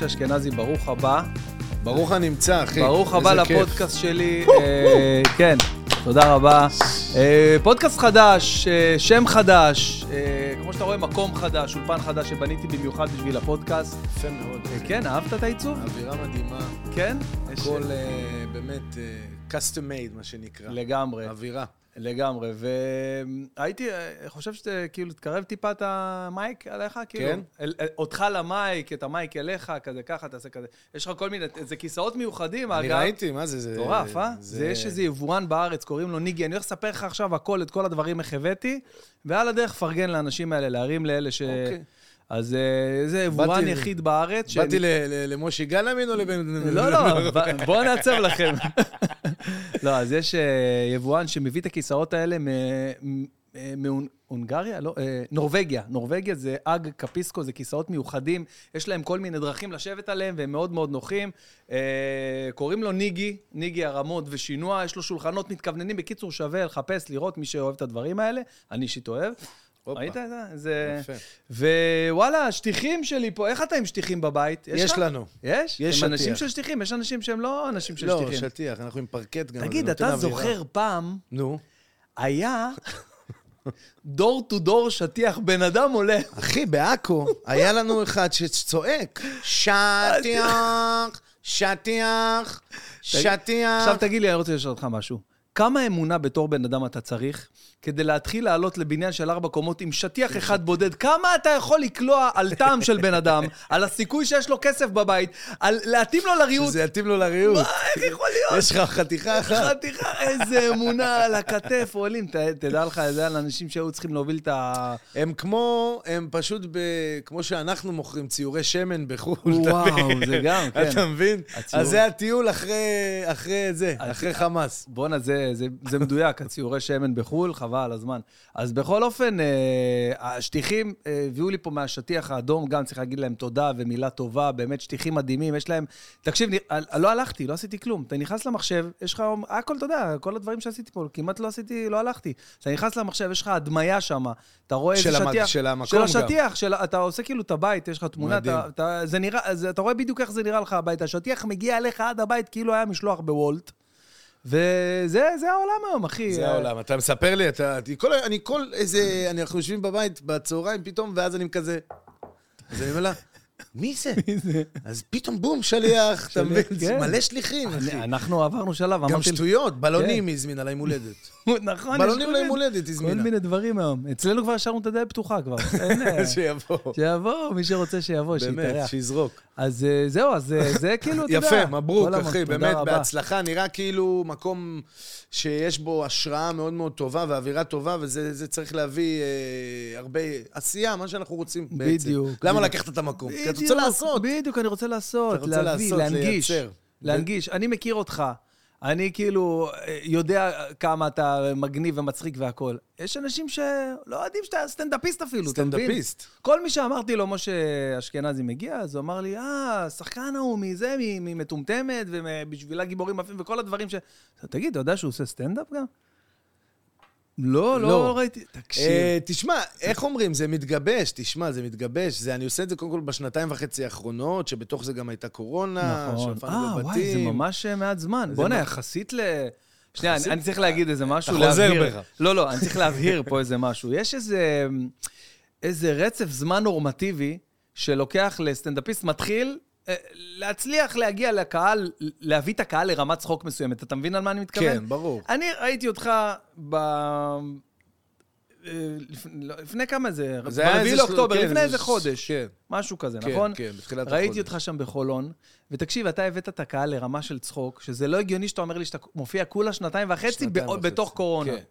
משה אשכנזי, ברוך הבא. ברוך הנמצא, אחי. ברוך הבא. לפודקאסט שלי. אה, כן, תודה רבה. אה, פודקאסט חדש, אה, שם חדש, כמו שאתה רואה, מקום חדש, אולפן חדש שבניתי במיוחד בשביל הפודקאסט. יפה מאוד. כן, אהבת את העיצוב? אווירה מדהימה. כן? הכל באמת custom made, מה שנקרא. לגמרי. אווירה. לגמרי, והייתי, אה, חושב שאתה כאילו תקרב טיפה את המייק עליך, כאילו. כן. אל, אל, אותך למייק, את המייק אליך, כזה ככה, תעשה כזה. יש לך כל מיני, זה כיסאות מיוחדים, אני אגב. ראיתי, מה זה? זה... מטורף, אה? זה יש איזה יבואן בארץ, קוראים לו ניגי, אני הולך לספר לך עכשיו הכל, את כל הדברים איך הבאתי, ועל הדרך פרגן לאנשים האלה, להרים לאלה ש... אוקיי. אז אה, זה יבואן יחיד בארץ. באתי למושי גלאמין או לבן... לא, לא, בואו נעצב לכם. לא, אז יש אה, יבואן שמביא את הכיסאות האלה מהונגריה? לא, אה, נורבגיה. נורבגיה זה אג קפיסקו, זה כיסאות מיוחדים. יש להם כל מיני דרכים לשבת עליהם, והם מאוד מאוד נוחים. קוראים לו ניגי, ניגי הרמות ושינוע, יש לו שולחנות מתכווננים. בקיצור, שווה לחפש, לראות מי שאוהב את הדברים האלה. אני אישית אוהב. ראית את זה? יפה. ווואלה, השטיחים שלי פה, איך אתה עם שטיחים בבית? יש? לנו. יש? יש הם אנשים שטיח. של שטיחים, יש אנשים שהם לא אנשים של לא, שטיחים. שטיח, אנחנו עם פרקט גם. תגיד, אתה. זוכר פעם, נו. היה דור טו דור שטיח, בן אדם עולה. אחי, בעכו היה לנו אחד שצועק, שטיח, שטיח, שטיח. עכשיו תגיד לי, אני רוצה לשאול אותך משהו. כמה אמונה בתור בן אדם אתה צריך כדי להתחיל לעלות לבניין של ארבע קומות עם שטיח אחד בודד? כמה אתה יכול לקלוע על טעם של בן אדם, על הסיכוי שיש לו כסף בבית, על להתאים לו לריהוט? זה יתאים לו לריהוט. מה, איך יכול להיות? יש לך חתיכה אחת. חתיכה, איזה אמונה על הכתף, עולים. תדע לך, זה על אנשים שהיו צריכים להוביל את ה... הם כמו, הם פשוט ב... כמו שאנחנו מוכרים ציורי שמן בחו"ל. וואו? זה גם, כן. אתה מבין? אז זה הטיול אחרי, זה, אחרי חמאס. בואנה, זה מדויק, הציורי שמן בחו"ל, חבל על הזמן. אז בכל אופן, אה, השטיחים אה, הביאו לי פה מהשטיח האדום, גם צריך להגיד להם תודה ומילה טובה, באמת שטיחים מדהימים, יש להם... תקשיב, לא הלכתי, לא עשיתי כלום. אתה נכנס למחשב, יש לך... הכל, אתה יודע, כל הדברים שעשיתי פה, כמעט לא עשיתי, לא הלכתי. אתה נכנס למחשב, יש לך הדמיה שם, אתה רואה של איזה שטיח... של המקום של גם. השטיח, של, אתה עושה כאילו את הבית, יש לך תמונה. אתה, אתה, זה נראה, זה, אתה רואה בדיוק איך זה נראה לך הבית. השטיח מגיע אליך עד הבית כאילו היה משלוח בוולט. וזה זה העולם היום, אחי. זה העולם. אתה מספר לי, אתה... אני כל, אני כל איזה... אנחנו יושבים בבית בצהריים פתאום, ואז אני כזה... אז אני אומר לה, מי זה? אז פתאום בום, שליח, אתה מבין? זה כן. מלא שליחים, אחי. אנחנו עברנו שלב, גם אמרתי... שטויות, בלונים הזמין על היום הולדת. נכון, יש בלונים כל ליום הולדת כל הזמינה. מיני דברים היום. אצלנו כבר השארנו את הדלת פתוחה כבר. אין, אה, שיבוא. שיבוא, מי שרוצה שיבוא, באמת, שיתארח. שיזרוק. אז אה, זהו, אז אה, זה כאילו, אתה יודע. יפה, מברוק, אחי, באמת. בהצלחה. נראה כאילו מקום שיש בו השראה מאוד מאוד טובה ואווירה טובה, וזה זה צריך להביא הרבה עשייה, מה שאנחנו רוצים בעצם. בדיוק, למה. לקחת את המקום? כי אתה רוצה לעשות. בדיוק, אני רוצה לעשות, להביא, להנגיש. להנגיש. אני מכיר אותך. אני כאילו אה, יודע כמה אתה מגניב ומצחיק והכול. יש אנשים שלא יודעים שאתה סטנדאפיסט אפילו, אתה מבין? סטנדאפיסט. כל מי שאמרתי לו, משה אשכנזי מגיע, אז הוא אמר לי, אה, השחקן ההוא מזה, ממטומטמת, ובשבילה גיבורים עפים, וכל הדברים ש... תגיד, אתה יודע שהוא עושה סטנדאפ גם? לא, לא לא. ראיתי. תקשיב. אה, תשמע, איך אומרים? זה מתגבש, תשמע, זה מתגבש. זה, אני עושה את זה קודם כל בשנתיים וחצי האחרונות, שבתוך זה גם הייתה קורונה, נכון. אה, בבתים. וואי, זה ממש אה, מעט זמן. בוא'נה, מה- יחסית ל... שנייה, אני, אני צריך להגיד איזה משהו, אתה חוזר להבהיר. בך. לא, לא, אני צריך להבהיר פה איזה משהו. יש איזה, איזה רצף זמן נורמטיבי שלוקח לסטנדאפיסט מתחיל אה, להצליח להגיע לקהל, להביא את הקהל לרמת צחוק מסוימת. אתה מבין על מה אני מתכוון? כן, ברור. אני ראיתי אותך ב... אה, לא, לפני כמה זה? זה היה ב-4 איזה לאוקטובר, של- כן, לפני זה איזה חודש. כן. משהו כזה, כן, נכון? כן, בתחילת ראיתי החודש. אותך שם בחולון, ותקשיב, אתה הבאת את הקהל לרמה של צחוק, שזה לא הגיוני שאתה אומר לי שאתה מופיע כולה שנתיים וחצי שנתיים ב- וחצי. בתוך קורונה. כן.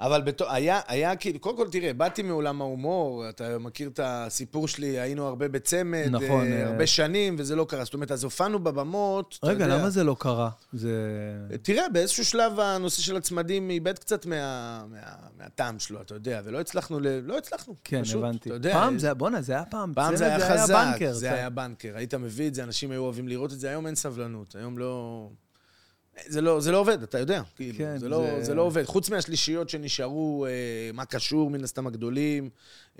אבל בתור, היה, היה כאילו, קודם כל תראה, באתי מעולם ההומור, אתה מכיר את הסיפור שלי, היינו הרבה בצמד, נכון, אה, אה. הרבה שנים, וזה לא קרה. זאת אומרת, אז הופענו בבמות, רגע, יודע. למה זה לא קרה? זה... תראה, באיזשהו שלב הנושא של הצמדים איבד קצת מה, מה, מהטעם שלו, אתה יודע, ולא הצלחנו, ל... לא הצלחנו. כן, פשוט, הבנתי. אתה יודע, פעם זה, בואנה, זה היה פעם. פעם צמד זה היה חזק, בנקר. זה כן. היה בנקר. היית מביא את זה, אנשים היו אוהבים לראות את זה, היום אין סבלנות, היום לא... זה לא, זה לא עובד, אתה יודע. כאילו, כן, זה, לא, זה- זה... לא עובד. חוץ מהשלישיות שנשארו, אה, מה קשור, מן הסתם הגדולים,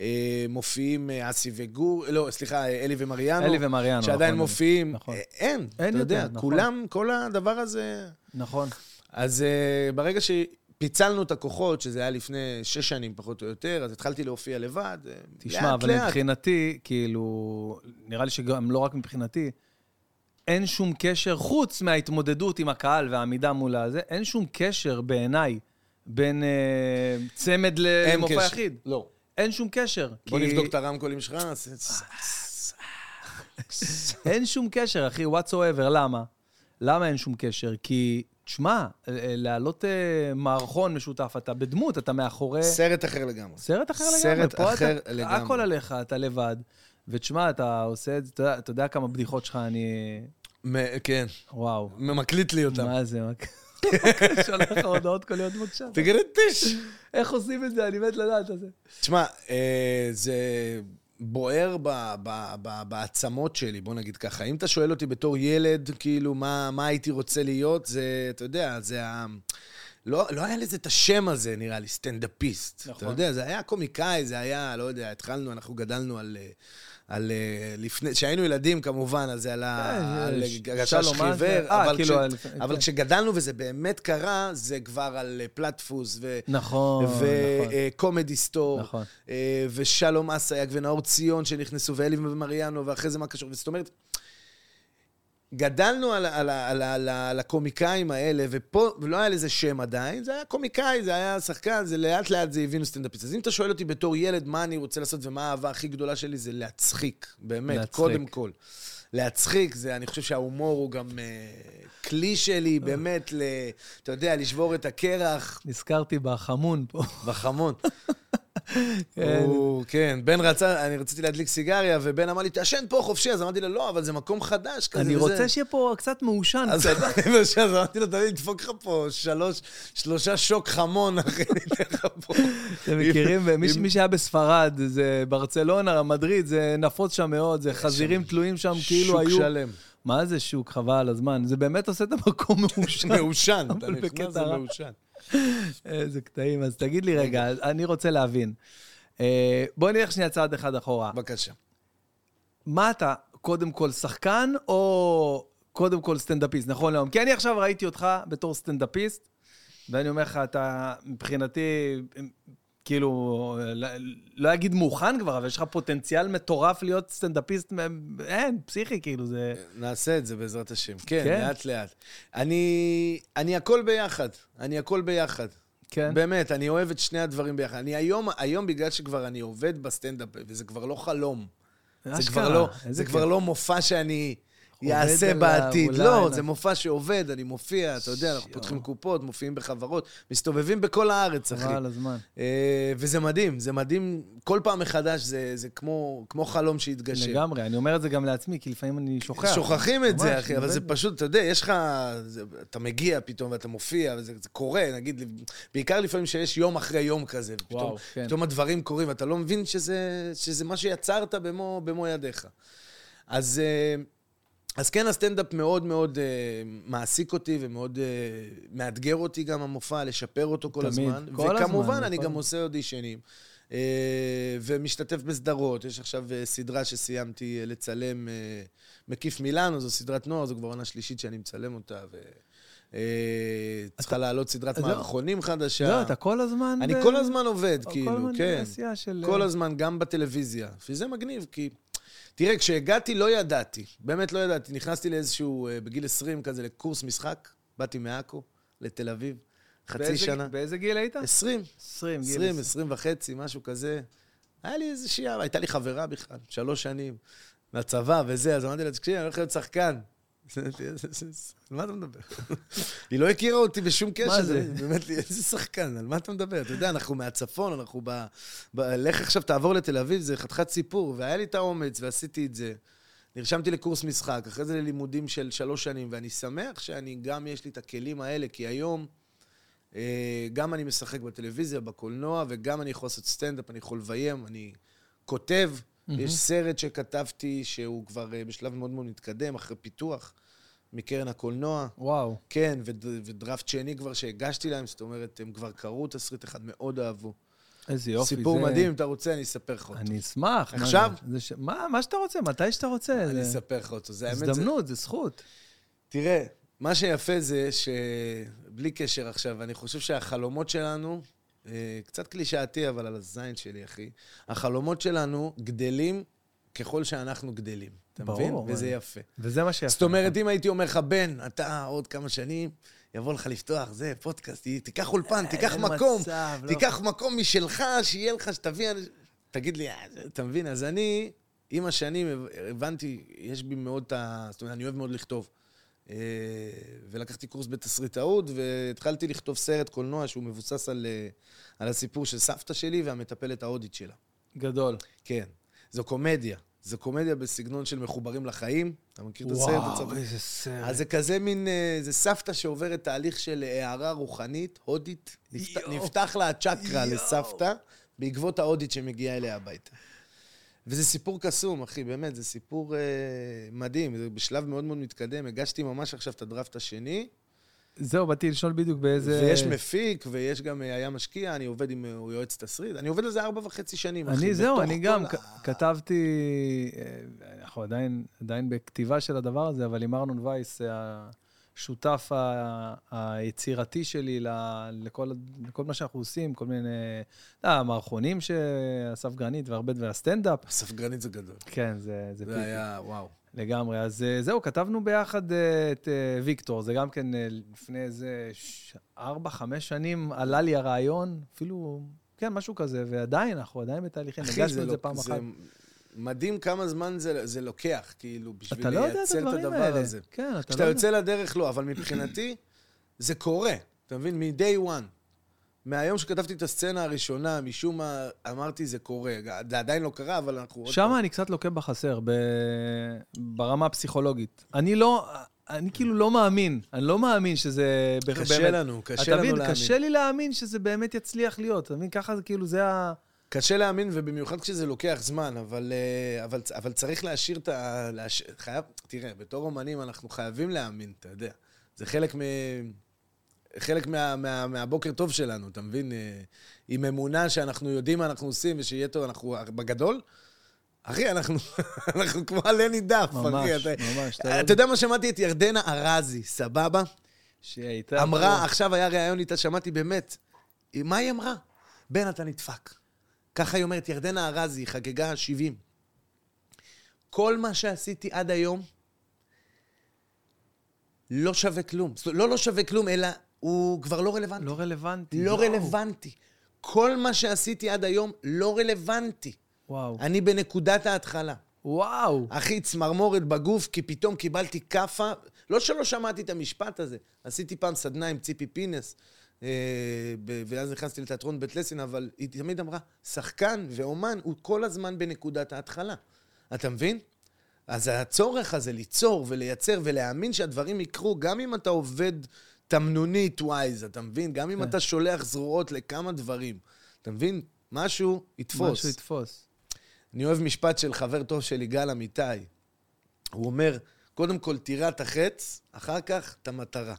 אה, מופיעים אה, אסי וגור, לא, סליחה, אה, אלי ומריאנו. אלי ומריאנו, שעדיין נכון. מופיעים. נכון. אה, אין, אין אתה יודע, יותר, נכון. כולם, כל הדבר הזה... נכון. אז uh, ברגע שפיצלנו את הכוחות, שזה היה לפני שש שנים פחות או יותר, אז התחלתי להופיע לבד, אה, תשמע, לאט אבל לאט. מבחינתי, כאילו, נראה לי שגם לא רק מבחינתי, אין שום קשר, חוץ מההתמודדות עם הקהל והעמידה מול הזה, אין שום קשר בעיניי בין אה, צמד למופע קשר. יחיד. לא. אין שום קשר. בוא כי נבדוק את הרמקולים שלך. אין שום קשר, אחי, what so ever. למה? למה אין שום קשר? כי, תשמע, אה, אה, להעלות אה, מערכון משותף, אתה בדמות, אתה מאחורי... סרט אחר לגמרי. סרט אחר לגמרי. סרט פה אחר אתה, לגמרי. הכל עליך, אתה לבד. ותשמע, אתה עושה את זה, אתה יודע כמה בדיחות שלך אני... כן, וואו. מקליט לי אותם. מה זה? שולח לך הודעות כל יום בבקשה. טיש. איך עושים את זה? אני מת לדעת את זה. תשמע, אה, זה בוער בעצמות שלי, בוא נגיד ככה. אם אתה שואל אותי בתור ילד, כאילו, מה, הייתי רוצה להיות, זה, אתה יודע, זה ה... לא, לא היה לזה את השם הזה, נראה לי, סטנדאפיסט. נכון. אתה יודע, זה היה קומיקאי, זה היה, לא יודע, התחלנו, אנחנו גדלנו על... אה, על אה, לפני, כשהיינו ילדים כמובן, אז זה על אה, על ש- גשש שלום, מה זה? חיוור, אה, אבל כאילו, כש- על- אבל כן. כשגדלנו וזה באמת קרה, זה כבר על אה, פלטפוס ו... נכון, נכון. וקומדי סטור, נכון. אה, ושלום אסייג ונאור ציון שנכנסו, ואלי ומריאנו, ואחרי זה מה קשור. זאת אומרת, גדלנו על, על, על, על, על הקומיקאים האלה, ופה, ולא היה לזה שם עדיין, זה היה קומיקאי, זה היה שחקן, זה לאט לאט זה הבינו סטנדאפיסט. אז אם אתה שואל אותי בתור ילד מה אני רוצה לעשות ומה האהבה הכי גדולה שלי, זה להצחיק, באמת, להצחיק. קודם כל. להצחיק, זה, אני חושב שההומור הוא גם אה, כלי שלי, באמת, ל, אתה יודע, לשבור את הקרח נזכרתי בחמון פה. בחמון. כן. הוא, כן, בן רצה, אני רציתי להדליק סיגריה, ובן אמר לי, תעשן פה חופשי, אז אמרתי לו, לא, אבל זה מקום חדש כזה. אני וזה." רוצה שיהיה פה קצת מעושן. אז אמרתי לו, תביא, נדפוק לך פה שלוש, שלושה שוק חמון, אחי, ניתן לך פה. אתם מכירים, מי שהיה בספרד, זה ברצלונה, מדריד, זה נפוץ שם מאוד, זה חזירים תלויים שם כאילו היו... שוק שלם. מה זה שוק? חבל על הזמן. זה באמת עושה את המקום מעושן. מעושן, אתה נכנס, זה. מעושן. איזה קטעים. אז תגיד לי רגע, אני רוצה להבין. אה, בוא נלך שנייה צעד אחד אחורה. בבקשה. מה אתה, קודם כל שחקן, או קודם כל סטנדאפיסט, נכון להיום? כי אני עכשיו ראיתי אותך בתור סטנדאפיסט, ואני אומר לך, אתה מבחינתי, כאילו, לא- לא אגיד מוכן כבר, אבל יש לך פוטנציאל מטורף להיות סטנדאפיסט, אין, פסיכי, כאילו, זה... נעשה את זה בעזרת השם. כן, כן? לאט לאט. אני, אני הכל ביחד. אני הכל ביחד. כן. באמת, אני אוהב את שני הדברים ביחד. אני היום, היום בגלל שכבר אני עובד בסטנדאפ, וזה כבר לא חלום. זה כבר לא, זה. כבר לא מופע שאני עליו, בעתיד. לא, זה מופע שעובד, אני מופיע, אתה יודע, אנחנו. פותחים קופות, מופיעים בחברות, מסתובבים בכל הארץ, אחי. חבל על הזמן. אה, וזה מדהים, זה מדהים. כל פעם מחדש זה, זה כמו, כמו חלום שהתגשם. לגמרי, אני אומר את זה גם לעצמי, כי לפעמים אני שוכח. שוכחים את זה, אחי, אבל זה. פשוט, אתה יודע, יש לך... אתה מגיע פתאום ואתה מופיע, וזה זה קורה, נגיד, בעיקר לפעמים שיש יום אחרי יום כזה. כן. פתאום הדברים קורים, ואתה לא מבין שזה, שזה מה שיצרת במו, ידיך. אז, אה, אז כן, הסטנדאפ מאוד מאוד אה, מעסיק אותי ומאוד אה, מאתגר אותי גם המופע, לשפר אותו כל תמיד, הזמן. כל וכמובן, הזמן, אני נכון. גם עושה אודישנים. אה, ומשתתף בסדרות. יש עכשיו אה, סדרה שסיימתי אה, לצלם, אה, מקיף מילאנו, זו סדרת נוער, זו כבר עונה שלישית שאני מצלם אותה, ו... צריכה לעלות סדרת. מערכונים חדשה. לא, אתה כל הזמן... אני כל הזמן עובד, כל כאילו, כן. כל הזמן, גם בטלוויזיה. שזה מגניב, כי... תראה, כשהגעתי לא ידעתי, באמת לא ידעתי. נכנסתי לאיזשהו, אה, בגיל 20 כזה, לקורס משחק, באתי מעכו לתל אביב, חצי באיזה- שנה. באיזה גיל היית? 20, 20, גיל 20, 20 וחצי, משהו כזה. היה לי איזושהי, הייתה לי חברה בכלל, שלוש שנים, מהצבא וזה, אז אמרתי לה, תקשיבי, אני הולך להיות שחקן. על מה אתה מדבר? היא לא הכירה אותי בשום קשר. זה? באמת, איזה שחקן, על מה אתה מדבר? אתה יודע, אנחנו מהצפון, אנחנו ב... ב- לך עכשיו תעבור לתל אביב, זה חתיכת סיפור, והיה לי את האומץ, ועשיתי את זה. נרשמתי לקורס משחק, אחרי זה ללימודים של שלוש שנים, ואני שמח שאני, גם יש לי את הכלים האלה, כי היום... אה, גם אני משחק בטלוויזיה, בקולנוע, וגם אני יכול לעשות סטנדאפ, אני יכול לביים, אני כותב. מהמם. יש סרט שכתבתי שהוא כבר אה, בשלב מאוד מאוד מתקדם, אחרי פיתוח. מקרן הקולנוע. וואו. כן, וד, ודראפט שני כבר שהגשתי להם, זאת אומרת, הם כבר קראו תסריט אחד, מאוד אהבו. איזה יופי. סיפור זה... מדהים, אם אתה רוצה, אני אספר לך אותו. אני אשמח. מה עכשיו? זה- זה ש... מה, מה שאתה רוצה, מתי שאתה רוצה. אני זה... אספר לך אותו. זה האמת, זה... הזדמנות, זה זכות. תראה, מה שיפה זה שבלי קשר עכשיו, אני חושב שהחלומות שלנו, קצת קלישאתי, אבל על הזין שלי, אחי, החלומות שלנו גדלים ככל שאנחנו גדלים. אתה ברור, מבין? אבל- וזה יפה. וזה מה שיפה. זאת אומרת, אם הייתי אומר לך, בן, אתה עוד כמה שנים, יבוא לך לפתוח, זה, פודקאסט, תיקח אולפן, תיקח אין מקום, מצב, לא. תיקח מקום משלך, שיהיה לך, שתביא... תגיד לי, אה, אתה מבין? אז אני, עם השנים, הב- הבנתי, יש בי מאוד את ה... זאת אומרת, אני אוהב מאוד לכתוב. אה, ולקחתי קורס בתסריטאות, והתחלתי לכתוב סרט קולנוע שהוא מבוסס על, אה, על הסיפור של סבתא שלי והמטפלת ההודית שלה. גדול. כן. זו קומדיה. זו קומדיה בסגנון של מחוברים לחיים. אתה מכיר את הסרט? וואו, הצרפתי? איזה סרט. אז זה כזה מין, אה, זה סבתא שעוברת תהליך של הערה רוחנית, הודית. יואו. נפתח לה הצ'קרה יואו. לסבתא, בעקבות ההודית שמגיעה אליה הביתה. וזה סיפור קסום, אחי, באמת, זה סיפור אה, מדהים. זה בשלב מאוד מאוד מתקדם. הגשתי ממש עכשיו את הדראפט השני, זהו, באתי לשאול בדיוק באיזה... ויש מפיק, ויש גם, אה, היה משקיע, אני עובד עם אה, יועץ תסריט. אני עובד על זה ארבע וחצי שנים, אחי. אני, זהו, אני גם ה- כתבתי, אה, אנחנו עדיין, עדיין בכתיבה של הדבר הזה, אבל עם ארנון וייס, השותף ה- היצירתי שלי ל- לכל, לכל מה שאנחנו עושים, כל מיני, אה, המערכונים שאסף גרנית והרבה דברים, הסטנדאפ, ספגרנית זה גדול. כן, זה, זה זה פיפי. היה, וואו. לגמרי. אז אה, זהו, כתבנו ביחד אה, את אה, ויקטור. זה גם כן לפני איזה ארבע, חמש שנים עלה לי הרעיון, אפילו, כן, משהו כזה, ועדיין, אנחנו עדיין בתהליכים. אחי, הגשנו את לא- זה פעם אחת. מדהים כמה זמן זה, זה לוקח, כאילו, בשביל אתה לא יודע את לייצר את הדבר האלה. הזה. כן, אתה כשאתה לא יוצא לדרך, לא, אבל מבחינתי, זה קורה. אתה מבין? מ-day one. מהיום שכתבתי את הסצנה הראשונה, משום מה אמרתי, זה קורה. זה עדיין לא קרה, אבל אנחנו... שם אני קצת לוקה בחסר, ב... ברמה הפסיכולוגית. אני לא, אני כאילו לא מאמין. אני לא מאמין שזה... קשה באמת- לנו, קשה אתה לנו מבין? להאמין. קשה לי להאמין שזה באמת יצליח להיות. אתה מבין? ככה זה כאילו, זה ה... קשה להאמין, ובמיוחד כשזה לוקח זמן, אבל, אה, אבל, אבל צריך להשאיר את ה... להש... חייב... תראה, בתור אומנים אנחנו חייבים להאמין, אתה יודע. זה חלק מ... חלק מה, מה, מהבוקר טוב שלנו, אתה מבין? אה, עם אמונה שאנחנו יודעים מה אנחנו עושים ושיהיה טוב, אנחנו בגדול, אחי, אנחנו, אנחנו כמו עלה נידף, ממש, אחי. אתה, ממש. אתה אתה יודע מה שמעתי את ירדנה ארזי, סבבה? שהיא הייתה... אמרה, פה- עכשיו היה ראיון איתה, שמעתי באמת, מה היא אמרה? בן, אתה נדפק. ככה היא אומרת, ירדנה ארזי, חגגה 70. כל מה שעשיתי עד היום לא שווה כלום. לא לא שווה כלום, אלא הוא כבר לא רלוונטי. לא רלוונטי. לא וואו. רלוונטי. כל מה שעשיתי עד היום לא רלוונטי. וואו. אני בנקודת ההתחלה. וואו. אחי, צמרמורת בגוף, כי פתאום קיבלתי כאפה. לא שלא שמעתי את המשפט הזה. עשיתי פעם סדנה עם ציפי פינס, ואז נכנסתי לתיאטרון בית לסין, אבל היא תמיד אמרה, שחקן ואומן הוא כל הזמן בנקודת ההתחלה. אתה מבין? אז הצורך הזה ליצור ולייצר ולהאמין שהדברים יקרו, גם אם אתה עובד תמנונית ווייז, אתה מבין? גם אם כן. אתה שולח זרועות לכמה דברים. אתה מבין? משהו יתפוס. משהו יתפוס. אני אוהב משפט של חבר טוב שלי, יגאל אמיתי. הוא אומר, קודם כל תירה את החץ, אחר כך את המטרה.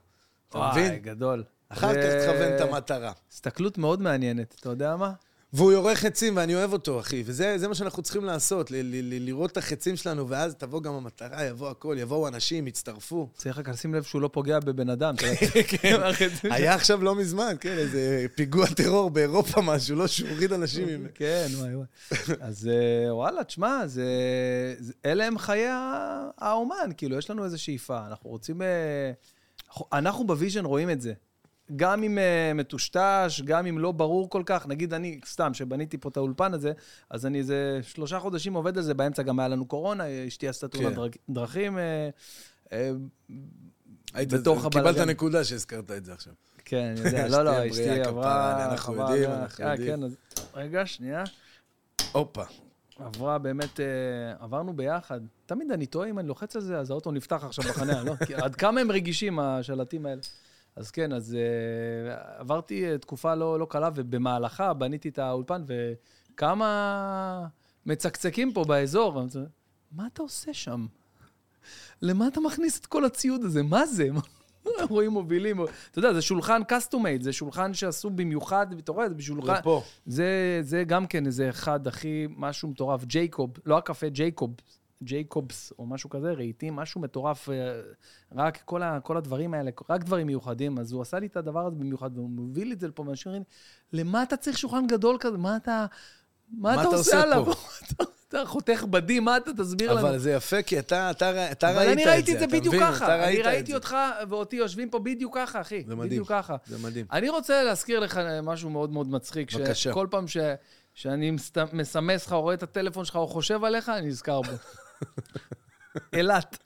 אתה וואי, מבין? גדול. אחר כך תכוון את המטרה. הסתכלות מאוד מעניינת, אתה יודע מה? והוא יורה חצים, ואני אוהב אותו, אחי. וזה זה מה שאנחנו צריכים לעשות, ל- ל- ל- לראות את החצים שלנו, ואז תבוא גם המטרה, יבוא הכל, יבואו אנשים, יצטרפו. צריך רק לשים לב שהוא לא פוגע בבן אדם. כן, היה עכשיו לא מזמן, כן, איזה פיגוע טרור באירופה משהו, לא שהוא הוריד אנשים עם... כן, וואי וואי. אז אה, וואלה, תשמע, אלה הם חיי האומן, כאילו, יש לנו איזו שאיפה. אנחנו רוצים... אה, אנחנו ב vision רואים את זה. גם אם אה, מטושטש, גם אם לא ברור כל כך. נגיד אני, סתם, שבניתי פה את האולפן הזה, אז אני איזה שלושה חודשים עובד על זה, באמצע גם היה לנו קורונה, אשתי עשתה תאונת כן. דרכים. אה, היית- בתוך קיבלת הבלגן. תודה שהזכרת את זה עכשיו. כן, אני יודע, לא, לא, אשתי עברה... אנחנו עברה- יודעים, אנחנו אה, יודעים. כן, אז... רגע, שנייה. הופה. עברה באמת, עברנו ביחד. תמיד אני טועה אם אני לוחץ על זה, אז האוטו נפתח עכשיו בחניה, לא? עד כמה הם רגישים, השלטים האלה. אז כן, אז אה, עברתי אה, תקופה לא, לא קלה, ובמהלכה בניתי את האולפן, וכמה מצקצקים פה באזור. אז, מה אתה עושה שם? למה אתה מכניס את כל הציוד הזה? מה זה? רואים מובילים. אתה יודע, זה שולחן custom-made, זה שולחן שעשו במיוחד, אתה רואה, זה בשולחן... זה, זה גם כן איזה אחד הכי, משהו מטורף, ג'ייקוב, לא הקפה, ג'ייקוב, ג'ייקובס, או משהו כזה, רהיטים, משהו מטורף, אה, רק כל, ה, כל הדברים האלה, רק דברים מיוחדים. אז הוא עשה לי את הדבר הזה במיוחד, והוא מביא לי את זה לפה, ואנשים אומרים למה אתה צריך שולחן גדול כזה? מה אתה... מה, מה אתה אתה עושה עליו? אתה- אתה חותך בדים, מה אתה תסביר לנו? אבל זה יפה, כי אתה, אתה, אתה אבל ראית את זה, אני ראיתי את זה אתה בדיוק מבין? ככה. אתה אני ראית את ראיתי. אותך ואותי יושבים פה בדיוק ככה, אחי. זה מדהים. בדיוק ככה. זה מדהים. אני רוצה להזכיר לך משהו מאוד מאוד מצחיק. בבקשה. שכל פעם ש... שאני מסמס לך או רואה את הטלפון שלך או חושב עליך, אני נזכר בו. אילת.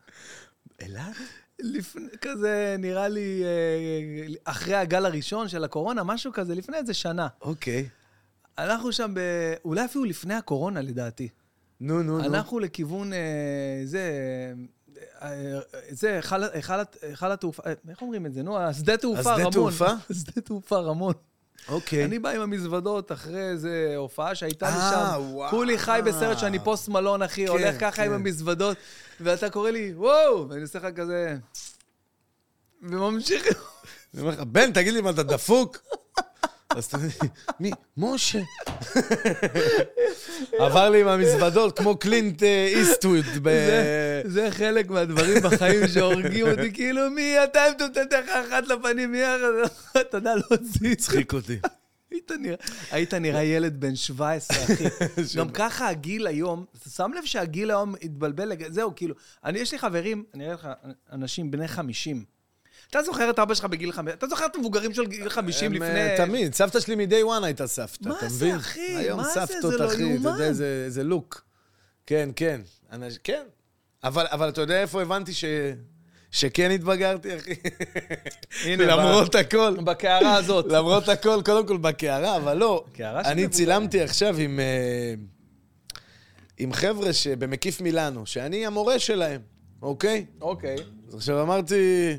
אילת? לפני, כזה, נראה לי, אה, אחרי הגל הראשון של הקורונה, משהו כזה, לפני איזה שנה. אוקיי. אנחנו שם ב... אולי אפילו לפני הקורונה, לדעתי. נו, נו, נו. אנחנו לכיוון, אה, זה, אה, זה, היכל התעופה, איך אומרים את זה? נו, השדה תעופה השדה רמון. תעופה? שדה תעופה רמון. אוקיי. אני בא עם המזוודות אחרי איזה הופעה שהייתה לי אה, שם. כולי חי בסרט שאני פוסט מלון, אחי, כן, הולך ככה עם כן. המזוודות, ואתה קורא לי, וואו, ואני עושה לך כזה... וממשיך. אני אומר לך, בן, תגיד לי, מה, אתה דפוק? אז אתה אומר מי? משה. עבר לי עם המזוודות, כמו קלינט אה, איסטווד. ב- זה- חלק מהדברים בחיים שהורגים אותי, כאילו, מי אתה, אם אתה נותן לך אחת לפנים, מי אתה יודע, לא הוציא. הצחיק אותי. היית נראה, ילד בן 17, אחי. גם ככה הגיל היום, אתה שם לב שהגיל היום התבלבל, זהו, כאילו, אני, יש לי חברים, אני אראה לך, אנשים בני 50. אתה זוכר את אבא שלך בגיל 50? אתה זוכר את המבוגרים של גיל 50 הם, לפני... אה, תמיד, סבתא שלי מ-day one הייתה סבתא, מה אתה זה, מבין? אחי? היום מה זה? סבתות, זה לא אחי, אתה יאומן. יודע, זה- זה לוק. כן, כן. כן. אבל אבל אתה יודע איפה הבנתי ש... שכן התבגרתי, אחי? הנה, למרות הכל. בקערה הזאת. למרות הכל, קודם כל בקערה, אבל לא. קערה אני. צילמתי עכשיו עם, אה, עם חבר'ה שבמקיף מילאנו, שאני המורה שלהם, אוקיי? אוקיי. אז עכשיו אמרתי,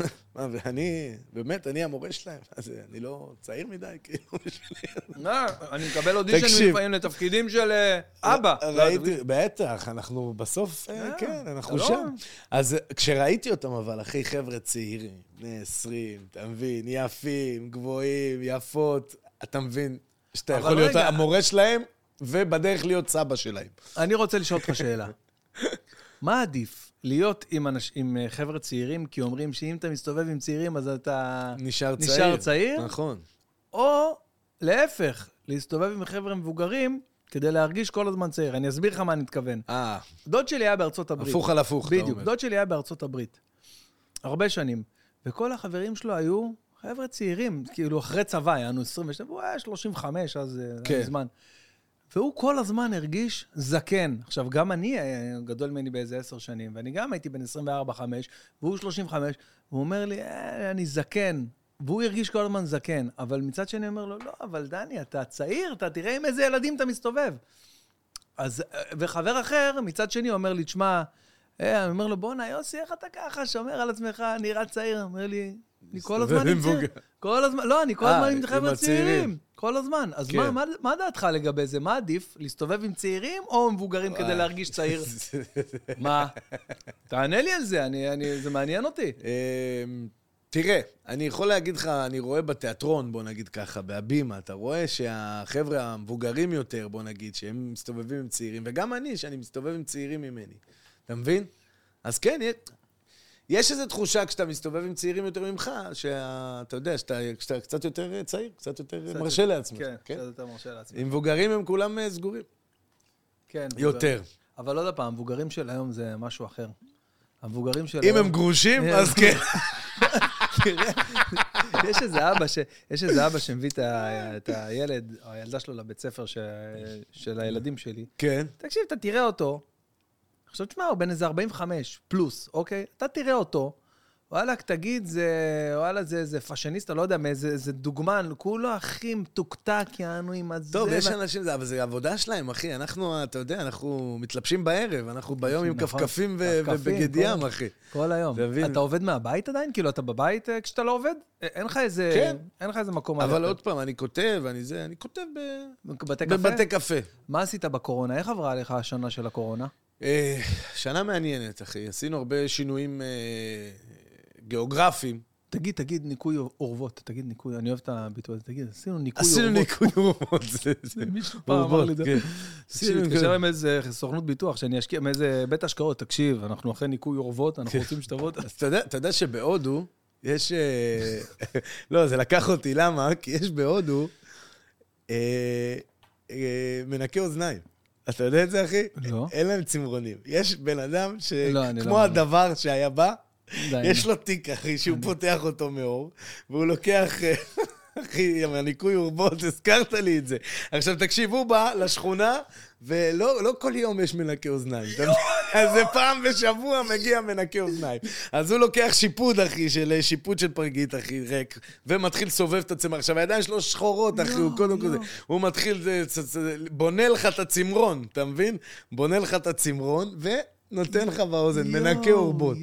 ואני, באמת, אני המורה שלהם? אז אני לא צעיר מדי, כאילו, בשבילי. לא, אני מקבל אודישן. לפעמים לתפקידים של אה, אבא. ראיתי, בטח, אנחנו בסוף, אה, אה, כן, אנחנו לא- שם. אז כשראיתי אותם, אבל, אחי, חבר'ה צעירים, בני 20, אתה מבין, יפים, גבוהים, יפות, אתה מבין שאתה יכול להיות. המורה שלהם, ובדרך להיות סבא שלהם. אני רוצה לשאול אותך שאלה. מה עדיף? להיות עם, אנש... עם אה, חבר'ה צעירים, כי אומרים שאם אתה מסתובב עם צעירים אז אתה נשאר צעיר. נשאר צעיר, נכון. או להפך, להסתובב עם חבר'ה מבוגרים כדי להרגיש כל הזמן צעיר. אני אסביר לך מה אני מתכוון. אה, דוד שלי היה בארצות הברית. הפוך על הפוך, אתה בדיוק, אומר. דוד שלי היה בארצות הברית. הרבה שנים. וכל החברים שלו היו חבר'ה צעירים, כאילו אחרי צבא, היינו 22, הוא היה 35, אז אה, כן. היה מזמן. והוא כל הזמן הרגיש זקן. עכשיו, גם אני אה, גדול ממני באיזה עשר שנים, ואני גם הייתי בן 24-5, והוא 35, והוא אומר לי, אה, אני זקן. והוא הרגיש כל הזמן זקן. אבל מצד שני, אומר לו, לא, אבל דני, אתה צעיר, אתה תראה עם איזה ילדים אתה מסתובב. אז, אה, וחבר אחר, מצד שני, אומר לי, תשמע, אה, אני אומר לו, בואנה, יוסי, איך אתה ככה שומר על עצמך, נראה צעיר? אומר לי, אני כל הזמן עם עם צעיר. מבוגר. כל הזמן, לא, אני כל אה, הזמן עם חבר'ה. צעירים. כל הזמן. אז כן. מה, דעתך לגבי זה? מה עדיף, להסתובב עם צעירים או מבוגרים כדי להרגיש צעיר? מה? תענה לי על זה, זה מעניין אותי. אמ, תראה, אני יכול להגיד לך, אני רואה בתיאטרון, בוא נגיד ככה, בהבימה, אתה רואה שהחבר'ה המבוגרים יותר, בוא נגיד, שהם מסתובבים עם צעירים, וגם אני, שאני מסתובב עם צעירים ממני. אתה מבין? אז כן, יש, איזו תחושה כשאתה מסתובב עם צעירים יותר ממך, שאתה יודע, שאתה, שאתה קצת יותר צעיר, קצת יותר קצת מרשה יותר- לעצמך. כן, כן? קצת יותר מרשה לעצמי. עם מבוגרים הם כולם אה, סגורים. כן. יותר. אבל עוד פעם, המבוגרים של היום זה משהו אחר. המבוגרים של אם היום... הם גרושים. אז כן. יש איזה אבא, ש... יש איזה אבא שמביא את, ה... את הילד, או הילדה שלו לבית ספר ש... של הילדים שלי. כן. תקשיב, אתה תראה אותו. עכשיו, תשמע, הוא בן איזה 45 פלוס, אוקיי? אתה תראה אותו, וואלכ, תגיד, זה, וואלה, זה, זה פאשיניסטה, לא יודע, מאיזה איזה דוגמן, כולו הכי מתוקתק, יענו עם הזה. טוב, יש אנשים, זה- אבל זה עבודה שלהם, אחי. אנחנו, אתה יודע, אנחנו מתלבשים בערב, אנחנו ביום עם נכון. כפכפים ובגד ים, אחי. כל היום. אתה עובד מהבית עדיין? כאילו, אתה בבית אה, כשאתה לא עובד? אה, אין לך איזה... כן. אין לך איזה מקום... אבל. עוד פעם, אני כותב, אני זה, אני כותב? בבתי קפה. מה עשית בקורונה? איך עברה עליך השנה של הקורונה? אה, שנה מעניינת, אחי. עשינו הרבה שינויים אה, גיאוגרפיים. תגיד, תגיד ניקוי אורוות, תגיד ניקוי, אני אוהב את הביטוי הזה, תגיד, עשינו ניקוי אורוות. עשינו ניקוי אורוות. זה- מישהו פעם אמר לי את זה. כן. עשינו- התקשר עם איזה סוכנות ביטוח, שאני אשקיע מאיזה בית השקעות, תקשיב, אנחנו אחרי ניקוי אורוות, אנחנו כן. רוצים שתבוא... אז אתה יודע, שבהודו יש... אה, לא, זה לקח אותי, למה? כי יש בהודו מנקי אוזניים. אתה יודע את זה, אחי? לא. אין להם צמרונים. יש בן אדם לא, אני לא שכמו מאמין. הדבר שהיה בא, יש. לו תיק, אחי, שהוא פותח אותו מאור, והוא לוקח... אחי, עם הניקוי אורוות, הזכרת לי את זה. עכשיו, תקשיב, הוא בא לשכונה, ולא לא כל יום יש מנקה אוזניים. אז זה פעם בשבוע מגיע מנקה אוזניים. אז הוא לוקח שיפוד, אחי, של אה, שיפוד של פרגית, אחי, ריק, ומתחיל לסובב את הצמר. עכשיו, הידיים שלו שחורות, אחי, הוא קודם כל זה. הוא מתחיל, בונה לך את הצמרון, אתה מבין? בונה לך את הצמרון, ונותן לך באוזן, מנקה אורבות.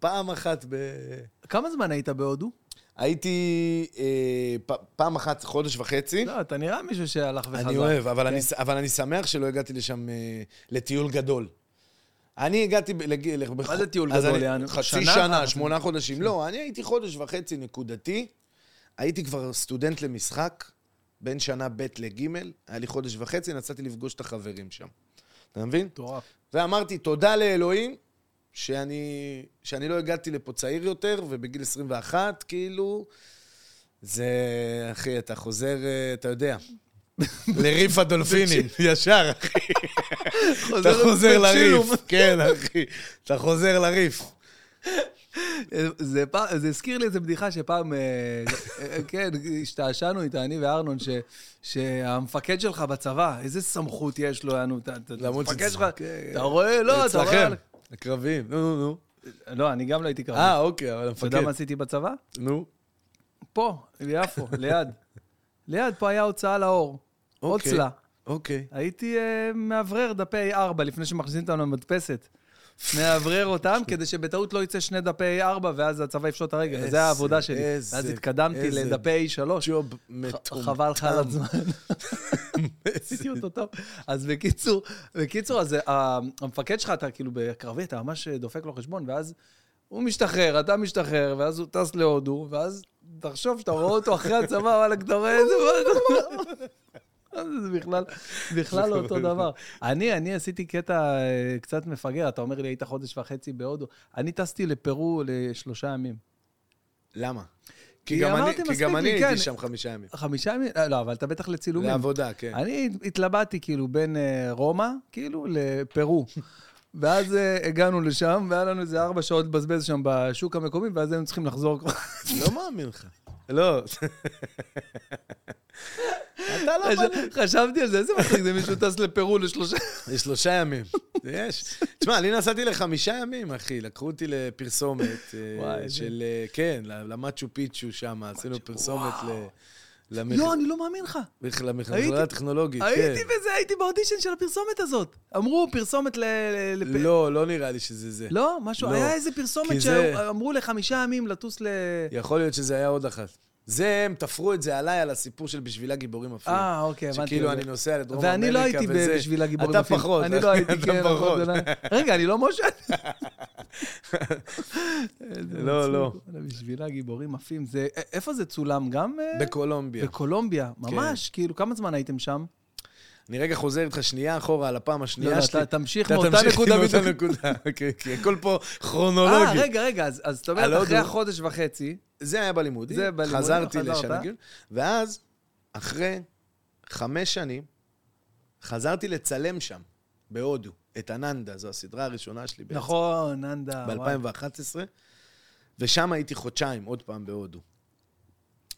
פעם אחת ב... כמה זמן היית בהודו? הייתי אה, פ, פעם אחת, חודש וחצי. לא, אתה נראה מישהו שהלך וחזר. אני אוהב, אבל, כן. אני, אבל אני שמח שלא הגעתי לשם אה, לטיול גדול. אני הגעתי... לג... מה זה טיול גדול, אני-? חצי שנה? שנה, אה, שמונה חודשים. לא, אני הייתי חודש וחצי נקודתי. הייתי כבר סטודנט למשחק, בין שנה ב' לג', היה לי חודש וחצי, נסעתי לפגוש את החברים שם. אתה מבין? מטורף. ואמרתי, תודה לאלוהים, שאני, שאני לא הגעתי לפה צעיר יותר, ובגיל 21, כאילו, זה, אחי, אתה חוזר, אה, אתה יודע, לריף הדולפינים, ישר, אחי. אתה חוזר לריף, כן, אחי, אתה חוזר לריף. זה, פעם, זה הזכיר לי איזה בדיחה שפעם, אה, אה, כן, השתעשענו איתה, אני וארנון, ש, שהמפקד שלך בצבא, איזה סמכות יש לו, יענו, המפקד שלך, אתה רואה, לא, אתה רואה... אצלכם, הקרביים, נו, נו, נו. לא, אני גם לא הייתי קרבי. אה, אוקיי, אבל אתה יודע המפקד. מה עשיתי בצבא? נו. פה, ביפו, ליד. ליד, פה היה הוצאה לאור. אוקיי. צלה. אוקיי. הייתי אה, מאוורר דפי A4 לפני שמכניסים אותנו למדפסת. מאוורר אותם כדי שבטעות לא יצא שני דפי A4 ואז הצבא יפשוט את הרגל. זו העבודה שלי. ואז התקדמתי לדפי A3. ג'וב מטומטם. חבל לך על הזמן. עשיתי אותו טוב. אז בקיצור, בקיצור, אז אה, המפקד שלך, אתה כאילו בקרבי, אתה ממש דופק לו חשבון, ואז הוא משתחרר, אתה משתחרר, ואז הוא טס להודו, ואז תחשוב שאתה רואה אותו אחרי הצבא, וואלה, אתה רואה איזה... זה בכלל, בכלל לא אותו דבר. אני, אני עשיתי קטע אה, קצת מפגר, אתה אומר לי, היית חודש וחצי בהודו. אני טסתי לפרו לשלושה ימים. למה? כי גם אני- כי גם אני כן. הייתי שם חמישה ימים. חמישה ימים? אה, לא, אבל אתה בטח לצילומים. לעבודה, כן. אני התלבטתי כאילו בין אה, רומא, כאילו, לפרו. ואז הגענו לשם, והיה לנו איזה ארבע שעות לבזבז שם בשוק המקומי, ואז היינו צריכים לחזור. לא מאמין לך. לא. אתה לא מאמין. חשבתי על זה, איזה מצחיק זה מישהו טס לפרו לשלושה... יש שלושה ימים. יש. תשמע, אני נסעתי לחמישה ימים, אחי. לקחו אותי לפרסומת אה, של... אה, כן, למאצ'ו פיצ'ו שם. עשינו פרסומת ל... לא, אני לא מאמין לך. למכ- למכללה הטכנולוגית, כן. הייתי בזה, הייתי באודישן של הפרסומת הזאת. אמרו, פרסומת ל... לפ- לא, לא נראה לי שזה זה. לא, משהו, לא. היה איזה פרסומת זה- שאמרו לחמישה ימים לטוס ל... יכול להיות שזה היה עוד אחת. זה, הם תפרו את זה עליי, על הסיפור של בשבילה גיבורים עפים. אה, אוקיי, הבנתי. שכאילו אני נוסע לדרום ואני לא אמריקה הייתי וזה. בשביל הגיבורים אתה עפים. פחות. אני לא הייתי, אתה כן. פחות. נכון, רגע, אני לא משה? לא, לא. בשביל הגיבורים עפים. איפה זה צולם? גם אה, בקולומביה. בקולומביה. כן. ממש, כאילו, כמה זמן הייתם שם? אני רגע חוזר איתך שנייה אחורה על הפעם לא, השנייה לא, שלי. אתה תמשיך אתה מאותה תמשיך נקודה עם אותה בדיוק. נקודה. כי הכל פה אה, כרונולוגי. רגע, רגע, אז זאת אומרת, אחרי. החודש וחצי, זה היה בלימודים. זה בלימודים, חזרתי חזרת. לשנה גיל. ואז, אחרי חמש שנים, חזרתי לצלם שם, בהודו, את אננדה, זו הסדרה הראשונה שלי בעצם. נכון, ננדה. וואי. ב-2011, ושם הייתי חודשיים, עוד פעם בהודו.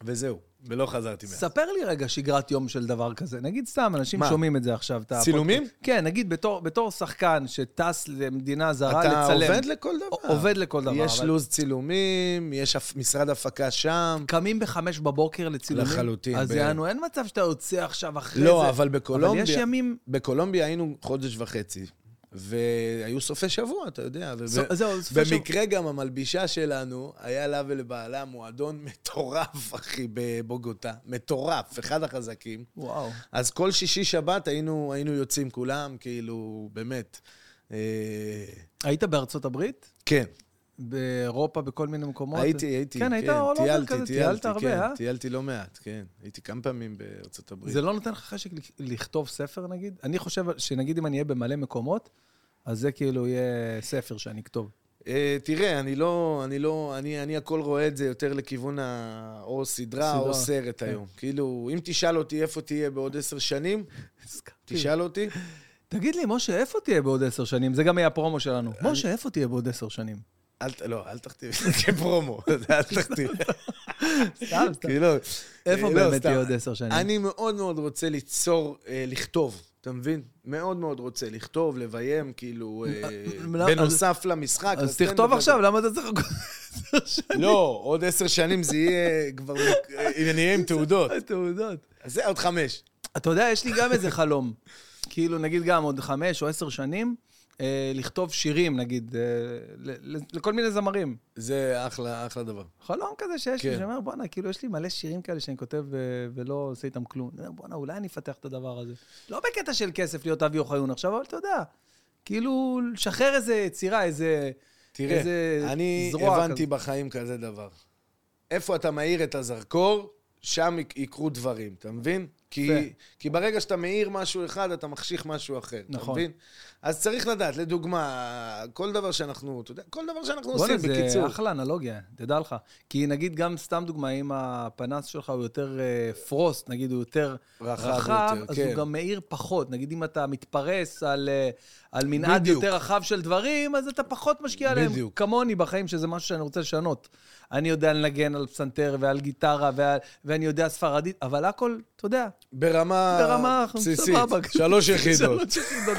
וזהו, ולא חזרתי מאז. ספר לי רגע שגרת יום של דבר כזה. נגיד סתם, אנשים מה? שומעים את זה עכשיו. את צילומים? הפודקאסט. כן, נגיד בתור, בתור שחקן שטס למדינה זרה אתה לצלם. עובד לכל דבר. עובד לכל דבר. יש אבל לו"ז צילומים, יש משרד הפקה שם. קמים בחמש בבוקר לצילומים? לחלוטין, אז ב- יענו, אין מצב שאתה יוצא עכשיו אחרי זה. לא, אבל בקולומביה... אבל יש ימים... בקולומביה היינו חודש וחצי, והיו סופי שבוע, אתה יודע. ו- זו- זהו, סופי שבוע. במקרה גם המלבישה שלנו, היה לה ולבעלה מועדון מטורף, אחי, בבוגוטה. מטורף, אחד החזקים. וואו. אז כל שישי-שבת היינו, היינו יוצאים כולם, כאילו, באמת. אה, היית בארצות הברית? כן, באירופה, בכל מיני מקומות? הייתי, הייתי, כן, היית כן, all over כזה, טיילת הרבה, כן, אה? טיילתי לא מעט, כן. הייתי כמה פעמים בארצות הברית. זה לא נותן לך חשק לכ- לכתוב ספר, נגיד? אני חושב שנגיד אם אני אהיה במלא מקומות, אז זה כאילו יהיה ספר שאני אכתוב. אה, תראה, אני לא, אני לא, אני, אני הכל רואה את זה יותר לכיוון ה... או סדרה או סדרה, סרט כן. היום. כאילו, אם תשאל אותי איפה תהיה בעוד עשר שנים, תשאל אותי. תגיד לי, משה, איפה תהיה בעוד עשר שנים? זה גם יהיה הפרומו שלנו. משה, איפה תהיה בעוד עשר שנים? אל, ת- לא, אל תכתיב את זה כפרומו, אל תכתיב. סתם, סתם. כאילו, איפה לא, באמת. תהיה עוד עשר שנים? אני מאוד מאוד רוצה ליצור, אה, לכתוב, אתה מבין? מאוד מאוד רוצה לכתוב, לביים, כאילו, אה, בנוסף למשחק. אז תכתוב. עכשיו, למה אתה צריך לחכות עשר שנים? לא, עוד עשר שנים זה יהיה כבר, אה, נהיה עם תעודות. תעודות. אז זה עוד חמש. אתה יודע, יש לי גם איזה חלום. כאילו, נגיד גם עוד חמש או עשר שנים, אה, לכתוב שירים, נגיד, אה, ל- ל- לכל מיני זמרים. זה אחלה, אחלה דבר. חלום כזה שיש לי, כן. שאני אומר, בואנה, כאילו, יש לי מלא שירים כאלה שאני כותב אה, ולא עושה איתם כלום. אני אומר, בואנה, אולי אני אפתח את הדבר הזה. לא בקטע של כסף להיות אבי אוחיון עכשיו, אבל אתה יודע, כאילו, לשחרר איזה יצירה, איזה... תראה, איזה אני הבנתי כזאת. בחיים כזה דבר. איפה אתה מאיר את הזרקור, שם יק- יקרו דברים, אתה מבין? כי. כי ברגע שאתה מאיר משהו אחד, אתה מחשיך משהו אחר, אתה נכון. מבין? אז צריך לדעת, לדוגמה, כל דבר שאנחנו, אתה יודע, כל דבר שאנחנו בואנה, עושים, זה בקיצור. אחלה אנלוגיה, תדע לך. כי נגיד גם, סתם דוגמה, אם הפנס שלך הוא יותר אה, פרוסט, נגיד הוא יותר רחב רחב, יותר, אז כן. הוא גם מאיר פחות. נגיד אם אתה מתפרס על, אה, על מנעד בדיוק. יותר רחב של דברים, אז אתה פחות משקיע עליהם. בדיוק. כמוני בחיים, שזה משהו שאני רוצה לשנות. אני יודע לנגן על פסנתר ועל גיטרה, ועל, ואני יודע ספרדית, אבל הכל, אתה יודע, ברמה, ברמה בסיסית. שלוש יחידות. שלוש יחידות.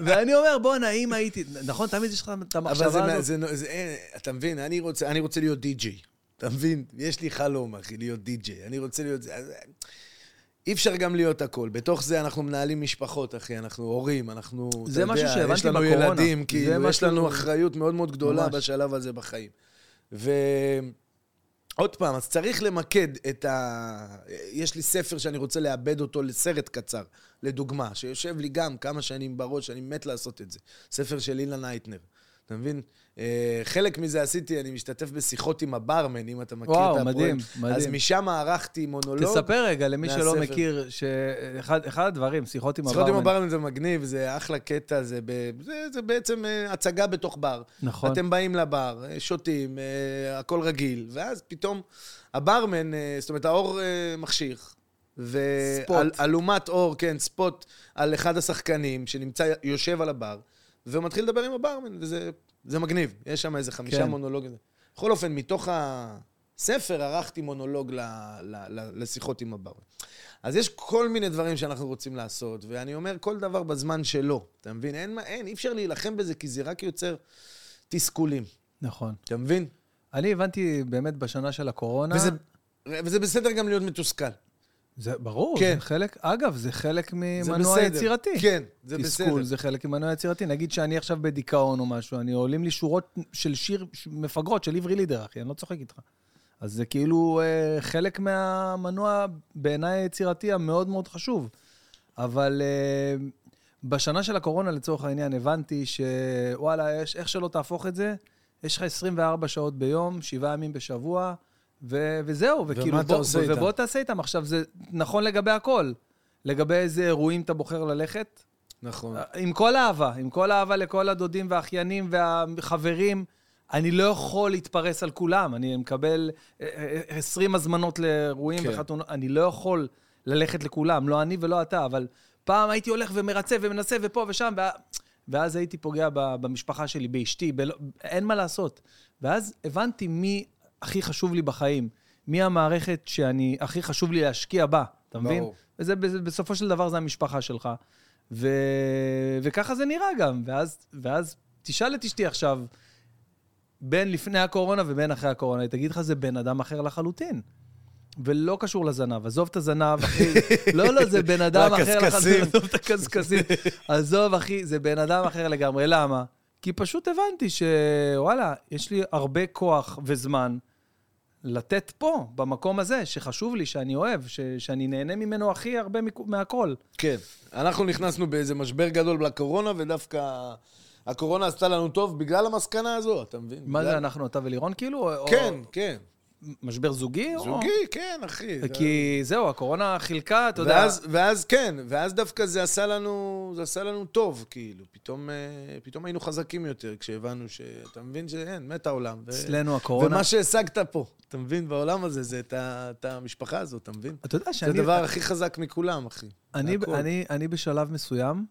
ואני אומר, בואנה, אם הייתי... נכון, תמיד יש לך את אבל המחשבה הזאת. זה, אין, אתה מבין, אני רוצה, אני רוצה להיות די-ג'יי. אתה מבין? יש לי חלום, אחי, להיות די-ג'יי. אני רוצה להיות... אי אפשר גם להיות הכל. בתוך זה אנחנו מנהלים משפחות, אחי, אנחנו הורים, אנחנו... זה משהו שהבנתי יש לנו בקורונה. ילדים, כאילו, יש לנו אחריות מאוד מאוד גדולה ממש. בשלב הזה בחיים. ו... עוד פעם, אז צריך למקד את ה... יש לי ספר שאני רוצה לאבד אותו לסרט קצר, לדוגמה, שיושב לי גם כמה שנים בראש, אני מת לעשות את זה. ספר של אילן אייטנר. אתה מבין? אה, חלק מזה עשיתי, אני משתתף בשיחות עם הברמן, אם אתה מכיר וואו, את הפרויקט. מדהים, מדהים. אז משם ערכתי מונולוג. תספר רגע למי שלא מהספר. מכיר, שאחד אחד הדברים, שיחות עם שיחות עם הברמן. הברמן זה מגניב, זה אחלה קטע, זה, ב... זה, זה בעצם אה, הצגה בתוך בר. נכון. אתם באים לבר, אה, שותים, הכל רגיל, ואז פתאום הברמן, זאת אומרת, האור מחשיך. ספוט. ואלומת אור, כן, ספוט על אחד השחקנים שנמצא, יושב על הבר, ומתחיל לדבר עם הברמן, וזה זה מגניב. יש שם איזה חמישה כן. מונולוגים. בכל אופן, מתוך הספר ערכתי מונולוג ל, ל, ל, לשיחות עם הברמן. אז יש כל מיני דברים שאנחנו רוצים לעשות, ואני אומר, כל דבר בזמן שלו. אתה מבין? אין, אין, אי אפשר להילחם בזה, כי זה רק יוצר תסכולים. נכון. אתה מבין? אני הבנתי באמת בשנה של הקורונה... וזה, וזה בסדר גם להיות מתוסכל. זה ברור, כן. זה חלק, אגב, זה חלק ממנוע. יצירתי. כן, זה תסכול, בסדר. זה חלק ממנוע יצירתי. נגיד שאני עכשיו בדיכאון או משהו, אני עולים לי שורות של שיר מפגרות של עברי לידר, אחי, אני לא צוחק איתך. אז זה כאילו אה, חלק מהמנוע, בעיניי היצירתי, המאוד מאוד חשוב. אבל אה, בשנה של הקורונה, לצורך העניין, הבנתי שוואלה, איך שלא תהפוך את זה, יש לך 24 שעות ביום, שבעה ימים בשבוע, ו- וזהו, וכאילו, אתה בוא, עושה ו- איתם? ובוא תעשה איתם. עכשיו, זה נכון לגבי הכל. לגבי איזה אירועים אתה בוחר ללכת, נכון. עם כל אהבה, עם כל אהבה לכל הדודים והאחיינים והחברים, אני לא יכול להתפרס על כולם. אני מקבל אה, אה, 20 הזמנות לאירועים כן. וחתונות, אני לא יכול ללכת לכולם, לא אני ולא אתה, אבל פעם הייתי הולך ומרצה ומנסה ופה ושם, וה... ואז הייתי פוגע במשפחה שלי, באשתי, בל... אין מה לעשות. ואז הבנתי מי הכי חשוב לי בחיים, מי המערכת שאני, הכי חשוב לי להשקיע בה, אתה מבין? ברור. וזה בסופו של דבר זה המשפחה שלך. ו... וככה זה נראה גם. ואז, ואז תשאל את אשתי עכשיו, בין לפני הקורונה ובין אחרי הקורונה, היא תגיד לך, זה בן אדם אחר לחלוטין. ולא קשור לזנב. עזוב את הזנב, אחי. לא, לא, זה בן אדם אחר והקשקשים. עזוב את הקשקשים. עזוב, אחי, זה בן אדם אחר לגמרי. למה? כי פשוט הבנתי שוואלה, יש לי הרבה כוח וזמן לתת פה, במקום הזה, שחשוב לי, שאני אוהב, ש, שאני נהנה ממנו הכי הרבה מכ- מהכל. כן. אנחנו נכנסנו באיזה משבר גדול לקורונה, ודווקא הקורונה עשתה לנו טוב בגלל המסקנה הזו, אתה מבין? מה בגלל- זה, אנחנו, אתה ולירון כאילו? או- כן, כן. משבר זוגי? או- זוגי, כן, אחי. כי זהו, הקורונה חילקה, אתה יודע... ואז, ואז כן, ואז דווקא זה עשה לנו, זה עשה לנו טוב, כאילו. פתאום, אה, פתאום היינו חזקים יותר כשהבנו ש... אתה מבין שאין, מת העולם. ו... אצלנו הקורונה... ומה שהשגת פה, אתה מבין, בעולם הזה, זה את, ה... את המשפחה הזאת, אתה מבין? אתה יודע זה שאני... הדבר הכי חזק מכולם, אחי. אני. אני, אני בשלב מסוים,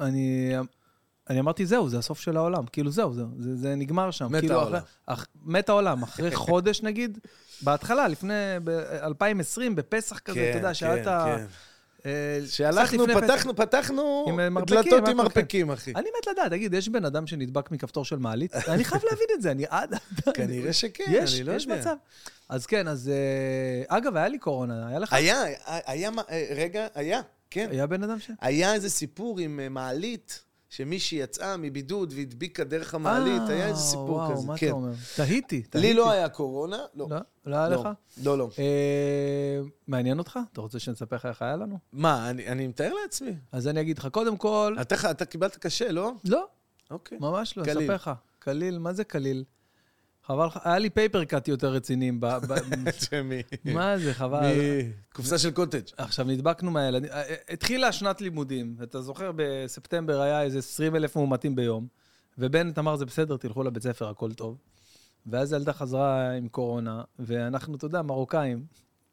אני, אני אמרתי, זהו, זה הסוף של העולם. כאילו, זהו, זהו, זה, זה נגמר שם. מת כאילו, העולם. אחרי, אח, מת העולם. אחרי חודש, נגיד, בהתחלה, לפני, ב-2020, בפסח כזה, אתה יודע, שאלת... כן. אה, שהלכנו, פתחנו, פתחנו דלתות עם כן. מרפקים, אחי. אני מת לדעת, תגיד, יש בן אדם שנדבק מכפתור של מעלית? אני חייב להבין את זה, אני עד... כנראה שכן, יש, אני לא יש יודע. מצב. אז כן, אז... אה, אגב, היה לי קורונה, היה לך? היה, היה, אה, רגע, היה, כן. היה בן אדם ש... היה איזה סיפור עם מעלית, שמישהי יצאה מבידוד והדביקה דרך המעלית, היה איזה סיפור אה, וואו, כזה, מה כן. אתה אומר? תהיתי, תהיתי. לי לא היה קורונה, לא. לא? לא היה לא, לך? לא, לא. אה, מעניין אותך? אתה רוצה שנספר לך איך היה לנו? מה, אני אני מתאר לעצמי. אז אני אגיד לך, קודם כל... אתה אתה קיבלת קשה, לא? לא, אוקיי. ממש לא. אספר לך. קליל, מה זה קליל? חבל היה לי פייפר קאט יותר רציניים. שמי? מה זה, חבל. קופסה של קוטג'. עכשיו, נדבקנו מהילדים. אה, אה, התחילה שנת לימודים. אתה זוכר, בספטמבר היה איזה 20 אלף מאומתים ביום, ובנט אמר, זה בסדר, תלכו לבית ספר, הכל טוב. ואז הילדה חזרה עם קורונה, ואנחנו, אתה יודע, מרוקאים.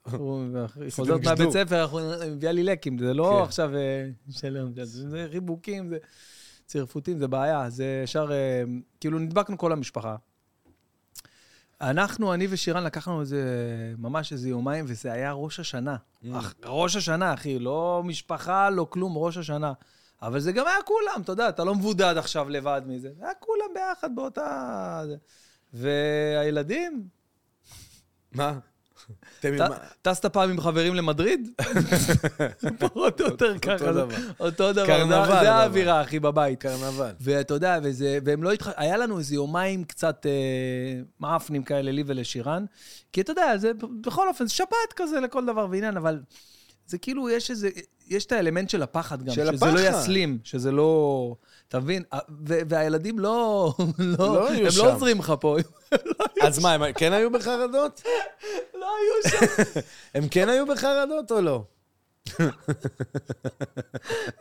היא חוזרת. מהבית ספר, מביאה לי לקים, זה לא כן. עכשיו אה, שלום, זה חיבוקים, זה צרפותים, זה בעיה. זה ישר, כאילו, נדבקנו כל המשפחה. אנחנו, אני ושירן, לקחנו איזה, ממש איזה יומיים, וזה היה ראש השנה. Mm. אח, ראש השנה, אחי, לא משפחה, לא כלום, ראש השנה. אבל זה גם היה כולם, אתה יודע, אתה לא מבודד עכשיו לבד מזה. זה היה כולם ביחד באותה... והילדים, מה? טסת פעם עם חברים למדריד? פחות או יותר ככה. אותו דבר. קרנבל, זה- האווירה, אחי, בבית. קרנבל. ואתה יודע, והם לא התח... היה לנו איזה יומיים קצת אה, מאפנים כאלה, לי ולשירן, כי אתה יודע, זה בכל אופן, זה שבת כזה לכל דבר ועניין, אבל זה כאילו, יש איזה, יש את האלמנט של הפחד גם, של שזה לא הפחד. יסלים, שזה לא... אתה מבין? והילדים לא... לא, לא הם היו שם. לא עוזרים לך פה, אז מה, הם כן היו בחרדות? לא היו שם. הם כן היו בחרדות או לא?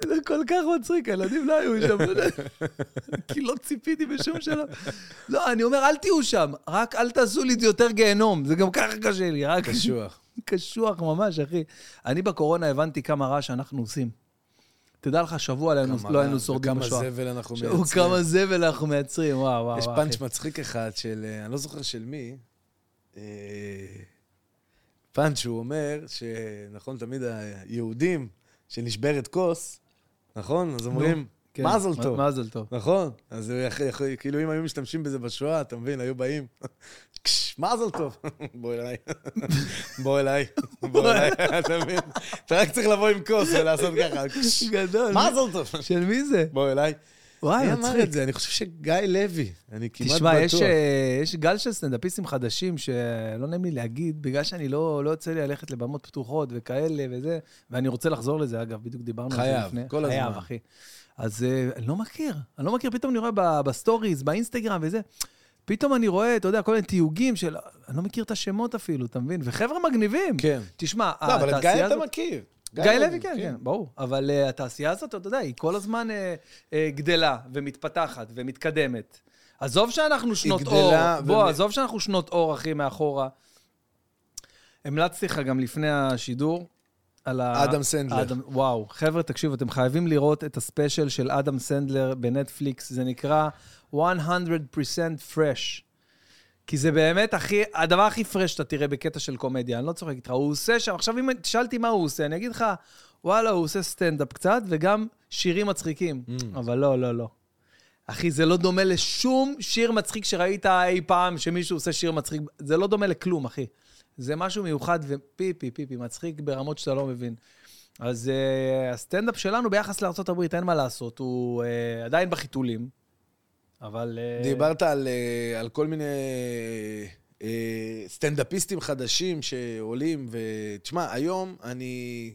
זה כל כך מצחיק, הילדים לא היו שם. כי לא ציפיתי בשום שלב. לא, אני אומר, אל תהיו שם, רק אל תעשו לי יותר גיהנום, זה גם ככה קשה לי, רק... קשוח. קשוח ממש, אחי. אני בקורונה הבנתי כמה רעש אנחנו עושים. תדע לך, שבוע לא היינו- כמה לא שורדים בשואה. זבל אנחנו מייצרים. כמה זבל אנחנו מייצרים, וואו, וואו. יש פאנץ'. מצחיק אחד של, אה, אני לא זוכר של מי, אה, פאנץ' הוא אומר שנכון, תמיד היהודים, שנשברת כוס, נכון? אז אומרים, כן, מזל טוב. מזל טוב. נכון? אז כאילו אם היו משתמשים בזה בשואה, אתה מבין, היו באים, מזל טוב. בוא אליי. בוא אליי. בוא אליי, אתה מבין? אתה רק צריך לבוא עם כוס ולעשות ככה, גדול. מזל טוב. של מי זה? בוא אליי. וואי, מי אמר מצחיק. את זה? אני חושב שגיא לוי. אני כמעט בטוח. תשמע, יש, אה, יש גל של סטנדאפיסטים חדשים, שלא נעים לי להגיד, בגלל שאני לא, לא יוצא לי ללכת לבמות פתוחות וכאלה וזה, ואני רוצה לחזור לזה, אגב, בדיוק דיברנו על זה חייב, לפני. כל הזמן. חייב, אחי. אז אה, אני לא מכיר, אני לא מכיר, פתאום אני רואה ב stories, באינסטגרם וזה, פתאום אני רואה, אתה יודע, כל מיני תיוגים של, אני לא מכיר את השמות אפילו, אתה מבין? וחבר'ה מגניבים. כן. תשמע, לא, אבל את גיא התעשייה אתה הזאת- מכיר. גיא לוי, כן, כן, ברור. אבל אה, התעשייה הזאת, אתה יודע, היא כל הזמן uh, uh, גדלה ומתפתחת ומתקדמת. עזוב שאנחנו שנות אור, בוא, עזוב שאנחנו שנות אור, אחי, מאחורה. המלצתי לך גם לפני השידור על ה... אדם סנדלר. אדם, וואו, חבר'ה, תקשיבו, אתם חייבים לראות את ה special של אדם סנדלר בנטפליקס, זה נקרא 100% Fresh. כי זה באמת הכי, הדבר הכי fresh שאתה תראה בקטע של קומדיה, אני לא צוחק איתך, הוא עושה שם, עכשיו אם תשאלתי מה הוא עושה, אני אגיד לך, וואלה, הוא עושה סטנדאפ קצת, וגם שירים מצחיקים. אממ. אבל לא, לא, לא. אחי, זה לא דומה לשום שיר מצחיק שראית אי פעם שמישהו עושה שיר מצחיק, זה לא דומה לכלום, אחי. זה משהו מיוחד ופיפי, פיפי, מצחיק ברמות שאתה לא מבין. אז אה, הסטנדאפ שלנו ביחס לארה"ב, אין מה לעשות, הוא אה, עדיין בחיתולים, אבל... Uh, דיברת על, אה, על כל מיני אה, סטנדאפיסטים חדשים שעולים, ותשמע, היום אני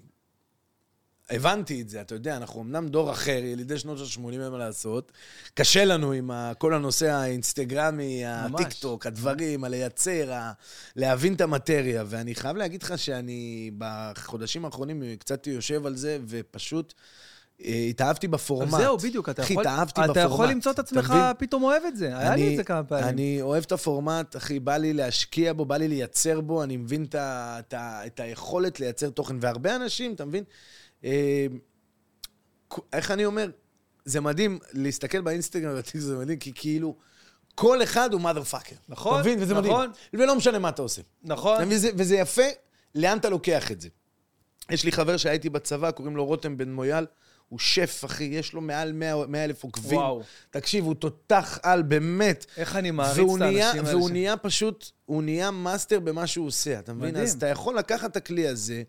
הבנתי את זה, אתה יודע, אנחנו אמנם דור אחר, ילידי שנות ה-80 אין מה לעשות. קשה לנו עם ה- כל הנושא האינסטגרמי. הטיקטוק, הדברים, הלייצר, ה- להבין את המטריה. ואני חייב להגיד לך שאני בחודשים האחרונים קצת יושב על זה, ופשוט אה, התאהבתי בפורמט. זהו, בדיוק, אתה יכול, התאהבתי אתה בפורמט. יכול למצוא את עצמך? פתאום אוהב את זה. היה לי את זה כמה פעמים. אני אוהב את הפורמט, אחי, בא לי להשקיע בו, בא לי לייצר בו, אני מבין את היכולת לייצר תוכן. והרבה אנשים, אתה מבין? אה, איך אני אומר? זה מדהים להסתכל באינסטגרם ובטיקטוק, זה מדהים, כי כאילו, כל אחד הוא mother fucker. נכון, אתה מבין? וזה מדהים. נכון. ולא משנה מה אתה עושה. נכון. וזה, וזה יפה, לאן אתה לוקח את זה. יש לי חבר שהייתי איתו בצבא, קוראים לו רותם בן מויאל, הוא שף, אחי, יש לו מעל 100 אלף עוקבים. וואו. תקשיב, הוא תותח על, באמת. איך אני מעריץ את האנשים נהיה, האלה. והוא ש- נהיה פשוט, הוא נהיה מאסטר במה שהוא עושה, אתה מבין? מדהים. אז אתה יכול לקחת את הכלי הזה,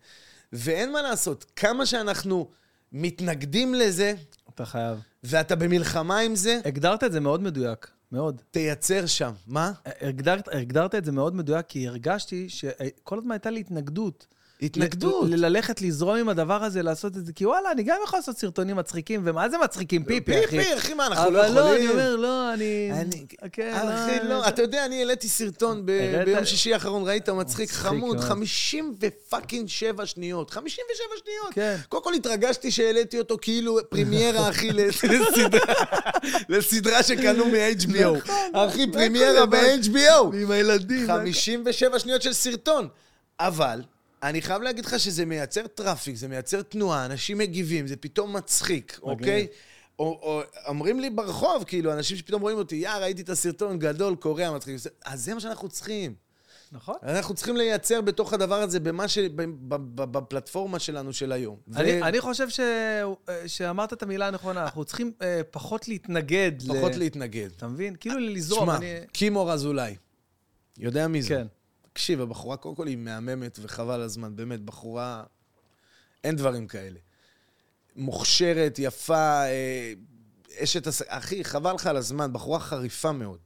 ואין מה לעשות, כמה שאנחנו מתנגדים לזה, אתה חייב. ואתה במלחמה עם זה, הגדרת את זה מאוד מדויק. מאוד. תייצר שם. מה? הגדרת, הגדרת את זה מאוד מדויק, כי הרגשתי שכל הזמן הייתה לי התנגדות. התנגדות. ללכת לזרום עם הדבר הזה, לעשות את זה, כי וואלה, אני גם יכול לעשות סרטונים מצחיקים, ומה זה מצחיקים? פיפי, אחי. פיפי, אחי, מה, אנחנו לא אבל לא, אני יכולים? אומר, לא, אני... אני... כן, אחי, לא, אתה יודע, אני העליתי סרטון ביום שישי האחרון, ראית מצחיק, חמוד, מאוד. 50 ופאקינג 7 שניות. 57 שניות. כן. קודם כל התרגשתי שהעליתי אותו כאילו פרימיירה, אחי, לס- לסדרה- שקנו מ-HBO. נכון, אחי, פרימיירה ב-HBO. עם הילדים. 57 שניות של סרטון. אבל, אני חייב להגיד לך שזה מייצר traffic, זה מייצר תנועה, אנשים מגיבים, זה פתאום מצחיק, אוקיי? או, או אומרים לי ברחוב, כאילו, אנשים שפתאום רואים אותי, יא, ראיתי את הסרטון, גדול, קורע, מצחיק. אז זה מה שאנחנו צריכים. נכון. אנחנו צריכים לייצר בתוך הדבר הזה, במה ש... בפלטפורמה שלנו של היום. אני, ו- אני חושב ש... שאמרת את המילה הנכונה, אנחנו צריכים אה, פחות להתנגד. פחות ל... להתנגד. אתה מבין? כאילו לזרום. תשמע, אני... קימור אזולאי, יודע מי זה? כן. תקשיב, הבחורה קודם כל היא מהממת וחבל הזמן, באמת, בחורה... אין דברים כאלה. מוכשרת, יפה, אה, אשת עס... אחי, חבל לך על הזמן, בחורה חריפה מאוד.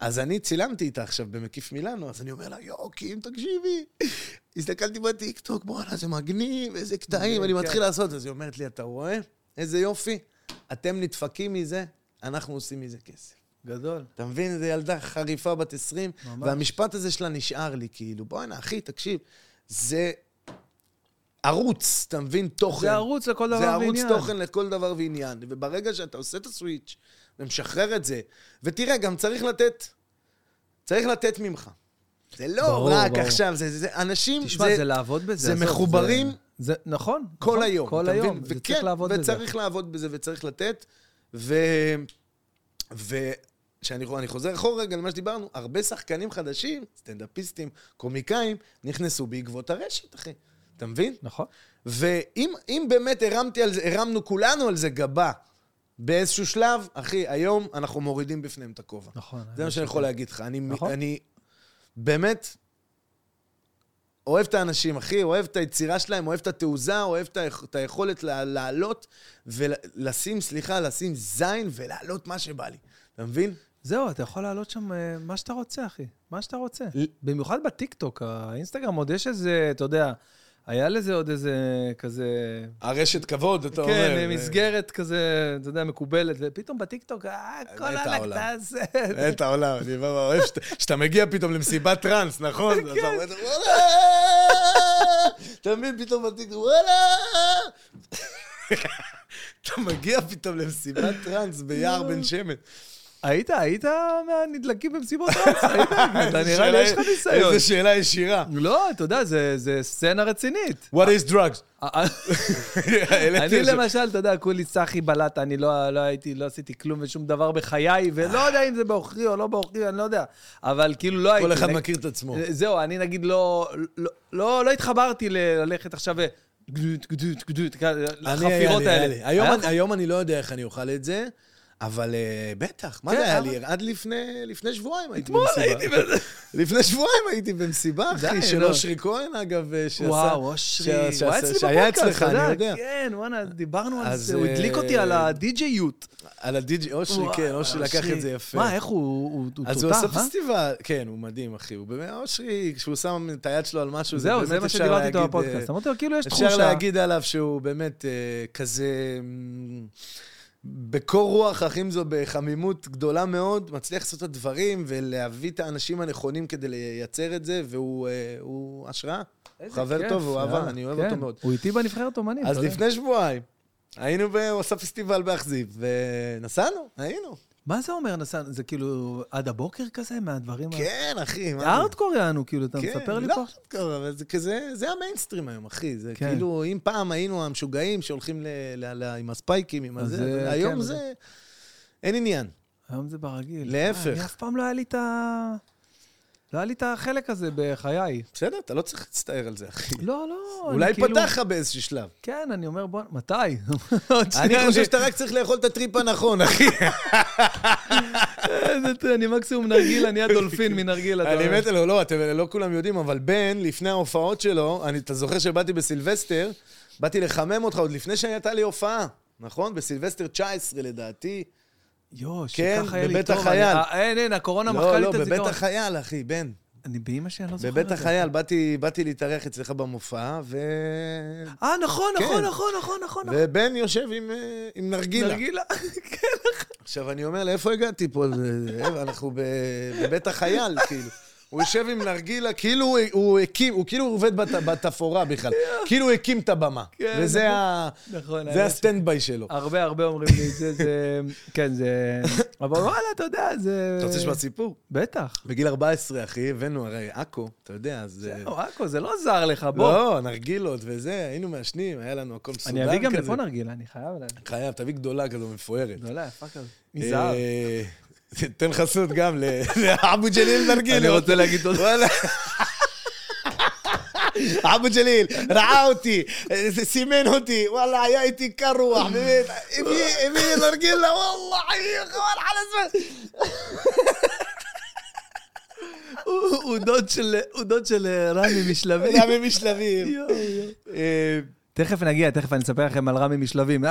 אז אני צילמתי איתה עכשיו במקיף מילאנו, אז אני אומר לה, יואו, קים, תקשיבי. הסתכלתי בטיקטוק, בואנה, זה מגניב, איזה קטעים, אני כן. מתחיל לעשות. אז היא אומרת לי, אתה רואה? איזה יופי. אתם נדפקים מזה, אנחנו עושים מזה כסף. גדול. אתה מבין? איזו ילדה חריפה בת 20, ממש. והמשפט הזה שלה נשאר לי, כאילו, בואנה, אחי, תקשיב, זה ערוץ, אתה מבין? תוכן. זה ערוץ לכל דבר זה ערוץ ועניין. תוכן לכל דבר ועניין. וברגע שאתה עושה את הסוויץ' ומשחרר את זה, ותראה, גם צריך לתת, צריך לתת ממך. זה לא ברור, רק ברור. עכשיו, זה, זה, זה אנשים, תשמע, זה, זה, לעבוד בזה. זה עזוב, מחוברים זה, נכון. כל נכון, היום. כל היום. וצריך וכן, לעבוד בזה. וצריך לעבוד בזה וצריך לתת. ו... וכשאני אני חוזר אחורה רגע למה שדיברנו, הרבה שחקנים חדשים, סטנדאפיסטים, קומיקאים, נכנסו בעקבות הרשת, אחי. אתה מבין? נכון. ואם אם באמת הרמתי על זה, הרמנו כולנו על זה גבה באיזשהו שלב, אחי, היום אנחנו מורידים בפניהם את הכובע. נכון. זה מה שאני יכול להגיד לך. אני, נכון. אני באמת אוהב את האנשים, אחי, אוהב את היצירה שלהם, אוהב את התעוזה, אוהב את, היכ- את היכולת לעלות ולשים, סליחה, לשים זין ולעלות מה שבא לי. אתה מבין? זהו, אתה יכול להעלות שם אה, מה שאתה רוצה, אחי. מה שאתה רוצה. במיוחד בטיקטוק, האינסטגרם עוד יש איזה, אתה יודע, היה לזה עוד איזה כזה... יראת כבוד, אתה אומר. כן, מסגרת כזה, אתה יודע, מקובלת, ופתאום בטיקטוק, אה, כל הלקטה. הזה. את העולם, אני בא ואוהב שאתה- מגיע פתאום למסיבת טראנס, נכון? אז אתה אומר, וואלה! אתה מבין, פתאום בטיקטוק, וואלה! אתה מגיע פתאום למסיבת טראנס ביער בן שמן. היית, היית מהנדלקים במסיבות רץ, היית, אתה נראה לי, יש לך ניסיון. איזה שאלה ישירה. לא, אתה יודע, זה- סצנה רצינית. What is drugs? אני למשל, אתה יודע, כולי צחי בלטה, אני לא, לא הייתי, לא עשיתי כלום ושום דבר בחיי, ולא יודע אם זה בעוכרי או לא בעוכרי, אני לא יודע. אבל כאילו לא הייתי. כל אחד מכיר את עצמו. זהו, אני נגיד לא, לא, לא, לא התחברתי ללכת עכשיו ו... גדות, גדות, גדות, אני, היה לחפירות לי, היה האלה. היום אני לא יודע איך אני אוכל את זה, אבל אה, בטח, מה כן, זה היה לי? עד לפני שבועיים הייתי אתמול במסיבה. הייתי בזה. לפני שבועיים הייתי במסיבה, אחי, של לא. אושרי כהן, אגב, אה, שעשה... וואו, אושרי, הוא היה אצלי שהיה בפודקאסט, אצלך, אתה אני יודע. כן, וואנה, דיברנו על זה, הוא הדליק אה, אותי על הדי-ג'יות. על הדי.ג'י, אושרי, כן, אושרי לקח את זה יפה. מה, איך הוא, הוא הוא אז הוא עושה תותח, אה? פסטיבל, כן, הוא מדהים, אחי. הוא באמת, אושרי, כשהוא שם את היד שלו על משהו, זה זהו, באמת זה מה אפשר שדיברתי איתו להגיד, בפודקאסט. אה, אה, בקור רוח, אך אם זו בחמימות גדולה מאוד, מצליח לעשות את הדברים ולהביא את האנשים הנכונים כדי לייצר את זה, והוא אה, השראה. חבר כיף, טוב, הוא אהבה, יאללה. אני אוהב כן, אותו מאוד. הוא איתי בנבחרת אומנים. אז. לפני שבועיים, היינו, הוא עשה פסטיבל באכזיב, ונסענו, היינו. מה זה אומר, נסענו? זה כאילו עד הבוקר כזה, מהדברים ה... כן, אחי, זה? הארדקור יענו, כאילו, אתה כן, מספר לי לא פה? הארדקור, אבל זה כזה, זה המיינסטרים היום, אחי. זה כן. כאילו, אם פעם היינו המשוגעים שהולכים עם הספייקים, עם הזה, זה- היום כן, זה... אין עניין. היום זה ברגיל. להפך. אה, אף פעם לא היה לי את ה... לא היה לי את החלק הזה בחיי. בסדר, אתה לא צריך להצטער על זה, אחי. לא, לא, אולי אני כאילו... פתח לך באיזשהו שלב. כן, אני אומר, בוא, מתי? אני חושב שאתה רק צריך לאכול את הטריפ הנכון, אחי. אני מקסימום נרגילה, נהיה דולפין מנרגילה. אתה אני. מת עליו, לא, אתם לא כולם יודעים, אבל בן, לפני ההופעות שלו, אני- אתה זוכר שבאתי בסילבסטר, באתי לחמם אותך עוד לפני שהייתה לי הופעה, נכון? בסילבסטר 19 לדעתי. יואו, כן, שככה היה לי בבית טוב. החייל. אני- אה, אין, אין, הקורונה מחקה לא, לי לא, את בבית הזיכרון. החייל, אחי, בן. אני באמא שלי, אני לא זוכר בבית. החייל, באתי, באתי להתארח אצלך במופע, ו... אה, נכון, כן. נכון, נכון, נכון, נכון. ובן יושב עם, אה, עם נרגילה. נרגילה. כן. עכשיו, אני אומר, לאיפה הגעתי פה? אנחנו בבית החייל, כאילו. הוא יושב עם נרגילה, כאילו הוא- הקים, הוא כאילו עובד בת- בתפאורה בכלל. כאילו הוא הקים את הבמה. כן, וזה נכון. ה stand by שלו. הרבה הרבה אומרים לי את זה, זה... כן, זה... אבל וואלה, אתה יודע, זה... אתה רוצה לשמוע סיפור? בטח. בגיל 14, אחי, הבאנו, הרי עכו, אתה יודע, אז... אה, זהו, עכו, זה לא זר לך, בוא. לא, נרגילות וזה, היינו מעשנים, היה לנו הכל מסודר אני כזה. אביא גם לפה נרגילה, אני חייב. חייב, תביא גדולה כזו, מפוארת. גדולה, יפה כזאת. מזהב. תן חסות גם לאבו ג'ליל נרגילות. אני רוצה להגיד תודה. וואלה. אבו ג'ליל, ראה אותי, אה, סימן אותי, וואלה, היה איתי קר רוח, באמת, הביא הביא נרגילה, וואלה, חבל על הזמן. הוא- דוד של- הוא דוד של אה, רמי משלבים. רמי משלבים. אה, תכף נגיע, תכף אני אספר לכם על רמי משלבים.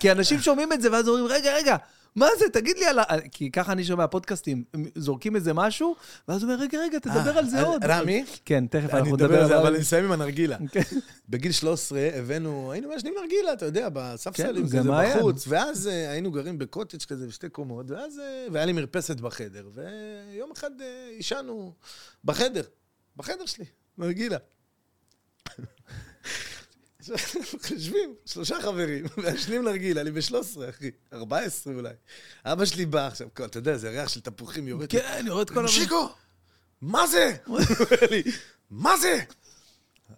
כי אנשים שומעים את זה ואז אומרים, רגע, רגע, מה זה? תגיד לי על ה... כי ככה אני שומע פודקאסטים, זורקים איזה משהו, ואז הוא אומר, רגע, רגע, תדבר על זה אה, עוד. רמי? כן, תכף אנחנו נדבר על זה, אבל. אני מסיים עם הנרגילה. כן. בגיל 13 הבאנו, היינו מעשנים נרגילה, אתה יודע, בספסלים כן, זה כזה. בחוץ, ואז אה, היינו גרים בקוטג' כזה בשתי קומות, ואז, אה, והיה לי מרפסת בחדר, ויום אחד אה, עישנו בחדר, בחדר שלי, נרגילה. יושבים, שלושה חברים, מעשנים נרגילה, אני ב-13, אחי, 14 אולי. אבא שלי בא עכשיו, אתה יודע, זה ריח של תפוחים יורד. כן, יורד כל הזמן. שיקו, מה זה? הוא אומר לי, מה זה?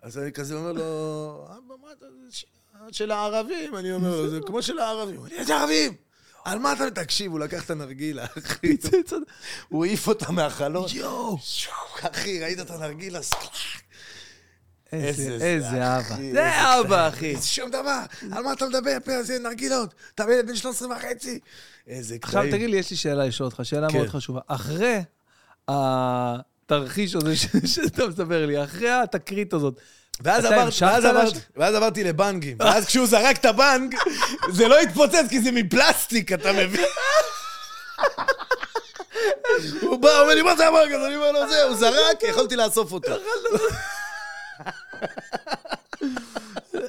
אז אני כזה אומר לו, אבא, מה אתה... של הערבים, אני אומר לו, זה כמו של הערבים. הוא אומר לי, איזה ערבים? על מה אתה... תקשיב, הוא לקח את הנרגילה, אחי. הוא העיף אותה מהחלון. יואו. אחי, ראית את הנרגילה? סקלק. איזה איזה איזה זה, אבא. אחי, זה אבא, אחי. שום דבר, על מה אתה מדבר? פה זה נרגילות. אתה ילד בן 13 וחצי. איזה קטעים. עכשיו תגיד לי, יש לי שאלה לשאול אותך, שאלה כן. מאוד חשובה. אחרי התרחיש הזה ש- שאתה מספר לי, אחרי התקרית הזאת, ואז, עבר, ואז, עברתי, ואז עברתי לבנגים. ואז כשהוא זרק את הבנג, זה לא התפוצץ כי זה מפלסטיק, אתה מבין? הוא בא, אומר לי, מה זה הבנג הזה? אני אומר לו, זה, הוא זרק, יכולתי לאסוף אותו.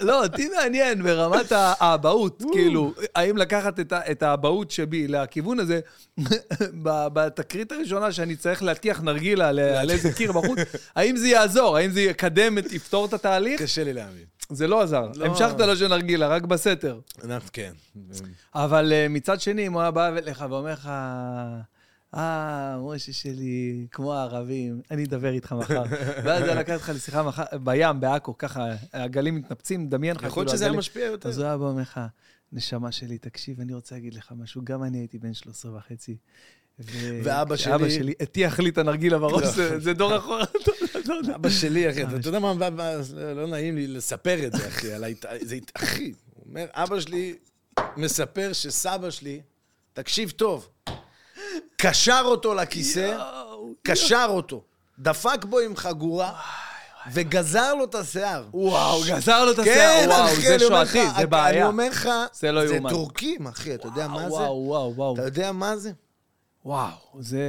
לא, אותי מעניין ברמת האבהות, כאילו, האם לקחת את האבהות שבי לכיוון הזה, בתקרית הראשונה שאני צריך להטיח נרגילה על- איזה קיר בחוץ, האם זה יעזור? האם זה יקדם, יפתור את התהליך? קשה לי להאמין. זה לא עזר. לא. המשכת לו של נרגילה, רק בסתר. כן. אבל אה, מצד שני, אם הוא היה בא אליך ואומר לך, אה, משה שלי, כמו הערבים, אני אדבר איתך מחר. ואז הוא לקח אותך לשיחה מחר, בים, בעכו, ככה, הגלים מתנפצים, דמיין לך. יכול להיות כאילו, שזה היה משפיע יותר. אז הוא היה בא ואומר לך, נשמה שלי, תקשיב, אני רוצה להגיד לך משהו, גם אני הייתי בן 13 וחצי. ואבא שלי- אבא שלי הטיח לי את הנרגילה בראש, לא. זה- דור אחורה. לא יודע. אבא שלי, אחי, אתה יודע מה, לא נעים לי לספר את זה, אחי, אחי, הוא אומר, אבא שלי מספר שסבא שלי תקשיב טוב. קשר אותו לכיסא, קשר אותו. דפק בו עם חגורה, וגזר לו את השיער. וואו, גזר לו את כן, השיער, וואו, אחי, זה אני שואתי, זה אני בעיה. אומר לך, זה לא זה יאומן. טורקים, אחי, אתה יודע מה זה? וואו, וואו, וואו. אתה יודע מה זה? וואו, זה...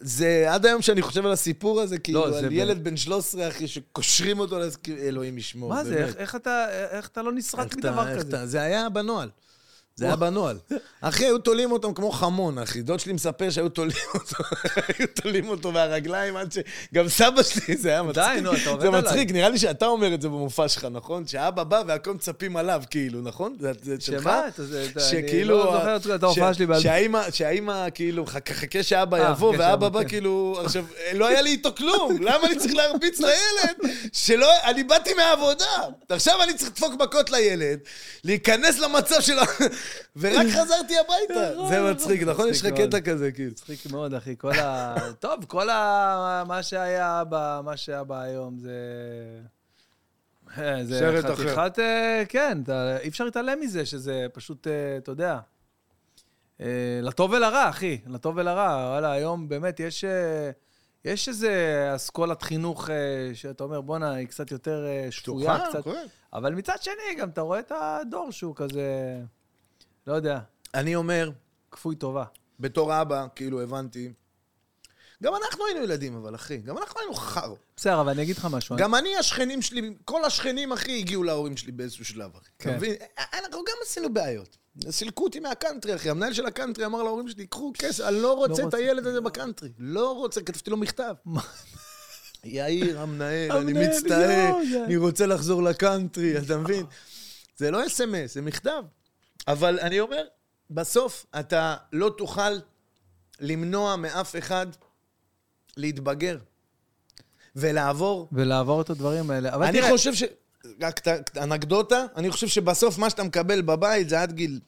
זה עד היום שאני חושב על הסיפור הזה, כאילו, לא, זה על ילד בן 13, אחי, שקושרים אותו, אלוהים ישמור. מה זה, באמת. איך- איך אתה- איך אתה לא איך מדבר כזה? אתה- זה היה בנוהל. זה היה בנוהל. אחי, היו תולים אותם כמו חמון, אחי. דוד שלי מספר שהיו תולים אותו, היו תולים אותו מהרגליים עד ש... גם סבא שלי, זה היה מצחיק. די, נו, אתה עובד זה עליי. מצחיק, נראה לי שאתה אומר את זה במופע שלך, נכון? שאבא בא והכל מצפים עליו, כאילו, נכון? זה זה שלך? שמה? זה- אתה- אני שכאילו... לא זוכר את ההופעה שלי בעל. שהאימא, כאילו, חכה שאבא אה, יבוא, ואבא בא, כן. כאילו, עכשיו, לא היה לי איתו כלום, למה אני צריך להרביץ לילד? שלא, אני באתי מהעבודה, עכשיו אני צריך לדפוק מכות לילד, להיכנס למצב שלו, ורק חזרתי הביתה. זה מצחיק, נכון? יש לך קטע כזה, כאילו. מצחיק מאוד, אחי. כל ה... טוב, כל ה... מה שהיה ב... מה שהיה בה היום זה... אה, זה. חתיכת... אה, כן, אתה- אי אפשר להתעלם מזה, שזה פשוט, אה, אתה יודע, לטוב ולרע, אחי. לטוב ולרע. וואלה, היום באמת יש... יש איזה אסכולת חינוך שאתה אומר, בואנה, היא קצת יותר שפויה, קצת... כן. אבל מצד שני, גם אתה רואה את הדור שהוא כזה, לא יודע, אני אומר, כפוי טובה. בתור אבא, כאילו, הבנתי. גם אנחנו היינו ילדים, אבל אחי, גם אנחנו היינו חר. בסדר, אבל אני אגיד לך משהו. גם אני, השכנים שלי, כל השכנים, אחי, הגיעו להורים שלי באיזשהו שלב, אחי. אתה כן. מבין? אנחנו גם עשינו בעיות. סילקו אותי מהקאנטרי, אחי. המנהל של הקאנטרי אמר להורים שלי, קחו כסף, אני לא רוצה את רוצה. הילד הזה בקאנטרי. לא רוצה, כתבתי לו מכתב. יאיר, המנהל, אני מצטער, אני רוצה לחזור לקאנטרי, אתה מבין? זה לא אס.אם.אס, זה מכתב. אבל אני אומר, בסוף אתה לא תוכל למנוע מאף אחד להתבגר ולעבור. ולעבור את הדברים האלה. אבל אני תראה, חושב ש... רק אנקדוטה, אני חושב שבסוף מה שאתה מקבל בבית זה עד גיל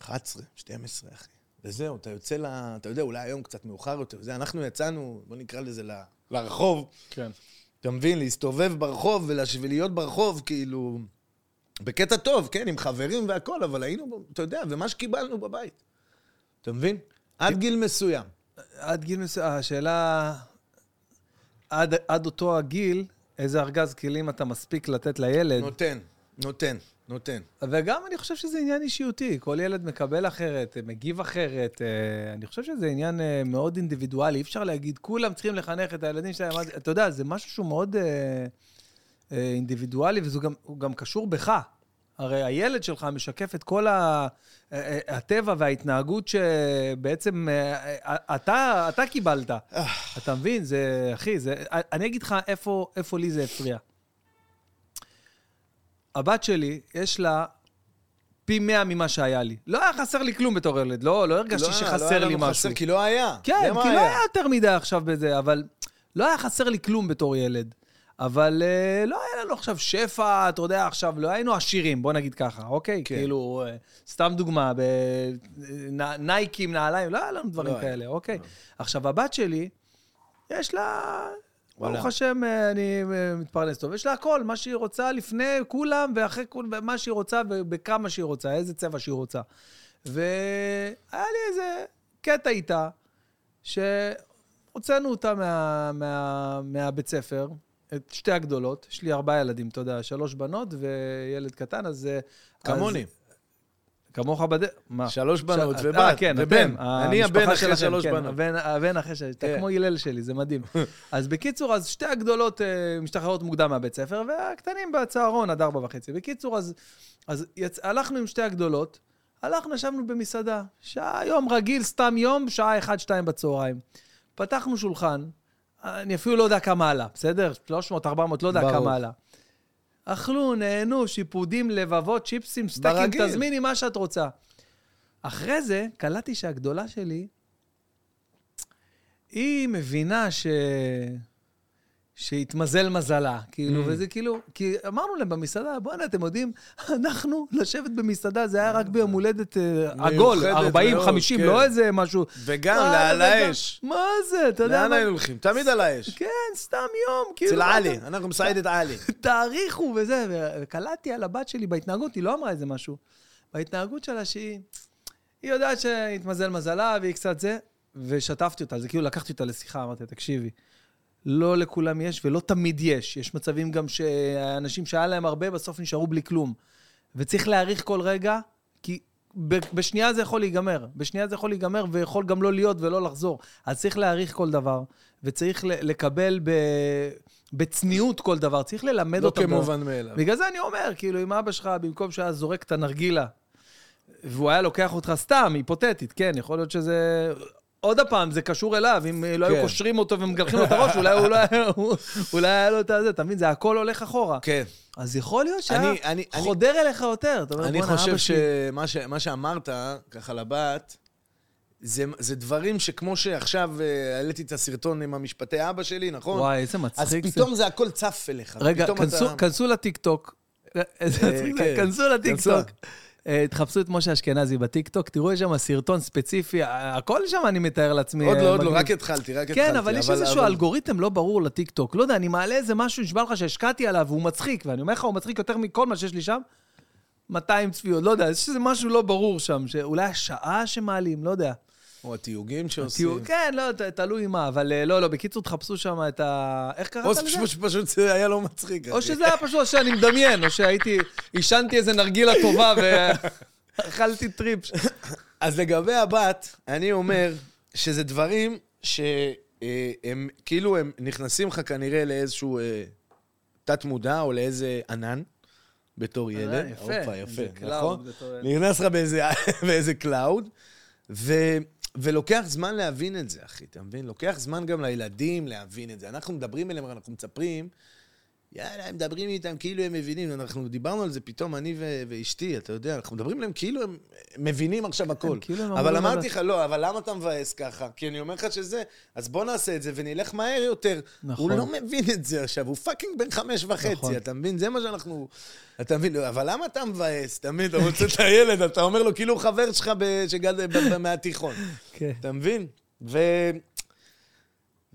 11, 12, אחי. וזהו, אתה יוצא ל... אתה יודע, אולי היום קצת מאוחר יותר. זה, אנחנו יצאנו, בוא נקרא לזה ל... לרחוב. כן. אתה מבין? להסתובב ברחוב. ולהיות ברחוב, כאילו... בקטע טוב, כן, עם חברים והכול, אבל היינו, אתה יודע, ומה שקיבלנו בבית. אתה מבין? עד גיל מסוים. עד גיל מסוים, השאלה, עד, עד אותו הגיל, איזה ארגז כלים אתה מספיק לתת לילד. נותן, נותן, נותן. וגם אני חושב שזה עניין אישיותי. כל ילד מקבל אחרת, מגיב אחרת. אה, אני חושב שזה עניין אה, מאוד אינדיבידואלי. אי אפשר להגיד, כולם צריכים לחנך את הילדים שלהם. עד-" אתה יודע, זה משהו שהוא מאוד אה, אה, אינדיבידואלי, וזה גם, גם קשור בך. הרי הילד שלך משקף את כל ה, אה, אה, הטבע וההתנהגות שבעצם אה, אה, אתה, אתה קיבלת. אתה מבין? זה, אחי, זה... אני אגיד לך איפה, איפה לי זה הפריע. הבת שלי, יש לה פי מאה ממה שהיה לי. לא היה חסר לי כלום בתור ילד, לא, לא הרגשתי לא, לא שחסר היה לי לנו משהו. חסר, כי לא היה. כן, זה מה כי לא היה יותר מדי עכשיו בזה, אבל לא היה חסר לי כלום בתור ילד. אבל uh, לא היה לנו עכשיו שפע, אתה יודע, עכשיו לא היינו עשירים, בוא נגיד ככה, אוקיי? כן. כאילו, uh, סתם דוגמה, בנייקים, נעליים, לא היה לנו דברים לא היה. כאלה, אוקיי? עכשיו, הבת שלי, יש לה, ברוך עולם. השם, אה, אני אה, מתפרנס טוב, יש לה הכל, מה שהיא רוצה לפני כולם ואחרי כולם, מה שהיא רוצה ובכמה שהיא רוצה, איזה צבע שהיא רוצה. והיה לי איזה קטע איתה, שהוצאנו אותה מה, מה, מהבית ספר, את שתי הגדולות, יש לי ארבעה ילדים, אתה יודע, שלוש בנות וילד קטן, אז... כמוני. אז, כמוך בדרך, מה? שלוש בנות ש- ובת, אה, כן, ובן. אתם, אני הבן אחרי שלוש כן, בנות. הבן, הבן אחרי ש... אתה כן. כמו הלל שלי, זה מדהים. אז בקיצור, אז שתי הגדולות אה, משתחררות מוקדם מהבית ספר, והקטנים בצהרון עד ארבע וחצי. בקיצור, אז, אז יצ... הלכנו עם שתי הגדולות, הלכנו, ישבנו במסעדה. שעה, יום רגיל, סתם יום, שעה אחת, שתיים בצהריים. פתחנו שולחן, אני אפילו לא יודע כמה עלה, בסדר? 300, 400, לא יודע ברור. כמה עלה. אכלו, נהנו, שיפודים, לבבות, צ'יפסים, סטייקים, ברגיל. תזמיני מה שאת רוצה. אחרי זה, קלטתי שהגדולה שלי, היא מבינה ש... שהתמזל מזלה, כאילו, Mm. וזה כאילו, כי אמרנו להם במסעדה, בוא'נה, אתם יודעים, אנחנו, לשבת במסעדה, זה היה רק ביום הולדת אה, עגול, מיוחדת 40, מאוד, 50, כן. לא איזה משהו. וגם, על האש. מה זה, אתה יודע לאן? היינו הולכים? תמיד על האש. כן, סתם יום, כאילו. אצל עלי, אנחנו מסעדת עלי. תאריכו וזה, וקלטתי על הבת שלי בהתנהגות, היא לא אמרה איזה משהו. בהתנהגות שלה שהיא... היא יודעת שהתמזל מזלה והיא קצת זה, ושטפתי אותה. זה כאילו לקחתי אותה לשיחה, אמרתי, תקשיבי, לא לכולם יש ולא תמיד יש. יש מצבים גם שאנשים שהיה להם הרבה, בסוף נשארו בלי כלום. וצריך להעריך כל רגע, כי בשנייה זה יכול להיגמר. בשנייה זה יכול להיגמר ויכול גם לא להיות ולא לחזור. אז צריך להעריך כל דבר, וצריך לקבל ב... בצניעות כל דבר. צריך ללמד לא אותם. כמובן מאליו. בגלל זה אני אומר, כאילו, אם אבא שלך, במקום שהיה זורק את הנרגילה, והוא היה לוקח אותך סתם, היפותטית, כן, יכול להיות שזה... עוד פעם, זה קשור אליו, אם לא היו כן. קושרים אותו ומגלחים לו את הראש, אולי הוא לא היה- אולי היה לו את הזה, אתה מבין? זה הכל הולך אחורה. כן. אז יכול להיות שהיה חודר אליך יותר. אני "בואנה, חושב אבא שלי." שמה שאמרת, ככה לבת, זה, זה דברים שכמו שעכשיו אה, העליתי את הסרטון עם המשפטי אבא שלי, נכון? וואי, איזה אז מצחיק זה. פתאום זה הכל צף אליך. רגע, כנסו- אתה... כנסו לטיקטוק. זה, כן. כנסו לטיקטוק. אה, תחפשו את משה אשכנזי בטיקטוק, תראו, שם סרטון ספציפי, הכל שם אני מתאר לעצמי. עוד אה, לא, עוד לא. רק התחלתי, רק התחלתי. כן, אבל יש איזשהו אלגוריתם לא ברור לטיקטוק. לא יודע, אני מעלה איזה משהו, נשבע לך שהשקעתי עליו, והוא מצחיק, ואני אומר לך, הוא מצחיק יותר מכל מה שיש לי שם. 200 צפיות, לא יודע, יש איזה משהו לא ברור שם, שאולי השעה שמעלים, לא יודע. או התיוגים שעושים. כן, לא, תלוי מה, אבל אה, לא, לא, בקיצור, תחפשו שם את ה... איך קראת או לזה? פשוט, פשוט זה היה לא מצחיק. או. שזה היה פשוט שאני מדמיין, או שהייתי, עישנתי איזה נרגילה טובה ואכלתי trip. אז לגבי הבת, אני אומר שזה דברים שהם כאילו הם נכנסים לך כנראה לאיזשהו אה, תת-מודע או לאיזה ענן בתור ילד. אה, יפה. הופה, יפה, נכון? נכנס לך באיזה, באיזה cloud, ו, ולוקח זמן להבין את זה, אחי, אתה מבין? לוקח זמן גם לילדים להבין את זה. אנחנו מדברים אליהם, אנחנו מספרים, יאללה, הם מדברים איתם כאילו הם מבינים. אנחנו דיברנו על זה פתאום, אני ו- ואשתי, אתה יודע, אנחנו מדברים אליהם כאילו הם מבינים עכשיו הכל. כאילו אבל אמרתי. לך, לא, אבל למה אתה מבאס ככה? כי אני אומר לך שזה, אז בוא נעשה את זה ונלך מהר יותר. נכון. הוא לא מבין את זה עכשיו, הוא fucking בן חמש וחצי, נכון. אתה מבין? זה מה שאנחנו... אתה מבין? אבל למה אתה מבאס? אתה מבין? אתה מוצא את הילד, אתה אומר לו כאילו הוא חבר שלך ב- שגדל ב- ב- מהתיכון. כן. אתה מבין? ו...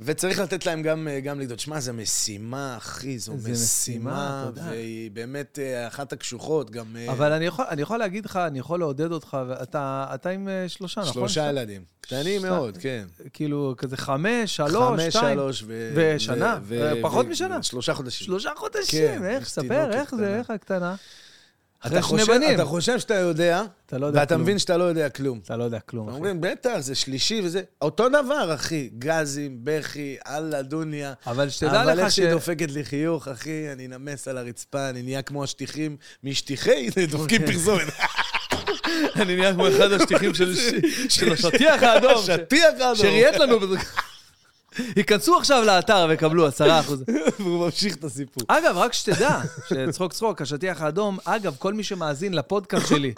וצריך לתת להם גם, גם לגדול. שמע, זו משימה, אחי, זו זה משימה, משימה. והיא באמת אה, אחת הקשוחות, גם... אה, אבל אני יכול, אני יכול להגיד לך, אני יכול לעודד אותך, ואתה אתה עם אה, שלושה, נכון? שלושה ילדים. קטנים שת- מאוד, כן. כאילו, כזה חמש, שלוש, חמש, שתיים. שלוש ו... ושנה. ו- ו- פחות ו- משנה. שלושה חודשים. שלושה חודשים, כן, איך? ספר, איך זה, קטנה. איך הקטנה? אחרי שני חושב- בנים. אתה חושב שאתה יודע, אתה לא יודע ואתה כלום. מבין שאתה לא יודע כלום. אתה לא יודע כלום, אחי. אומרים, בטח, זה שלישי וזה... אותו דבר, אחי. גזים, בכי, אללה, דוניה. אבל שתדע אבל לך איך ש... שהיא דופקת לי חיוך, אחי, אני נמס על הרצפה, אני נהיה כמו השטיחים משטיחי, דופקים פרסומת. אני נהיה כמו אחד השטיחים של השטיח האדום. השטיח האדום. שראיית לנו. ייכנסו עכשיו לאתר ויקבלו עשרה אחוז. והוא ממשיך את הסיפור. אגב, רק שתדע, שצחוק צחוק, השטיח האדום, אגב, כל מי שמאזין לפודקאסט שלי,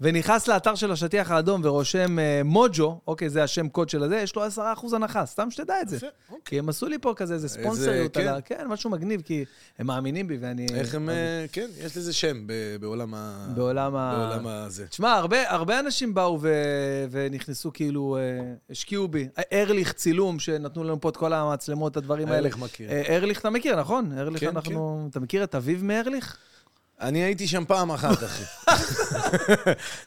ונכנס לאתר של השטיח האדום ורושם אה, מוג'ו, אוקיי, זה השם קוד של הזה, יש לו 10% הנחה, סתם שתדע את זה. אוקיי. כי הם עשו לי פה כזה איזה ספונסריות כן. על ה... כן, משהו מגניב, כי הם מאמינים בי ואני... איך הם... אה, כן, יש לזה שם ב- בעולם ה... בעולם ה... בעולם הזה. תשמע, הרבה, הרבה אנשים באו ו... ונכנסו כאילו, אה, השקיעו בי. ארליך צילום, שנתנו לנו פה את כל המצלמות, הדברים האלה. ארליך מכיר. ארליך אתה מכיר, נכון? ארליך כן, אנחנו... אתה מכיר את אביב מארליך? אני הייתי שם פעם אחת, אחי.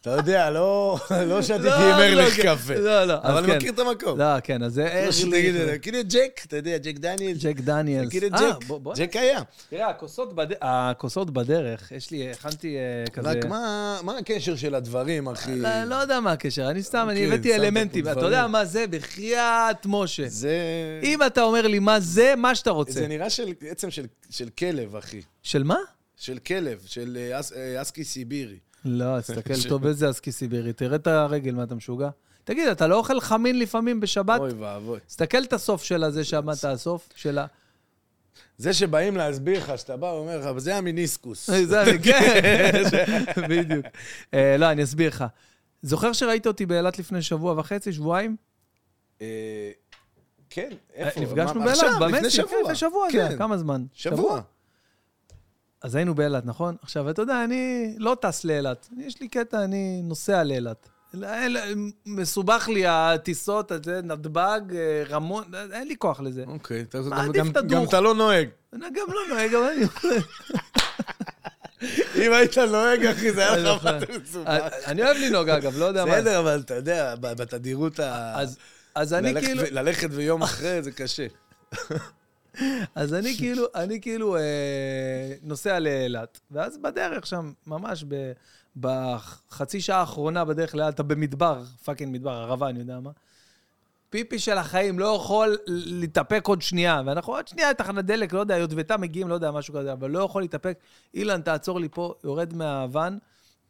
אתה יודע, לא לא שתיתי לא, עם ארליך לא, קפה. לא, לא, אבל אני כן. מכיר את המקום. לא, כן, אז זה כמו שתגיד, ארליך. כאילו ג'ק, אתה יודע, ג'ק דניאל. ג'ק דניאלס. אה, ג'ק? ג'ק היה. תראה, הכוסות בד- הכוסות בדרך, יש לי, הכנתי אה, כזה... רק מה מה הקשר של הדברים, אחי? לא, לא יודע מה הקשר, אני סתם, אני אוקיי, הבאתי אלמנטים. אתה. יודע מה זה? בחייאת משה. זה... אם אתה אומר לי מה זה, מה שאתה רוצה. זה נראה של עצם של כלב, אחי. של מה? של כלב, של אה, אס- אה, אסקי סיבירי. לא, תסתכל טוב איזה אסקי סיבירי, תראה את הרגל, מה אתה משוגע? תגיד, אתה לא אוכל חמין לפעמים בשבת? אוי ואבוי. תסתכל את הסוף של הזה שעמדת, הסוף של ה... זה שבאים להסביר לך, שאתה בא ואומר לך, זה המיניסקוס. זה, כן, בדיוק. אה, לא, אני אסביר לך. זוכר שראית אותי באילת לפני שבוע וחצי, שבועיים? כן, איפה? נפגשנו באילת, במסי, לפני כן, שבוע. כן, כמה זמן? שבוע. אז היינו באילת, נכון? עכשיו, אתה יודע, אני לא טס לאילת. יש לי קטע, אני נוסע לאילת. מסובך לי הטיסות, נתב"ג, אה, רמון, אין לי כוח לזה. אוקיי, גם- אתה לא נוהג. אני גם לא נוהג, אבל אני... אם היית נוהג, אחי, זה היה אני לך. מה מסובך. אני אוהב לנהוג, אגב, לא יודע מה. בסדר, אבל אתה יודע, בתדירות ה... אז- אני כאילו... ללכת ויום אחרי זה קשה. אז אני כאילו, אני כאילו אה, נוסע לאילת, ואז בדרך שם, ממש בחצי שעה האחרונה בדרך לאילת, אתה במדבר, fucking מדבר, ערבה, אני יודע מה. פיפי של החיים, לא יכול להתאפק עוד שנייה, ואנחנו עוד שנייה תחנת דלק, לא יודע, יוטבתה מגיעים, לא יודע, משהו כזה, אבל לא יכול להתאפק. אילן, תעצור לי פה, יורד מהוואן,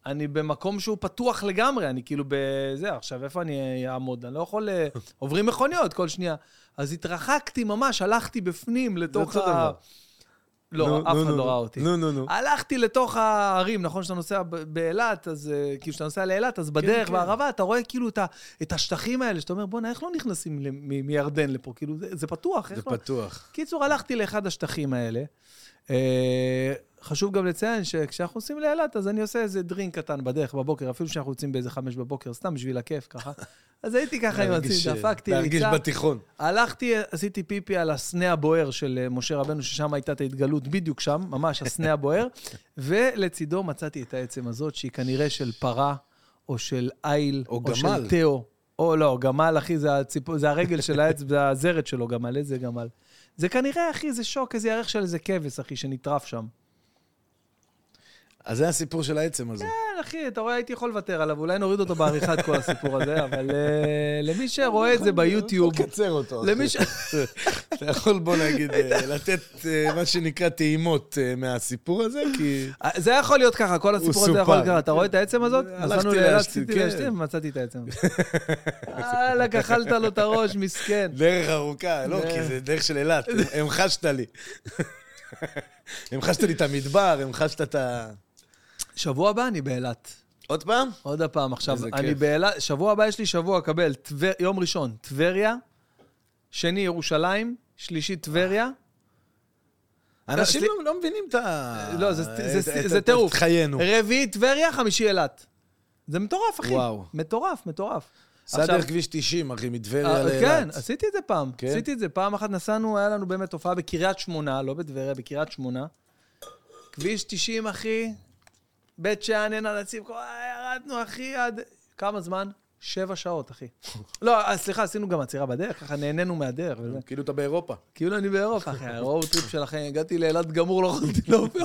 אני במקום שהוא פתוח לגמרי, אני כאילו בזה, עכשיו, איפה אני אעמוד? אני לא יכול... אה, עוברים מכוניות כל שנייה. אז התרחקתי ממש, הלכתי בפנים לתוך ה... לא, אף אחד לא ראה אותי. נו, נו, נו. הלכתי לתוך הערים, נכון שאתה נוסע באילת, אז אה, כאילו כשאתה נוסע לאילת, אז בדרך כן. בערבה אתה רואה כאילו את השטחים האלה, שאתה אומר, בואנה, איך לא נכנסים מירדן לפה? כאילו, זה פתוח, זה לא... פתוח. קיצור, הלכתי לאחד השטחים האלה. אה, חשוב גם לציין שכשאנחנו נוסעים לאילת, אז אני עושה איזה דרינק קטן בדרך בבוקר, אפילו שאנחנו יוצאים באיזה חמש בבוקר, סתם בשביל הכיף ככה. אז הייתי ככה עם להרגיש- עצמי, דפקתי להרגיש ריצה. בתיכון. הלכתי, עשיתי פיפי על הסנה הבוער של אה, משה רבנו, ששם הייתה את ההתגלות, בדיוק שם, ממש הסנה הבוער, ולצידו מצאתי את העצם הזאת, שהיא כנראה של פרה, או של איל, או או, גמל. של תאו. או לא, גמל, אחי, זה, הציפ... זה הרגל של העץ, זה הזרת שלו, גמל, איזה גמל. זה כנראה, אחי, זה שוק, איזה ירך של איזה כבש, אחי, שנטרף שם. אז זה הסיפור של העצם הזה. כן, אחי, אתה רואה, הייתי יכול לוותר עליו, אולי נוריד אותו בעריכה, את כל הסיפור הזה, אבל אה, למי שרואה את זה ביוטיוב, אתה יכול לקצר אותו. אחי. למי ש... אתה יכול, בוא נגיד, אה, לתת אה, מה שנקרא טעימות מהסיפור הזה, כי... זה יכול להיות ככה, כל הסיפור הזה. יכול לקרות. אתה רואה את העצם הזאת? נסענו לאילת, להשתין, רציתי כן. ומצאתי את העצם. וואלכ, אכלת לו את הראש, מסכן. דרך ארוכה, לא, כי זה דרך של אילת, המחשת לי. המחשת לי את המדבר, המחשת את ה... שבוע הבא אני באילת. עוד פעם? עוד הפעם, עכשיו, אני. באילת, שבוע הבא יש לי שבוע, קבל, טבר- יום ראשון, טבריה, שני, ירושלים, שלישי, טבריה. אנשים סליחה. לא- לא מבינים את ה... לא, זה- טירוף. את חיינו. רביעי, טבריה, חמישי, אילת. זה מטורף, אחי. וואו. מטורף, מטורף. סע עכשיו- דרך כביש 90, אחי, מטבריה אה, לאילת. כן, עשיתי את זה פעם. כן? עשיתי את זה. פעם אחת נסענו, היה לנו באמת הופעה בקריית שמונה, לא בטבריה, בקריית שמונה. כביש 90, אחי, בית שאן, עין הנציב, כל- ירדנו, אחי, עד... כמה זמן? שבע שעות, אחי. לא, אה, סליחה, עשינו גם עצירה בדרך, ככה נהנינו מהדרך. כאילו אתה באירופה. כאילו אני באירופה, אחי, הרואו טריפ של החיים. הגעתי לאילת גמור, לא יכולתי להופיע,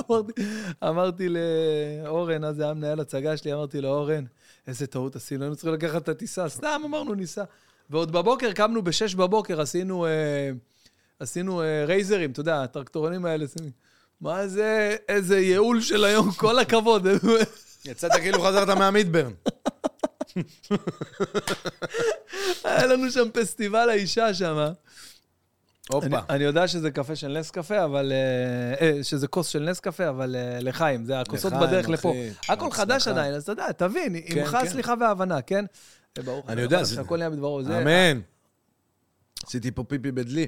אמרתי, לאורן, אז היה מנהל הצגה שלי, אמרתי לו, אורן, איזה טעות עשינו, היינו צריכים לקחת את הטיסה, סתם אמרנו, ניסע. ועוד בבוקר, קמנו בשש בבוקר, עשינו, אה, אה, רייזרים, אתה יודע, הטרקטורונים האלה, מה זה, איזה ייעול של היום, כל הכבוד. יצאת כאילו חזרת מהמידברן. היה לנו שם פסטיבל האישה שם. הופה. אני יודע שזה קפה של נס קפה, אבל... אה, אה, שזה כוס של נס קפה, אבל אה, לחיים, זה הכוסות בדרך לפה. הכל. חדש עדיין, אז אתה יודע, תבין, כן, עמך כן. סליחה והבנה, כן? ברוך אני יודע, זה- שהכל נהיה בדברו. אמן. עשיתי פה פיפי בדלי.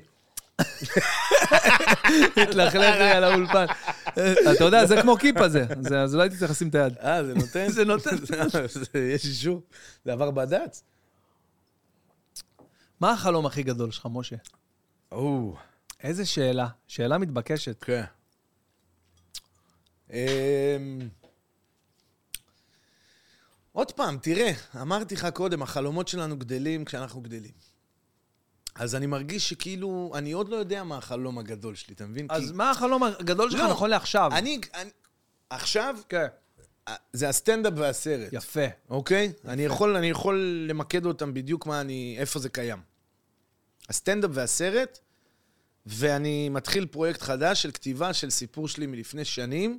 התלכלך לי על האולפן. אתה יודע, זה כמו כיפה זה, אז לא הייתי צריך לשים את היד. אה, זה נותן? זה נותן. יש אישור? זה עבר בד"ץ? מה החלום הכי גדול שלך, משה? או, איזה שאלה, שאלה מתבקשת. כן. אמ, עוד פעם, תראה, אמרתי לך קודם, החלומות שלנו גדלים כשאנחנו גדלים. אז אני מרגיש שכאילו, אני עוד לא יודע מה החלום הגדול שלי, אתה מבין? אז כי- מה החלום הגדול שלך לא, נכון לעכשיו? אני, אני, עכשיו, כן. אה, זה הסטנדאפ והסרט. יפה. אוקיי? אני יכול, אני יכול למקד אותם בדיוק מה אני, איפה זה קיים. הסטנדאפ והסרט, ואני מתחיל פרויקט חדש של כתיבה של סיפור שלי מלפני שנים,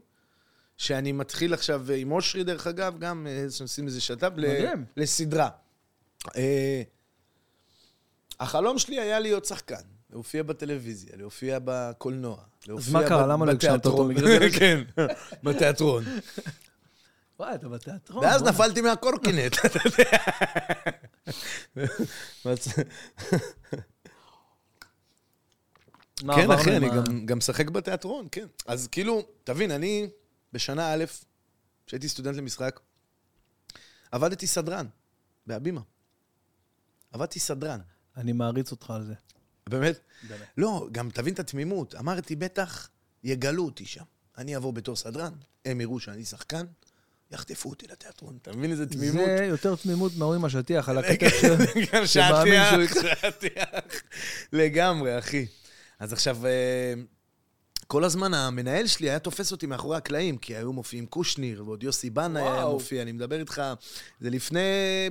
שאני מתחיל עכשיו עם אושרי, דרך אגב, גם אה, שעושים איזה שת"פ, ל- מדהים. החלום שלי היה להיות שחקן, להופיע בטלוויזיה, להופיע בקולנוע, להופיע מה קרה? למה לא הגשמת אותו? זה- כן, בתיאטרון. וואי, אתה בתיאטרון. ואז. נפלתי מהקורקינט, אתה יודע. כן, אחי, אני גם משחק בתיאטרון, כן. אז כאילו, תבין, אני בשנה א', כשהייתי סטודנט למשחק, עבדתי סדרן, בהבימה. עבדתי סדרן. אני מעריץ אותך על זה. באמת? באמת. לא, גם תבין את התמימות. אמרתי, בטח יגלו אותי שם. אני אעבור בתור סדרן, הם יראו שאני שחקן, יחטפו אותי לתיאטרון. אתה מבין איזה תמימות? זה יותר תמימות מההוא עם השטיח על הכתב של... גם שטיח, שטיח. לגמרי, אחי. אז עכשיו, אה, כל הזמן המנהל שלי היה תופס אותי מאחורי הקלעים, כי היו מופיעים קושניר, ועוד יוסי בנה היה. מופיע, אני מדבר איתך, זה לפני,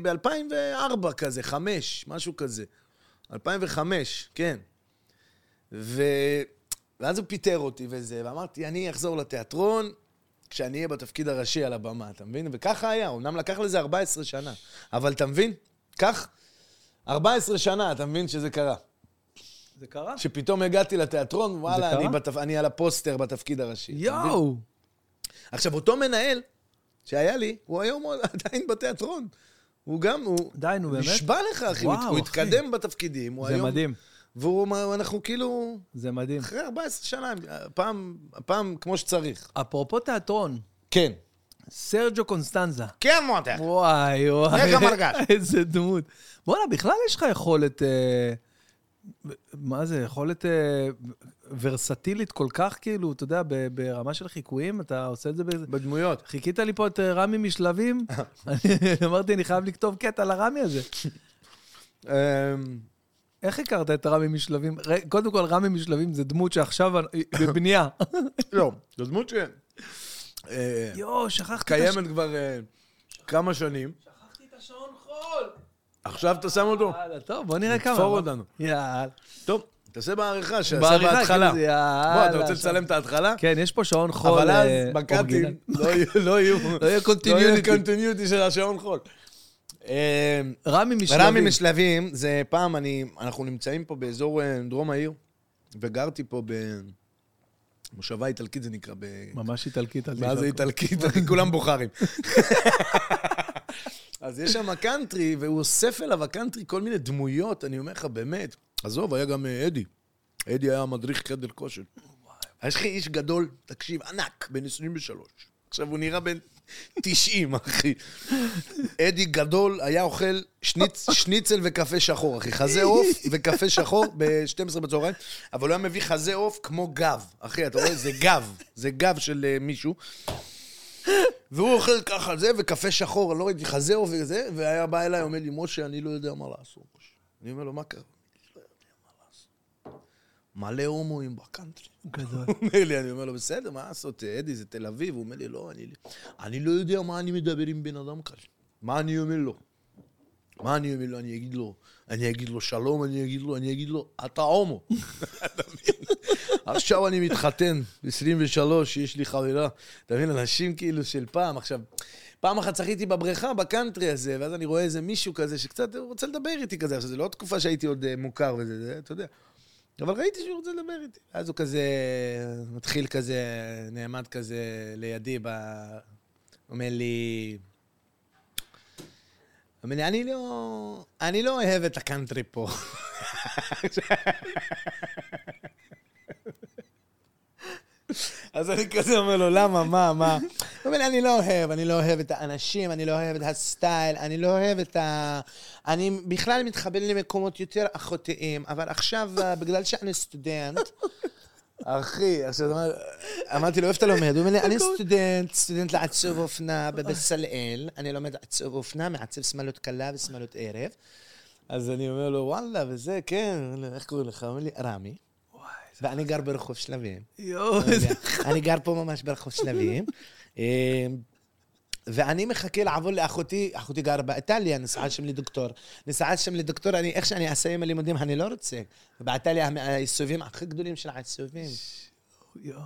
ב-2004 כזה, חמש, משהו כזה. 2005, כן. ו... ואז הוא פיטר אותי וזה, ואמרתי, אני אחזור לתיאטרון כשאני אהיה בתפקיד הראשי על הבמה, אתה מבין? וככה היה, אמנם לקח לזה 14 שנה, אבל אתה מבין? כך, 14 שנה, אתה מבין שזה קרה. זה קרה? שפתאום הגעתי לתיאטרון, וואלה? אני, בתפ... אני על הפוסטר בתפקיד הראשי. יואו! עכשיו, אותו מנהל שהיה לי, הוא היום עדיין בתיאטרון. הוא גם, הוא... די, נו, באמת? נשבע לך, אחי, וואו, הוא אחי. התקדם בתפקידים, הוא זה היום... מדהים, והוא, אמר, אנחנו כאילו, זה מדהים. אחרי 14 שנה, הפעם, הפעם כמו שצריך. אפרופו תיאטרון, כן. סרג'ו קונסטנזה. כן, מותק. וואי, וואי. איך המרגש? איזה דמות. בואנה, בכלל יש לך יכולת... אה, מה זה, יכולת אה, ורסטילית כל כך, כאילו, אתה יודע, ברמה של חיקויים, אתה עושה את זה באיזה... בדמויות. חיכית לי פה את אה, רמי משלבים, אני אמרתי, אני חייב לכתוב קטע לרמי הזה. אמ, איך הכרת את רמי משלבים? קודם כל, רמי משלבים זה דמות שעכשיו בבנייה. לא, זו דמות ש... אה, יואו, שכחתי את הש... קיימת כבר אה, כמה שנים. שכחתי את השעון חול. עכשיו אתה שם אותו. יאללה, טוב, בוא נראה כמה. תפור אותנו. יאללה. טוב, תעשה בעריכה, שעשה בעריכה, בהתחלה. בוא, אתה רוצה. לצלם את ההתחלה? כן, יש פה שעון חול. אבל אז אה, בקאטים אורגינל. לא יהיו- לא יהיו... לא יהיה לא. קונטיניוטי של השעון חול. אה, רמי משלבים. רמי משלבים, זה פעם, אני, אנחנו נמצאים פה באזור אה, דרום העיר, וגרתי פה במושבה איטלקית, זה נקרא, ב... ממש איטלקית. אל מה זה. איטלקית? כולם בוכרים. אז יש שם קאנטרי, והוא אוסף אליו הקאנטרי כל מיני דמויות, אני אומר לך, באמת. עזוב, היה גם אה, אדי. אדי היה מדריך חדר כושר. יש לך איש גדול, תקשיב, ענק, בן 23. עכשיו הוא נראה בן 90, אחי. אדי גדול היה אוכל שניצ, שניצל וקפה שחור, אחי. חזה עוף וקפה שחור ב-12 בצהריים, אבל הוא היה מביא חזה עוף כמו גב. אחי, אתה רואה? זה גב. זה גב של אה, מישהו. והוא אוכל ככה זה, וקפה שחור, אני לא ראיתי חזה עוף וזה, והיה בא אליי, אומר לי, משה, אני לא יודע מה לעשות. משה." אני אומר לו, מה קרה? "אני לא יודע מה לעשות. מלא הומואים בקאנטרי. גדול. הוא אומר לי, אני אומר לו, בסדר, מה לעשות, אדי, זה תל אביב. הוא אומר לי, לא, אני, אני לא יודע מה אני מדבר עם בן אדם כזה. מה אני אומר לו? מה אני אומר לו? אני אגיד לו, אני אגיד לו שלום, אני אגיד לו, אני אגיד לו, אתה הומו. עכשיו אני מתחתן, ב-23, יש לי חברה. אתה מבין, אנשים כאילו של פעם. עכשיו, פעם אחת צחיתי בבריכה, בקאנטרי הזה, ואז אני רואה איזה מישהו כזה שקצת רוצה לדבר איתי כזה. עכשיו, זו לא תקופה שהייתי עוד אה, מוכר וזה, זה, אתה יודע. אבל ראיתי שהוא רוצה לדבר איתי. אז הוא כזה, מתחיל כזה, נעמד כזה לידי, ב... אומר לי... אומר לי, אני לא... אני לא אוהב את הקאנטרי פה. אז אני כזה אומר לו, למה, מה, מה? הוא אומר לי, אני לא אוהב, אני לא אוהב את האנשים, אני לא אוהב את הסטייל, אני לא אוהב את ה... אני בכלל מתחבר למקומות יותר אחותיים, אבל עכשיו, אה, בגלל שאני סטודנט... אחי, עכשיו אמר- אמרתי לו, איפה אתה לומד? הוא אומר לי, אני סטודנט, סטודנט לעצוב אופנה בבצלאל, אני לומד לעצוב אופנה, מעצב שמאלות קלה ושמאלות ערב. אז אני אומר לו, וואלה, וזה, כן, איך קוראים לך? הוא אומר לי, רמי. ואני גר ברחוב שלבים. יואו, לא איזה... אני גר פה ממש ברחוב שלבים. אה, ואני מחכה לעבור לאחותי, אחותי גרה באיטליה, נסעה שם לדוקטור. נסעה שם לדוקטור, אני, איך שאני אסיים הלימודים, אני לא רוצה. באיטליה העיצובים הכי גדולים של העיצובים. יואו.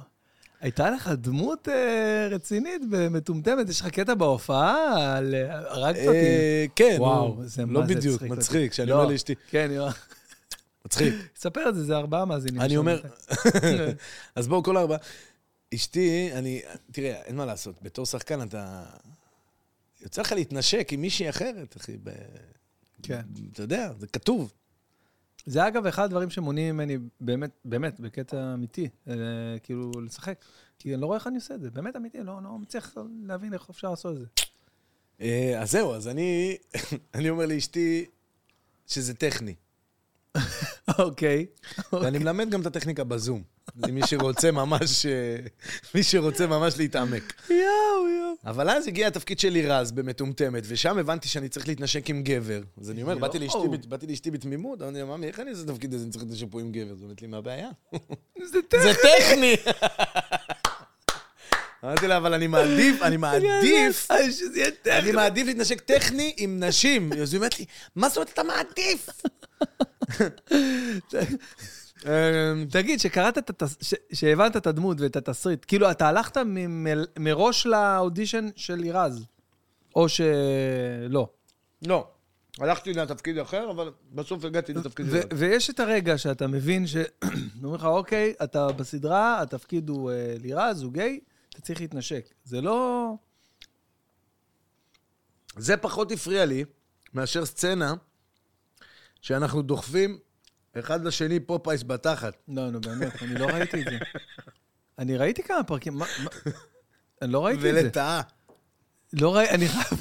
הייתה לך דמות אה, רצינית ומטומטמת, יש לך קטע בהופעה, על- הרגת אותי. אה, כן, וואו, נו, זה לא בדיוק. מצחיק, כשאני לא, אומר לאשתי, כן, יואו. מצחיק. ספר את זה, זה ארבעה מאזינים. אני. אומר, אז בואו, כל ארבעה. אשתי, אני, תראה, אין מה לעשות, בתור שחקן אתה... יוצא לך להתנשק עם מישהי אחרת, אחי. ב... כן. אתה יודע, זה כתוב. זה אגב אחד הדברים שמונעים ממני, באמת, באמת, בקטע אמיתי, אה, כאילו, לשחק. כי אני לא רואה איך אני עושה את זה, באמת אמיתי, לא, לא מצליח להבין איך אפשר לעשות את זה. אה, אז זהו, אז אני, אני אומר לאשתי שזה טכני. אוקיי. ואני מלמד גם את הטכניקה בזום. למי שרוצה ממש, אה, מי שרוצה ממש להתעמק. יואו, יואו. אבל אז הגיע התפקיד של לירז במטומטמת, ושם הבנתי שאני צריך להתנשק עם גבר. אז אני אומר, באתי לאשתי בתמימות, אמרתי לה, ממי, איך אני אעשה את התפקיד הזה, אני צריך להתנשק פה עם גבר? אז היא אומרת לי, מה הבעיה? זה זה טכני! אמרתי לה, אבל אני מעדיף, אני מעדיף. אני מעדיף להתנשק טכני עם נשים. אז היא אומרת לי, מה זאת אומרת אתה מעדיף? אמ, תגיד, שקראת את התס... שהבנת את הדמות ואת התסריט, כאילו, אתה הלכת. מראש לאודישן של לירז, או שלא. לא. הלכתי לתפקיד אחר, אבל בסוף הגעתי לתפקיד. הזה. ויש את הרגע שאתה מבין ש... אומרים לך, אוקיי, אתה בסדרה, התפקיד הוא אה, לירז, הוא גיי, אתה צריך להתנשק. זה לא... זה פחות הפריע לי מאשר סצנה שאנחנו דוחפים אחד לשני פופאייס בתחת. לא, נו, באמת, אני לא ראיתי את זה. אני ראיתי כמה פרקים, מה... מה... אני לא ראיתי את זה. ולטאה. לא ראיתי, אני חייב...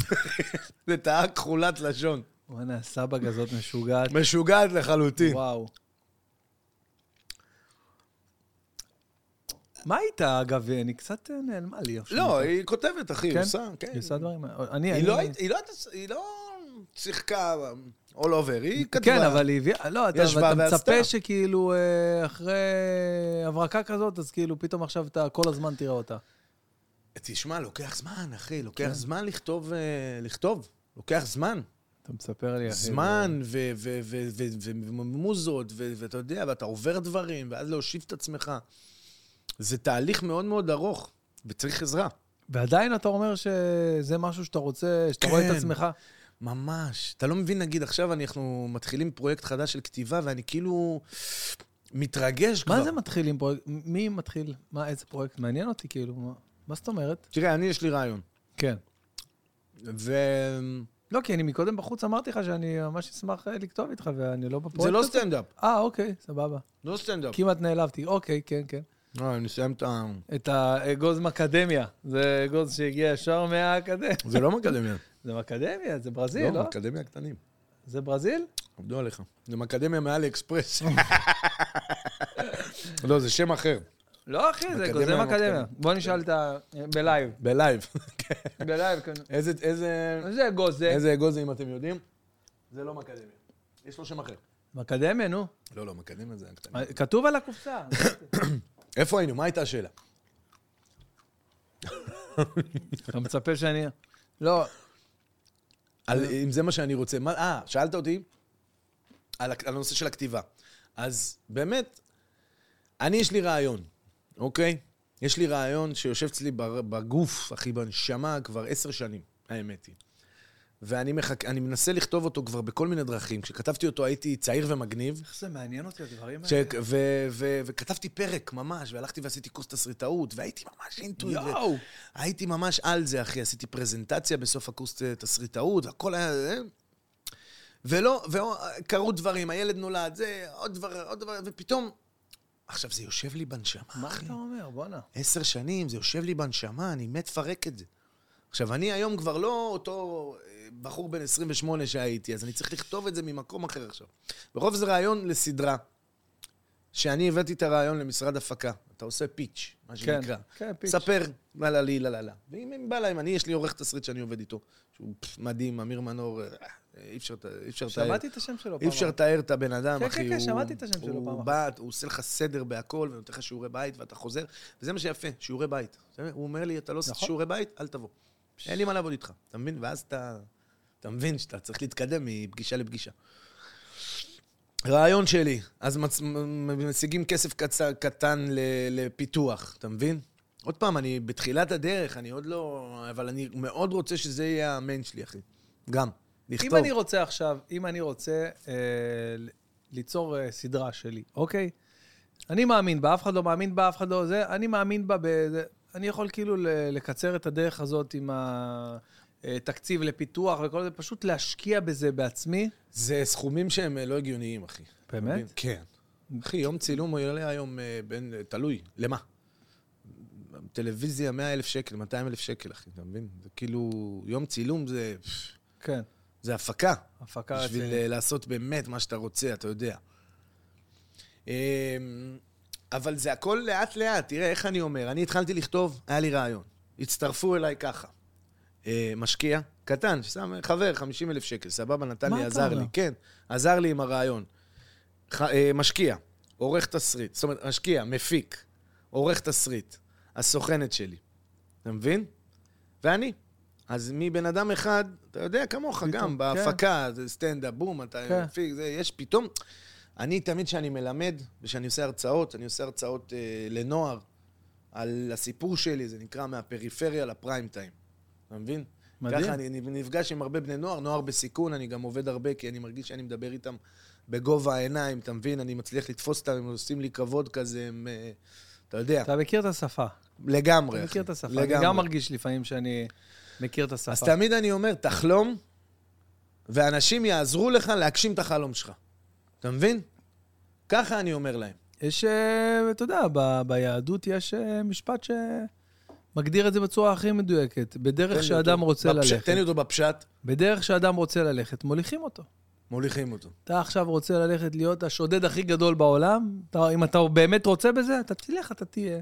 לטאה כחולת לשון. וואנה, הסבג הזאת משוגעת. משוגעת לחלוטין. וואו. מה איתה, אגב? אני קצת אה, נעלמה לי. לא, היא כותבת, אחי, היא כן? עושה, כן. היא עושה דברים... היא לא לא היא לא שיחקה all over, היא כתבה. כן, אבל היא הביאה... לא, אתה. מצפה שכאילו אה, אחרי הברקה כזאת, אז כאילו פתאום עכשיו אתה כל הזמן תראה אותה. תשמע, לוקח זמן, אחי, לוקח כן. זמן לכתוב, אה, לכתוב. לוקח זמן. אתה מספר לי, אחי. זמן ומוזות, ואתה יודע, ואתה עובר דברים, ואז להושיב את עצמך. זה תהליך מאוד מאוד ארוך, וצריך עזרה. ועדיין אתה אומר שזה משהו שאתה רוצה, שאתה רואה את כן. עצמך. ממש. אתה לא מבין, נגיד, עכשיו אנחנו מתחילים פרויקט חדש של כתיבה, ואני כאילו מתרגש כבר. מה זה מתחיל עם פרויקט? מי מתחיל? מה, איזה פרויקט? מעניין אותי, כאילו. מה- מה זאת אומרת? תראה, אני, יש לי רעיון. כן. וזה לא, כי אני מקודם בחוץ אמרתי לך שאני ממש אשמח אה, לכתוב איתך, ואני לא בפרויקט לא הזה. סטנדאפ. אה, אוקיי, סבבה. לא סטנדאפ. כמעט נעלבתי. אוקיי, כן, כן. אה, אני אסיים את ה... את האגוז מאקדמיה. זה אגוז שהגיע ישר מהאקדמיה. זה לא מקדמיה. זה מאקדמיה, זה ברזיל, לא, לא? מקדמיה קטנים. זה ברזיל? עבדו עליך. זה מקדמיה מאלי אקספרס. לא, זה שם אחר. לא, אחי, זה אקדמיה אגוזי מאקדמיה. מאקדמיה. בוא נשאל את ה... ב live. ב live. ב live, כן. איזה, איזה, אגוז זה? איזה אגוז זה, אם אתם יודעים? זה לא מקדמיה. יש לו שם אחר. מאקדמיה, נו. לא, לא, מקדמיה זה הקטנים. כתוב על הקופסה. איפה היינו? מה הייתה השאלה? אתה מצפה שאני... לא, על, אם זה מה שאני רוצה. אה, שאלת אותי על, על הנושא של הכתיבה. אז באמת, אני, יש לי רעיון, אוקיי? יש לי רעיון שיושב אצלי בגוף, אחי, בנשמה, כבר עשר שנים, האמת היא. ואני מחק... אני מנסה לכתוב אותו כבר בכל מיני דרכים. כשכתבתי אותו הייתי צעיר ומגניב, איך זה מעניין אותי, הדברים ש... האלה. ו... ו... וכתבתי פרק ממש, והלכתי ועשיתי קורס תסריטאות, והייתי ממש אינטו. יואו! הייתי ממש על זה, אחי. עשיתי פרזנטציה בסוף הקורס תסריטאות, והכל היה... אה? ולא, וקרו דברים, הילד נולד, זה, עוד דבר, עוד דבר, ופתאום... עכשיו, זה יושב לי בנשמה, מה אחי. אתה אומר? בואנה. עשר שנים, זה יושב לי בנשמה, אני מת לפרק את זה. עכשיו, אני היום כבר לא אותו בחור בן 28 שהייתי, אז אני צריך לכתוב את זה ממקום אחר עכשיו. ברוב זה רעיון לסדרה, שאני הבאתי את הרעיון למשרד הפקה. אתה עושה פיץ', מה כן, שנקרא. כן, פיץ'. ספר, לה לה לי, לה לה לה. ואם בא להם, אני, יש לי עורך תסריט שאני עובד איתו, שהוא מדהים, אמיר מנור, אה, אי אפשר לת- אי אפשר לתאר. שמעתי את השם שלו אי פעם. אפשר לתאר את הבן אדם, כן, אחי. כן, כן, הוא- שמעתי את השם שלו פעם הוא. בא, הוא עושה לך סדר בהכל, ונותן לך שיעורי בית, ואתה חוזר, וזה מה שיפה, שיעורי בית. הוא אומר לי, אתה לא עושה נכון. שיעורי בית, אל תבוא. אין לי מה לעבוד איתך, אתה מבין? ואז אתה, אתה מבין שאתה צריך להתקדם מפגישה לפגישה. רעיון שלי, אז מצ... משיגים כסף קצ... קטן. לפיתוח, אתה מבין? עוד פעם, אני בתחילת הדרך, אני עוד לא... אבל אני מאוד רוצה שזה יהיה המיין שלי, אחי. גם, לכתוב. אם אני רוצה עכשיו, אם אני רוצה אה, ליצור אה, סדרה שלי, אוקיי? אני מאמין בה, אף אחד לא מאמין בה, אף אחד לא זה, אני מאמין בה בזה. אני יכול כאילו לקצר את הדרך הזאת עם התקציב לפיתוח וכל זה, פשוט להשקיע בזה בעצמי. זה סכומים שהם אה, לא הגיוניים, אחי. באמת? כן. אחי, יום צילום הוא יעלה היום אה, בין... אה, תלוי, למה? טלוויזיה, 100 אלף שקל, 200 אלף שקל, אחי, אתה מבין? זה כאילו... יום צילום זה... כן, זה הפקה. הפקה בשביל רצינית. אה, לעשות באמת מה שאתה רוצה, אתה יודע. אה, אבל זה הכל לאט-לאט. תראה איך אני אומר. אני התחלתי לכתוב, היה לי רעיון. הצטרפו אליי ככה. אה, משקיע, קטן, ששם, חבר, 50 אלף שקל, סבבה, נתן לי, עזר? לי. כן, עזר לי עם הרעיון. ח, אה, משקיע, עורך תסריט. זאת אומרת, משקיע, מפיק, עורך תסריט. הסוכנת שלי. אתה מבין? ואני. אז מבן אדם אחד, אתה יודע, כמוך פתאום, גם, כן. בהפקה, זה סטנדאפ, בום, אתה כן. מפיק, זה, יש פתאום... אני תמיד כשאני מלמד, וכשאני עושה הרצאות, אני עושה הרצאות אה, לנוער, על הסיפור שלי, זה נקרא מהפריפריה לפריים טיים. אתה מבין? מדהים. ככה אני נפגש עם הרבה בני נוער, נוער בסיכון, אני גם עובד הרבה, כי אני מרגיש שאני מדבר איתם בגובה העיניים, אתה מבין? אני מצליח לתפוס אותם, הם עושים לי כבוד כזה, הם, אה, אתה יודע, אתה מכיר את השפה. לגמרי. אתה מכיר את השפה. אני לגמרי. גם מרגיש לפעמים שאני מכיר את השפה. אז תמיד אני אומר, תחלום, ואנשים יעזרו לך להגשים את החלום שלך. אתה מבין? ככה אני אומר להם. יש, אה, אתה יודע, ב- ביהדות יש אה, משפט שמגדיר את זה בצורה הכי מדויקת. בדרך שאדם אותו. רוצה בפשט, ללכת. תן לי אותו בפשט, בדרך שאדם רוצה ללכת, מוליכים אותו. מוליכים אותו. אתה עכשיו רוצה ללכת להיות השודד הכי גדול בעולם, אתה, אם אתה באמת רוצה בזה, אתה תלך, אתה תהיה.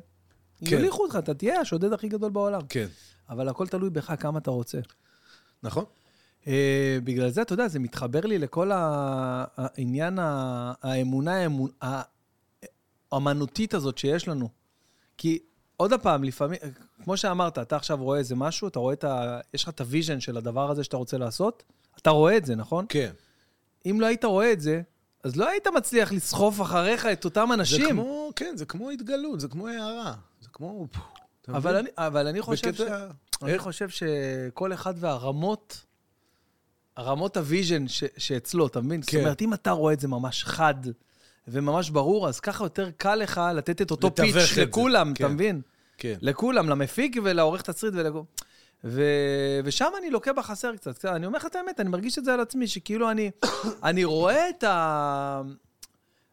כן. יוליכו אותך, אתה תהיה השודד הכי גדול בעולם. כן. אבל הכל תלוי בך כמה אתה רוצה. נכון? אה, בגלל זה, אתה יודע, זה מתחבר לי לכל העניין, האמונה האמון- ה- האמנותית הזאת שיש לנו. כי עוד פעם, לפעמים, כמו שאמרת, אתה עכשיו רואה איזה משהו, אתה רואה את ה... יש לך את ה vision של הדבר הזה שאתה רוצה לעשות, אתה רואה את זה, נכון? כן. אם לא היית רואה את זה, אז לא היית מצליח לסחוף אחריך את אותם זה אנשים. כמו, כן, זה כמו התגלות, זה כמו הארה. זה כמו... אבל? אני, אבל אני חושב ש... אני? חושב שכל אחד והרמות, הרמות ה vision ש- שאצלו, אתה מבין? זאת כן. אומרת, אם אתה רואה את זה ממש חד וממש ברור, אז ככה יותר קל לך לתת את אותו pitch. לכולם, אתה כן. מבין? כן. לכולם, למפיק ולעורך תסריט ולכו... ו... ושם אני לוקה בחסר. קצת. אני אומר לך את האמת, אני מרגיש את זה על עצמי, שכאילו אני, אני רואה את ה...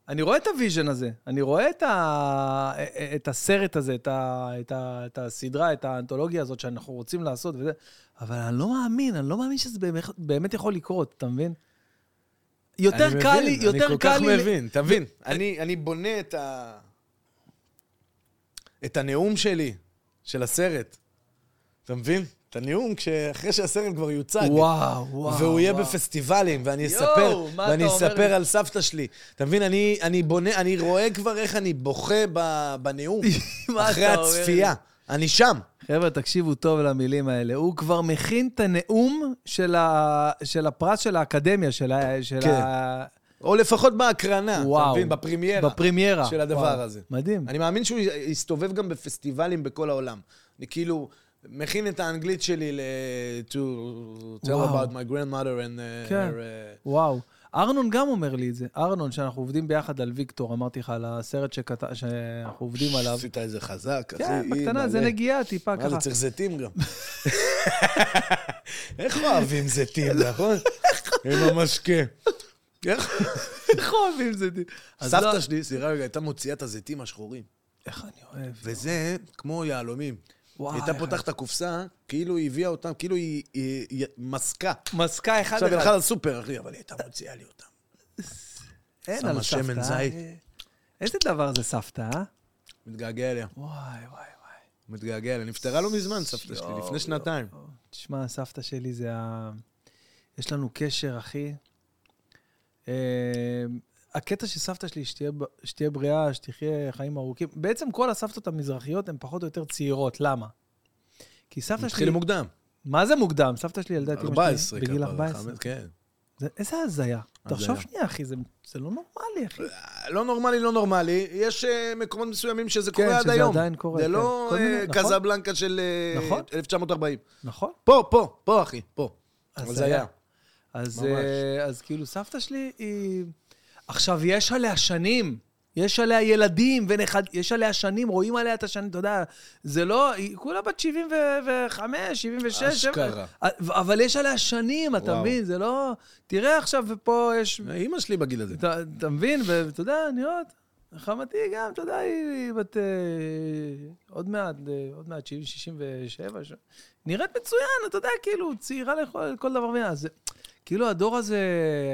אני רואה את ה vision הזה, אני רואה את, ה... את הסרט הזה, את, ה... את, ה... את הסדרה, את האנתולוגיה הזאת שאנחנו רוצים לעשות וזה, אבל אני לא מאמין, אני לא מאמין שזה באמת, באמת יכול לקרות, אתה מבין? יותר קל לי, יותר אני כל קל כך לי... מבין, תבין. אני, אני בונה את ה... את הנאום שלי, של הסרט. אתה מבין? את הנאום אחרי שהסרט כבר יוצג. וואו, וואו. והוא יהיה וואו. בפסטיבלים, ואני יואו, אספר, ואני אספר לי? על סבתא שלי. אתה מבין, אני, אני בונה, אני רואה כבר איך אני בוכה בנאום, אחרי לי? הצפייה. אני שם. חבר'ה, תקשיבו טוב למילים האלה. הוא כבר מכין את הנאום של, ה... של הפרס של האקדמיה, של, ה... של כן. ה... או לפחות בהקרנה, אתה. מבין? בפרימיירה. בפרימיירה. של הדבר וואו. הזה. מדהים. אני מאמין שהוא יסתובב גם בפסטיבלים בכל העולם. אני כאילו מכין את האנגלית שלי ל... to tell וואו. about my grandmother and uh, כן. her... uh, וואו. ארנון גם אומר לי את זה. ארנון, שאנחנו עובדים ביחד על ויקטור, אמרתי לך, על הסרט שכת... שאנחנו עובדים עליו. עשית איזה חזק, אחי. כן, בקטנה. זה נגיעה טיפה מה זה, ככה. צריך זיתים גם. איך אוהבים זיתים, נכון? עם המשקה. איך? איך אוהבים זה? אז לא- סבתא שלי, סליחה רגע, הייתה מוציאה את הזיתים השחורים. איך אני אוהב. וזה כמו יהלומים. וואי, הייתה פותחת את הקופסה, כאילו היא הביאה אותם, כאילו היא- היא היא מסקה. מסקה אחד עכשיו היא אחד. הלכה לסופר, אחי, אבל היא הייתה מוציאה לי אותם. אין שמה על שמן סבתא. זית. אה? איזה דבר זה סבתא, אה? מתגעגע אליה. וואי, וואי, וואי. מתגעגע אליה. נפטרה לא מזמן, סבתא שלי, לפני שנתיים. תשמע, סבתא שלי זה ה... יש לנו קשר, אחי. אה, הקטע של סבתא שלי, שתהיה, שתהיה בריאה, שתחיה חיים ארוכים, בעצם כל הסבתות המזרחיות הן פחות או יותר צעירות, למה? כי סבתא שלי... התחיל מוקדם. מה זה מוקדם? סבתא שלי ילדה את אמא 14 שלי בגיל כפרה, 14. חמש- כן. זה, איזה הזיה. תחשוב. שנייה, אחי, זה, זה לא נורמלי, אחי. לא נורמלי, לא נורמלי. יש אה, מקומות מסוימים שזה כן, קורה עד שזה היום. עדיין קורה, זה כן. לא מיני- אה, נכון. קזבלנקה של אה, נכון. 1940. נכון? פה, פה, פה, אחי, פה. אבל זה הזיה. היה. אז. אה, אז כאילו, סבתא שלי היא... עכשיו, יש עליה שנים. יש עליה ילדים ונכד... יש עליה שנים, רואים עליה את השנים, אתה יודע, זה לא... היא כולה בת 75, 76. אשכרה. אבל יש עליה שנים, אתה. מבין? זה לא... תראה עכשיו, ופה יש... אימא שלי בגיל הזה. אתה, מבין? ואתה יודע, נראות, חמתי גם, אתה יודע, היא, בת... אה, עוד מעט, אה, עוד מעט 70, 67. ש... נראית מצוין, אתה יודע, כאילו, צעירה לכל כל דבר ועניין. כאילו, הדור הזה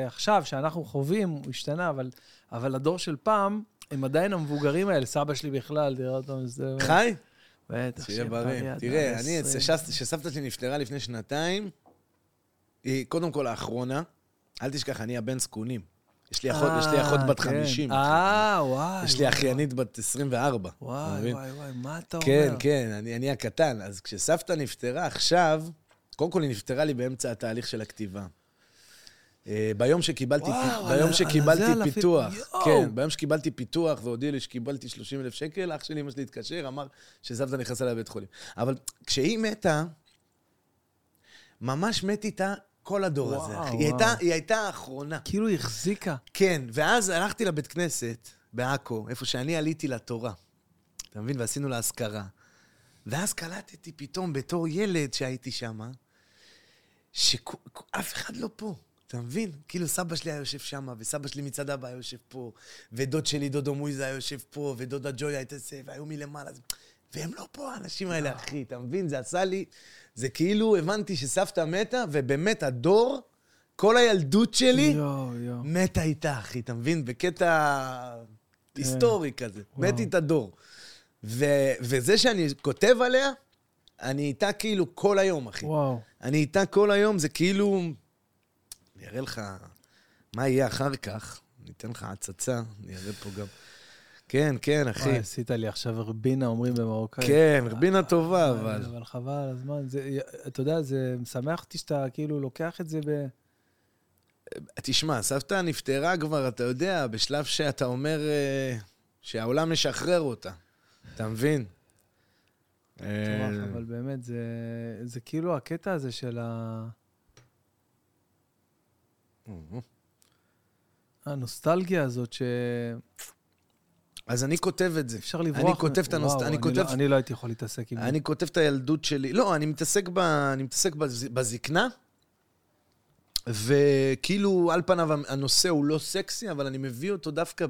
עכשיו, שאנחנו חווים, הוא השתנה, אבל, אבל הדור של פעם, הם עדיין המבוגרים האלה, סבא שלי בכלל, תראה אותם, זה... חי? בטח, שיהיה בריא תראה, אני, 120. כששס- כשסבתא שלי נפטרה לפני שנתיים, היא קודם כל האחרונה, אל תשכח, אני הבן זקונים. יש לי אחות, יש לי אחות אה, בת כן. 50. אה, וואי. יש לי אחיינית בת 24. אתה וואי? וואי, וואי, מה אתה אומר? כן, כן, אני הקטן. אז כשסבתא נפטרה עכשיו, קודם כל היא נפטרה לי באמצע התהליך של הכתיבה. אה, ביום שקיבלתי, וואו, על ביום ה- שקיבלתי על על פיתוח, יואו. כן, ביום שקיבלתי פיתוח והודיעו לי שקיבלתי 30 אלף שקל, אח שלי, אמא שלי התקשר, אמר שסבתא נכנסה לבית חולים. אבל כשהיא מתה, ממש מת איתה כל הדור הזה, וואו, אחי. היא וואו. הייתה, היא הייתה האחרונה. כאילו היא החזיקה. כן, ואז הלכתי לבית כנסת בעכו, איפה שאני עליתי לתורה. אתה מבין? ועשינו לה אזכרה. ואז קלטתי פתאום, בתור ילד שהייתי שם, שאף אחד לא פה. אתה מבין? כאילו סבא שלי היה יושב שם, וסבא שלי מצד אבא היה יושב פה, ודוד שלי, דודו מויזה, היה יושב פה, ודודה ג'ויה הייתה זה, והיו מלמעלה. והם לא פה, האנשים האלה, אחי, אתה מבין? זה עשה לי... זה כאילו, הבנתי שסבתא מתה, ובאמת הדור, כל הילדות שלי, יואו, יואו. מתה איתה, אחי, אתה מבין? בקטע היסטורי כזה. מת איתה דור. ו- וזה שאני כותב עליה, אני איתה כאילו כל היום, אחי. וואו. אני איתה כל היום, זה כאילו... אני אראה לך מה יהיה אחר כך. אני אתן לך הצצה, אני אראה פה גם... כן, כן, אחי. וואי, עשית לי עכשיו רבינה, אומרים במרוקאית. כן, רבינה טובה, אבל... אבל חבל הזמן. זה- אתה יודע, זה משמח אותי שאתה כאילו לוקח את זה ב... תשמע, סבתא נפטרה כבר, אתה יודע, בשלב שאתה אומר אה, שהעולם משחרר אותה. אתה מבין? אה, אבל באמת, זה- זה כאילו הקטע הזה של ה... הנוסטלגיה הזאת שאי אז אני כותב את זה. אפשר לברוח. אני כותב את הנוסט... אני לא- כותב... אני לא הייתי יכול להתעסק עם זה. אני כותב את הילדות שלי. לא, אני מתעסק, ב... אני מתעסק בז... בזקנה, וכאילו, על פניו הנושא הוא לא סקסי, אבל אני מביא אותו דווקא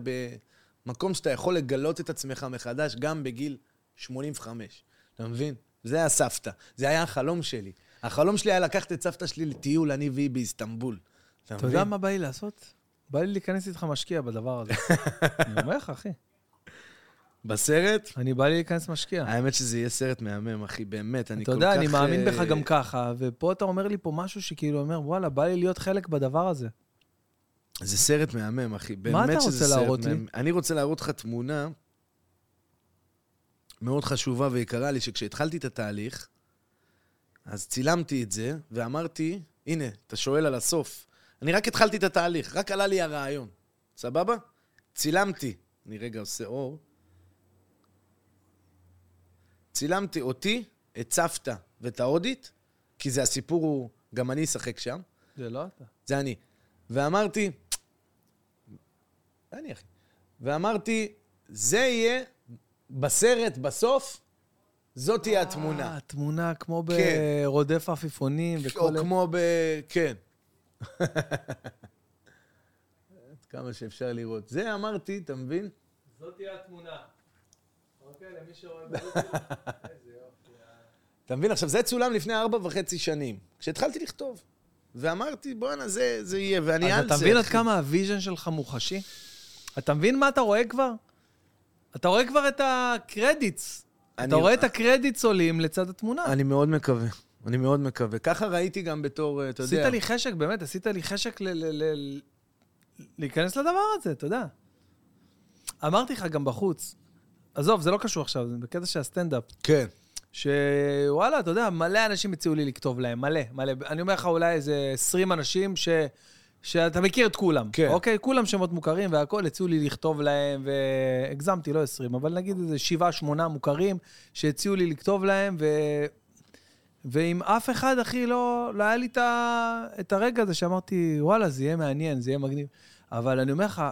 במקום שאתה יכול לגלות את עצמך מחדש, גם בגיל 85. אתה מבין? זה הסבתא. זה היה החלום שלי. החלום שלי היה לקחת את סבתא שלי לטיול, אני והיא באיסטנבול. אתה אתה? יודע מה בא לי לעשות? בא לי להיכנס איתך משקיע בדבר הזה. אני אומר לך, אחי. בסרט? אני בא לי להיכנס משקיע. האמת שזה יהיה סרט מהמם, אחי, באמת, אני אתה כל כך... יודע, אני מאמין בך אה, גם ככה, ופה אתה אומר לי פה משהו שכאילו אומר, וואלה, בא לי להיות חלק בדבר הזה. זה סרט מהמם, אחי. באמת מה אתה שזה רוצה סרט להראות לי? מהמם. אני רוצה להראות לך תמונה מאוד חשובה ויקרה לי, שכשהתחלתי את התהליך, אז צילמתי את זה, ואמרתי, הנה, אתה שואל על הסוף. אני רק התחלתי את התהליך, רק עלה לי הרעיון. סבבה? צילמתי. אני רגע עושה אור. צילמתי אותי, את סבתא ואת ההודית, כי זה הסיפור הוא, גם אני אשחק שם. זה לא אתה. זה אני. ואמרתי, אני אחי. ואמרתי, זה יהיה בסרט, בסוף, זאת תהיה התמונה. אה, תמונה כמו כן. ברודף עפיפונים וכל... או. כמו ב... כן. עד כמה שאפשר לראות. זה אמרתי, אתה מבין? זאת תהיה התמונה. אוקיי, למי שרואה אתה מבין? עכשיו, זה צולם לפני ארבע וחצי שנים, כשהתחלתי לכתוב. ואמרתי, בואנה, זה, זה יהיה, ואני על אז זה, אתה מבין עד. כמה ה vision שלך מוחשי? אתה מבין מה אתה רואה כבר? אתה רואה כבר את ה credits. אני- אתה רואה את ה credits עולים לצד התמונה. אני מאוד מקווה. אני מאוד מקווה. ככה ראיתי גם בתור, אה, אתה יודע... עשית לי חשק, באמת, עשית לי חשק ל- ל- ל- להיכנס לדבר הזה, אתה יודע. אמרתי לך גם בחוץ, עזוב, זה לא קשור עכשיו, זה בקטע של הסטנדאפ, כן. שוואלה, אתה יודע, מלא אנשים הציעו לי לכתוב להם, מלא, מלא. אני אומר לך אולי איזה 20 אנשים ש... שאתה מכיר את כולם. כן. אוקיי? כולם שמות מוכרים והכול, הציעו לי לכתוב להם, והגזמתי, לא 20, אבל נגיד איזה 7-8 מוכרים שהציעו לי לכתוב להם, ו... ועם אף אחד, אחי, לא, לא היה לי את, ה... את הרגע הזה שאמרתי, וואלה, זה יהיה מעניין, זה יהיה מגניב. אבל אני אומר לך,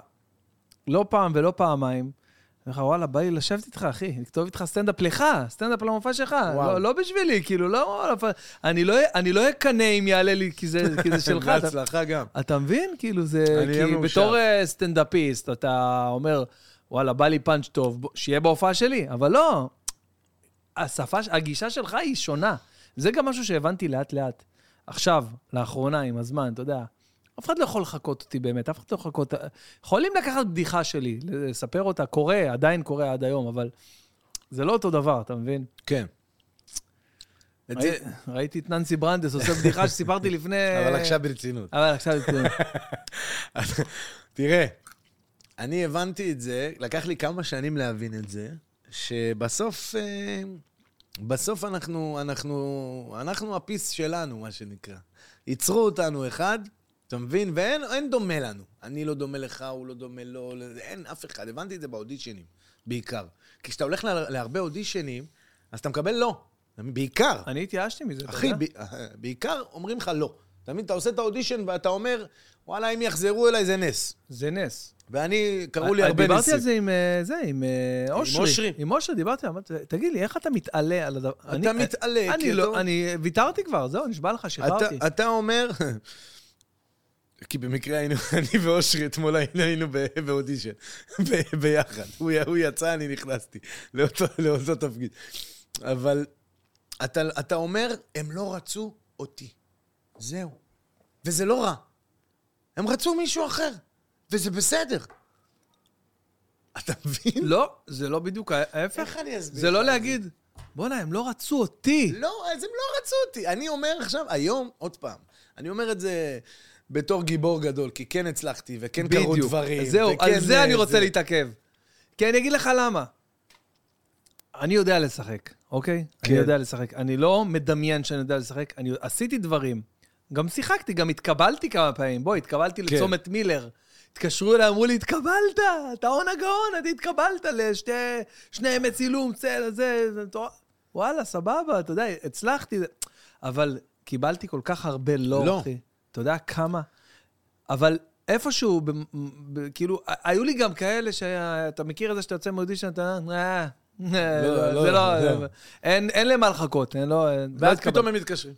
לא פעם ולא פעמיים, אני אומר לך, וואלה, בא לי לשבת איתך, אחי, לכתוב איתך סטנדאפ לך, סטנדאפ למופע שלך. לא, לא בשבילי, כאילו, לא... לא- אני לא אני לא אקנא אם יעלה לי, כי זה, כי זה שלך. בהצלחה גם. אתה מבין? כאילו זה... כי מאושר. בתור אה, סטנדאפיסט, אתה אומר, וואלה, בא לי פאנץ' טוב, שיהיה בהופעה שלי, אבל לא. השפה, הגישה שלך היא שונה. זה גם משהו שהבנתי לאט-לאט. עכשיו, לאחרונה, עם הזמן, אתה יודע, אף אחד לא יכול לחקות אותי באמת, אף אחד לא יכול לחקות... יכולים לקחת בדיחה שלי, לספר אותה, קורה, עדיין קורה עד היום, אבל זה לא אותו דבר, אתה מבין? כן. את זה... ראי- ראיתי את ננסי ברנדס עושה בדיחה שסיפרתי לפני... אבל עכשיו ברצינות. אבל עכשיו... ברצינות. תראה, אני הבנתי את זה, לקח לי כמה שנים להבין את זה, שבסוף, אה, בסוף אנחנו, אנחנו, אנחנו הפיס שלנו, מה שנקרא. ייצרו אותנו אחד, אתה מבין? ואין אין דומה לנו. אני לא דומה לך, הוא לא דומה לו, אין אף אחד. הבנתי את זה באודישנים, בעיקר. כי כשאתה הולך לה, להרבה אודישנים, אז אתה מקבל לא. בעיקר. אני התייאשתי מזה, אתה אחי, יודע? ב- בעיקר אומרים לך לא. אתה מבין? אתה עושה את האודישן ואתה אומר, וואלה, אם יחזרו אליי זה נס. זה נס. ואני, קראו לי הרבה דיברתי ניסים. על זה עם אה, זה, עם אה, אושרי. אושרי. עם אושרי דיברתי, אמרתי, תגיד לי, איך אתה מתעלה על הדבר... אני- מתעלה, כי אתה- אני ויתרתי כבר, זהו, נשבע לך, שחררתי. אתה, אתה אומר... כי במקרה היינו, אני ואושרי אתמול היינו, באודישן, ביחד. הוא, יצא, אני נכנסתי לאותו, תפקיד. אבל אתה, אתה אומר, הם לא רצו אותי. זהו. וזה לא רע. הם רצו מישהו אחר, וזה בסדר. אתה מבין? לא, זה לא בדיוק ההפך. איך אני אסביר זה לא זה? להגיד, בואנה, הם לא רצו אותי. לא, אז הם לא רצו אותי. אני אומר עכשיו, היום, עוד פעם, אני אומר את זה בתור גיבור גדול, כי כן הצלחתי, וכן קרו דברים. זהו, וכן, על זה אני רוצה להתעכב. כי אני אגיד לך למה. אני יודע לשחק, אוקיי? כן. אני יודע לשחק. אני לא מדמיין שאני יודע לשחק, אני עשיתי דברים. גם שיחקתי, גם התקבלתי כמה פעמים. בואי, התקבלתי כן. לצומת מילר. התקשרו אליי, אמרו לי, התקבלת, אתה הון הגאון, אתה התקבלת לשתי שני ימי צילום, צל, זה, זה, מטורף." וואלה, סבבה, אתה יודע, הצלחתי. אבל קיבלתי כל כך הרבה לא, לא. אחי. אתה יודע כמה? אבל איפשהו, ב, ב, כאילו, היו לי גם כאלה שאתה מכיר את זה שאתה יוצא מאודישן, אתה... אה, לא, לא, זה לא, לא. אין, להם מה לחכות, אין, לא, לא ואז. פתאום הם מתקשרים.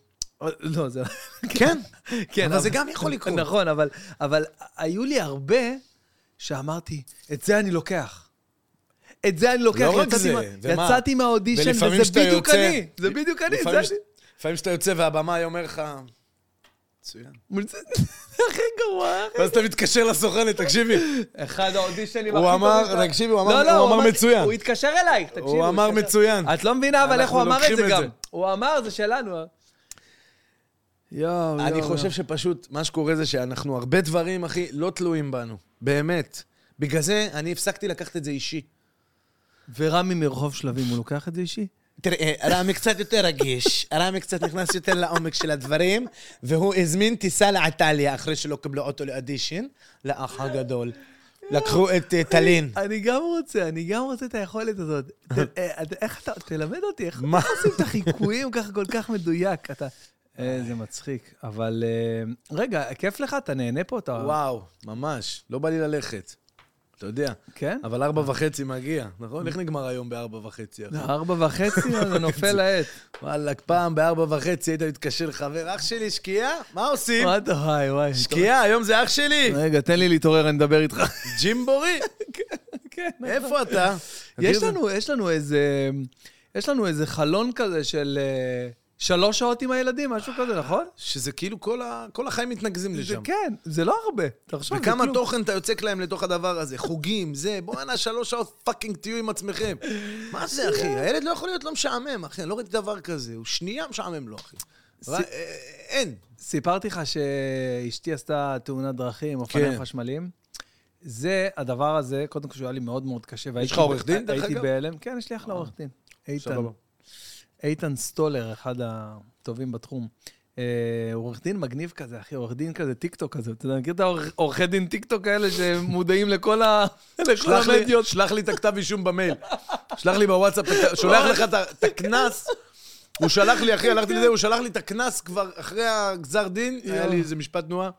לא, זה... כן, כן, אבל זה גם יכול לקרות. נכון, אבל, אבל היו לי הרבה שאמרתי, את זה אני לוקח. את זה אני לוקח. לא רק זה, מה- ומה? יצאתי מהאודישן, וזה בדיוק יוצא- אני. זה בדיוק אני. לפעמים זה ש- לפעמים שאתה יוצא והבמאי אומר לך, מצוין. אני. זה הכי גרוע. ואז אתה מתקשר לסוכנת, תקשיבי, אחד האודישנים הוא הכי אמר- טובים. תקשיבי, הוא לא, אמר- לא, הוא אמר מצוין. הוא התקשר אלייך, תקשיבי. הוא אמר מצוין. את לא מבינה, אבל איך הוא אמר את זה גם. הוא אמר, זה שלנו. יואו, אני יואו, חושב יואו. שפשוט, מה שקורה זה שאנחנו, הרבה דברים, אחי, לא תלויים בנו. באמת. בגלל זה אני הפסקתי לקחת את זה אישי. ורמי מרחוב שלבים, הוא לוקח את זה אישי? תראה, רמי קצת יותר רגיש, רמי קצת נכנס יותר לעומק של הדברים, והוא הזמין טיסה לאיטליה אחרי שלא קיבלו אותו לאדישן, לאח הגדול. לקחו את אה, טלין. אני גם רוצה, אני גם רוצה את היכולת הזאת. אה, את- איך אתה, תלמד אותי? איך עושים את החיקויים ככה כל כך מדויק? אתה... אה, זה מצחיק. אבל אה, רגע, כיף לך? אתה נהנה פה? אתה... וואו, ממש, לא בא לי ללכת. אתה יודע, כן? אבל ארבע וחצי מגיע, נכון? איך נגמר היום בארבע וחצי? ארבע וחצי, זה נופל לעט. וואלכ, פעם בארבע וחצי היית מתקשר לחבר, אח שלי, שקיעה? מה עושים? מה אתה, וואי, וואי. שקיעה, היום זה אח שלי. רגע, תן לי להתעורר, אני אדבר איתך. ג'ימבורי? כן. איפה אתה? יש לנו, יש לנו איזה, יש לנו איזה חלון כזה של אה, שלוש שעות עם הילדים, משהו כזה, נכון? שזה כאילו כל ה- כל החיים מתנקזים זה לשם. כן, זה לא הרבה. תחשוב, זה וכמה כלום. תוכן אתה יוצק להם לתוך הדבר הזה, חוגים, זה, בואנה, שלוש שעות פאקינג תהיו עם עצמכם. מה זה, אחי? הילד לא יכול להיות לא משעמם, אחי, אני לא ראיתי דבר כזה, הוא שנייה משעמם לו, אחי. ר- אה, אין. סיפרתי לך שאשתי עשתה תאונת דרכים, אופניים כן. חשמלים. זה, הדבר הזה, קודם כל שהוא היה לי מאוד מאוד קשה. והייתי לך עורך דין, דרך הייתי אגב? בהלם. כן, יש לי אחלה עורך דין. איתן. איתן סטולר, אחד הטובים בתחום. אה, עורך דין מגניב כזה, אחי, עורך דין כזה, טיקטוק כזה. אתה יודע, מכיר את העורכי דין טיקטוק האלה שמודעים לכל המדיות? שלח לי את הכתב אישום במייל. שלח לי בוואטסאפ, שולח לך את הקנס. הוא שלח לי, אחי, הלכתי לזה, הוא שלח לי את הקנס כבר אחרי הגזר דין, היה לי איזה משפט תנועה.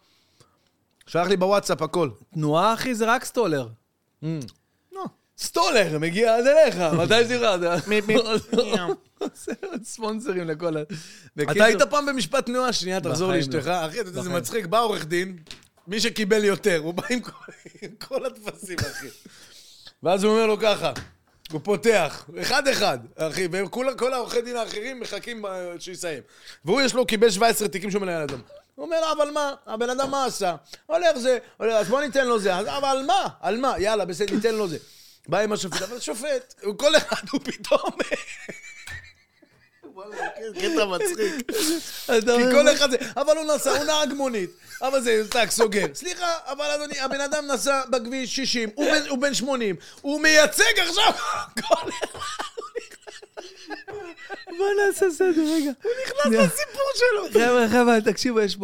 שלח לי בוואטסאפ הכל. תנועה, אחי, זה רק סטולר. סטולר, מגיע עד אליך, מתי זה מיפ, מיפ. עושה ספונסרים לכל ה... אתה היית פעם במשפט תנועה, שנייה, תחזור לאשתך. לא. אחי, אתה יודע, זה. מצחיק, בא עורך דין, מי שקיבל יותר, הוא בא עם כל- הטפסים, אחי. ואז הוא אומר לו ככה, הוא פותח, אחד-אחד, אחי, וכל כל העורכי דין האחרים מחכים שיסיים. והוא יש לו, קיבל 17 תיקים שהוא מנהל אדם. הוא אומר אבל מה? הבן אדם מה עשה? הולך זה, הולך, אז בוא ניתן לו זה. אבל מה? על מה? יאללה, בסדר, ניתן לו זה. בא עם השופט, אבל שופט, כל אחד הוא פתאום... כן, קטע מצחיק. כי כל אחד זה, אבל הוא נסע, הוא נהג מונית. אבל זה, טאק, סוגר. סליחה, אבל אדוני, הבן אדם נסע בכביש 60, הוא בן- הוא בן 80, הוא מייצג עכשיו כל אחד. בוא נעשה סדר, רגע. הוא נכנס לסיפור שלו. חבר'ה, חבר'ה, תקשיבו, יש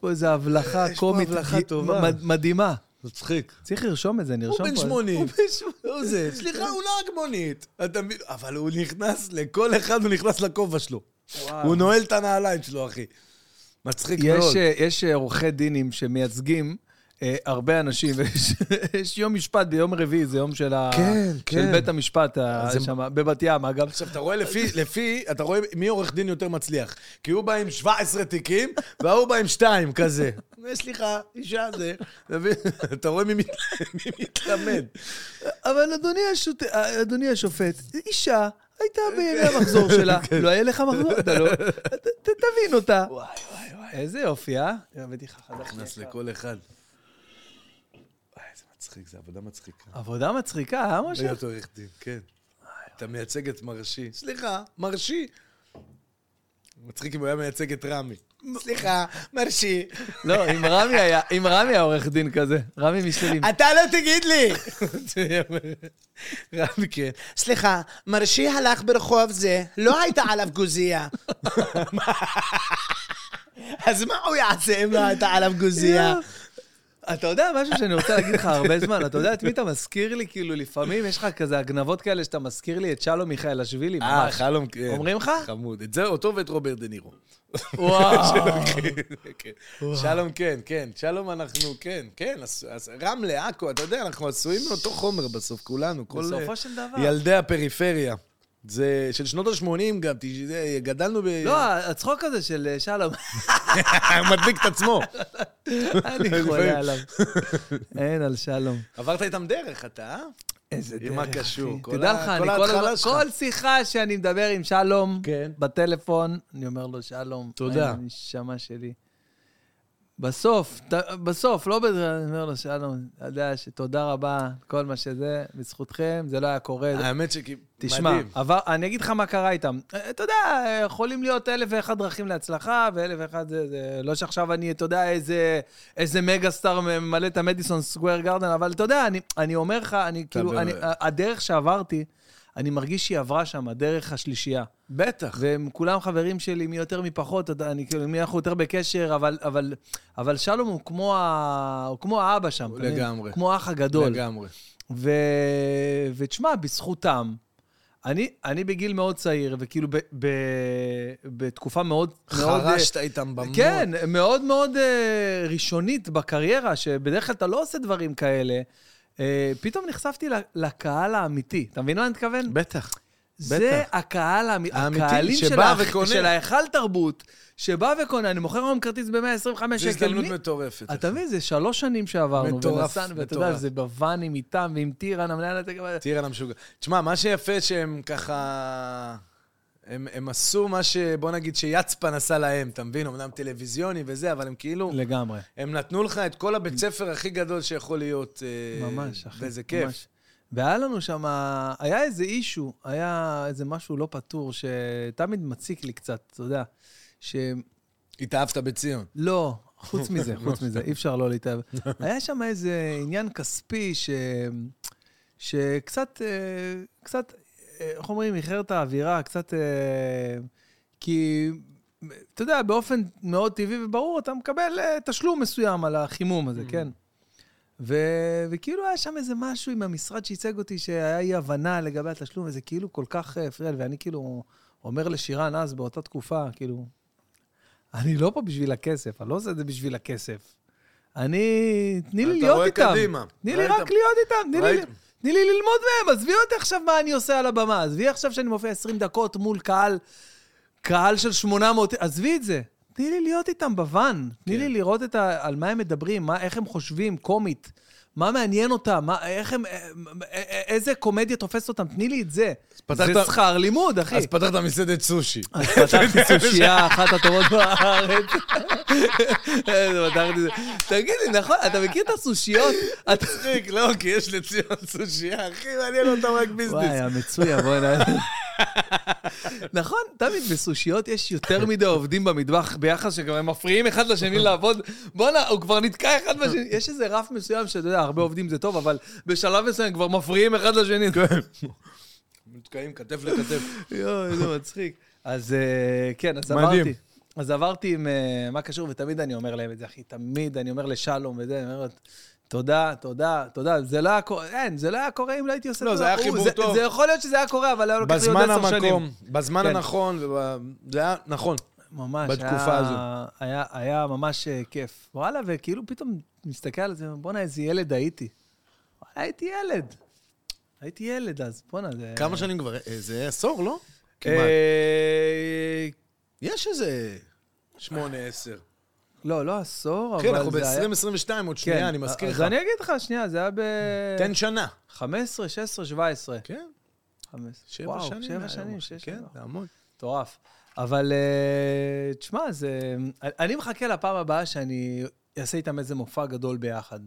פה איזה, הבלחה קומית מדהימה. מצחיק. צריך לרשום את זה, הוא נרשום פה. בן 80. הוא בן 80. הוא זה, סליחה, הוא נהג מונית. אתה מבין? אבל הוא נכנס, לכל אחד הוא נכנס לכובע שלו. הוא נועל את הנעליים שלו, אחי. מצחיק מאוד. יש, אה, יש אה, עורכי דינים שמייצגים הרבה אנשים, יש יום משפט ביום רביעי, זה יום של, ה, כן, של כן. בית המשפט זה- שם, בבת ים, אגב. עכשיו, אתה רואה לפי, לפי, אתה רואה מי עורך דין יותר מצליח. כי הוא בא עם 17 תיקים, וההוא בא עם 2, כזה. סליחה, אישה זה. אתה רואה מי מת- מי מתלמד. אבל אדוני, השוט... אדוני השופט, אישה הייתה בימי המחזור שלה, לא היה לך מחזור, אתה לא... תבין אותה. וואי, וואי, וואי. איזה יופי, אה? בדיחה חדש. נכנס לכל אחד. מצחיק, זו עבודה מצחיקה. עבודה מצחיקה, אה, משה? להיות עורך דין, כן. אתה מייצג את מרשי. סליחה, מרשי. מצחיק אם הוא היה מייצג את רמי. סליחה, מרשי. לא, אם רמי היה, אם רמי היה עורך דין כזה, רמי משתלים. אתה לא תגיד לי! רמי, כן. סליחה, מרשי הלך ברחוב זה, לא הייתה עליו גוזייה. אז מה הוא יעשה אם לא הייתה עליו גוזייה? אתה יודע משהו שאני רוצה להגיד לך הרבה זמן, אתה יודע את מי אתה מזכיר לי? כאילו, לפעמים יש לך כזה הגנבות כאלה שאתה מזכיר לי את שלום מיכאלשווילי, אה, ממש. חלום, כן. אומרים לך? חמוד. את זה, אותו ואת רוברט דה נירו. וואו. כן. שלום, כן, כן. שלום אנחנו, כן, כן. רמלה, עכו, אתה יודע, אנחנו עשויים מאותו חומר בסוף, כולנו. כל בסופו אה, של דבר. ילדי הפריפריה. זה של שנות ה-80 גם, גדלנו ב... לא, הצחוק הזה של אה, שלום, הוא מדביק את עצמו. אני חולה עליו. אין על שלום. עברת איתם דרך, אתה, אה? איזה מה דרך, קשור? אחי. כל תדע ה- לך, אני כל הזמן-. כל שיחה שאני מדבר עם שלום כן. בטלפון, אני אומר לו, שלום. תודה. מה הנשמה שלי. בסוף, ת- בסוף, לא בדרך, אני אומר לו, שלום, אתה יודע שתודה רבה, כל מה שזה, בזכותכם, זה לא היה קורה. האמת שכי... תשמע, מדהים. עבר, אני אגיד לך מה קרה איתם. אה, אתה יודע, יכולים להיות אלף ואחת דרכים להצלחה, ואלף ואחת זה, זה... לא שעכשיו אני, אתה יודע, איזה, איזה מגה סטאר ממלא את המדיסון סקוויר גרדן, אבל אתה יודע, אני, אני אומר לך, אני כאילו, אני, הדרך שעברתי, אני מרגיש שהיא עברה שם, הדרך השלישייה. בטח. והם כולם חברים שלי, מי יותר מי פחות, אני כאילו, מי אנחנו יותר בקשר, אבל, אבל, אבל שלום הוא כמו, ה... הוא כמו האבא שם. לגמרי. כמו האח הגדול. לגמרי. ו... ותשמע, בזכותם, אני, אני בגיל מאוד צעיר, וכאילו ב... ב... בתקופה מאוד... מאוד, חרשת איתם במות. כן, מאוד מאוד אה, ראשונית בקריירה, שבדרך כלל אתה לא עושה דברים כאלה. אה, פתאום נחשפתי לקהל האמיתי. אתה מבין מה אני מתכוון? בטח. זה בטח. הקהל האמ- האמיתי, הקהלים של, ה... של ההיכל תרבות, שבא וקונה, אני מוכר היום כרטיס ב-125 זו שקל. הזדמנות מי- מטורפת. אתה מבין, זה שלוש שנים שעברנו. מטורף, ונסענו, ואתה. יודע, זה בוואנים איתם ועם טירן, המנהל הזה. על המשוגע. תשמע, מה שיפה שהם ככה... הם, הם עשו מה ש... בוא נגיד שיצפן עשה להם, אתה מבין? אמנם טלוויזיוני וזה, אבל הם כאילו... לגמרי. הם נתנו לך את כל הבית ספר הכי גדול שיכול להיות. אה, ממש, אחי. וזה כיף. ממש. והיה לנו שם, היה איזה אישו, היה איזה משהו לא פתור, שתמיד מציק לי קצת, אתה יודע, ש... התאהבת בציון. לא, חוץ מזה, חוץ מזה, אי אפשר לא להתאהב. היה שם איזה עניין כספי ש... שקצת, אה, קצת, איך אומרים, איחר את האווירה, קצת... אה, כי, אתה יודע, באופן מאוד טבעי וברור, אתה מקבל אה, תשלום מסוים על החימום הזה, כן? ו- וכאילו היה שם איזה משהו עם המשרד שייצג אותי, שהיה אי הבנה לגבי התשלום, וזה כאילו כל כך אה, הפריע לי, ואני כאילו אומר לשירן אז, באותה תקופה, כאילו, אני לא פה בשביל הכסף, אני לא עושה את זה בשביל הכסף. אני... תני לי אתה להיות רואה איתם. קדימה. תני לי? רק להיות איתם, תני לי? תני לי ללמוד מהם, עזבי אותי עכשיו מה אני עושה על הבמה, עזבי עכשיו שאני מופיע 20 דקות מול קהל, קהל של 800, עזבי את זה. תני לי להיות איתם בוואן, תני כן. לי לראות ה, על מה הם מדברים, מה, איך הם חושבים, קומית. מה מעניין אותם? מה, איך הם... אה, אה, איזה קומדיה תופסת אותם? תני לי את זה. זה שכר לימוד, אחי. אז פתחת מסעדת סושי. אז פתחתי סושייה, אחת הטובות בארץ. תגיד לי, נכון, אתה מכיר את הסושיות? אתה- מצחיק, לא, כי יש לציון סושייה, הכי מעניין אותם רק וואי, ביזנס. המצויה, בואי נ... נכון, תמיד בסושיות יש יותר מדי עובדים במטבח ביחס שגם הם מפריעים אחד לשני לעבוד. בואנה, הוא כבר נתקע אחד בשני. יש איזה רף מסוים שאתה יודע, הרבה עובדים זה טוב, אבל בשלב מסוים כבר מפריעים אחד לשני. נתקעים כתף לכתף. יואו, איזה מצחיק. אז אה, כן, אז. עברתי. אז עברתי עם אה, מה קשור, ותמיד אני אומר להם את זה, אחי, תמיד אני אומר לשלום וזה, אני אומר תודה, תודה, תודה. זה לא היה קורה, אין, זה לא היה קורה אם לא הייתי עושה לא, זה היה חיבור זה- טוב. זה יכול להיות שזה היה קורה, אבל היה לוקח לי עוד בזמן עשר שנים. המקום, בזמן כן. הנכון, זה היה נכון. ממש, בתקופה הזו. היה, היה ממש אה, כיף. וואלה, וכאילו פתאום מסתכל על זה, בואנה, איזה ילד הייתי. הייתי ילד. הייתי ילד אז, בואנה, זה... כמה שנים כבר? אה, זה עשור, לא? כמעט. אה, יש איזה שמונה, עשר. לא, לא עשור, אבל כן, אנחנו זה היה... ב-2022, עוד שנייה, כן, אני מזכיר לך. אז אני אגיד לך, שנייה, זה היה ב... תן שנה. 15, 16, 17. כן, 15. שבע וואו, שנים. שבע שנים. שש כן, שנים. זה המון. מטורף. אבל אה, תשמע, זה... אני מחכה לפעם הבאה שאני אעשה איתם איזה מופע גדול ביחד.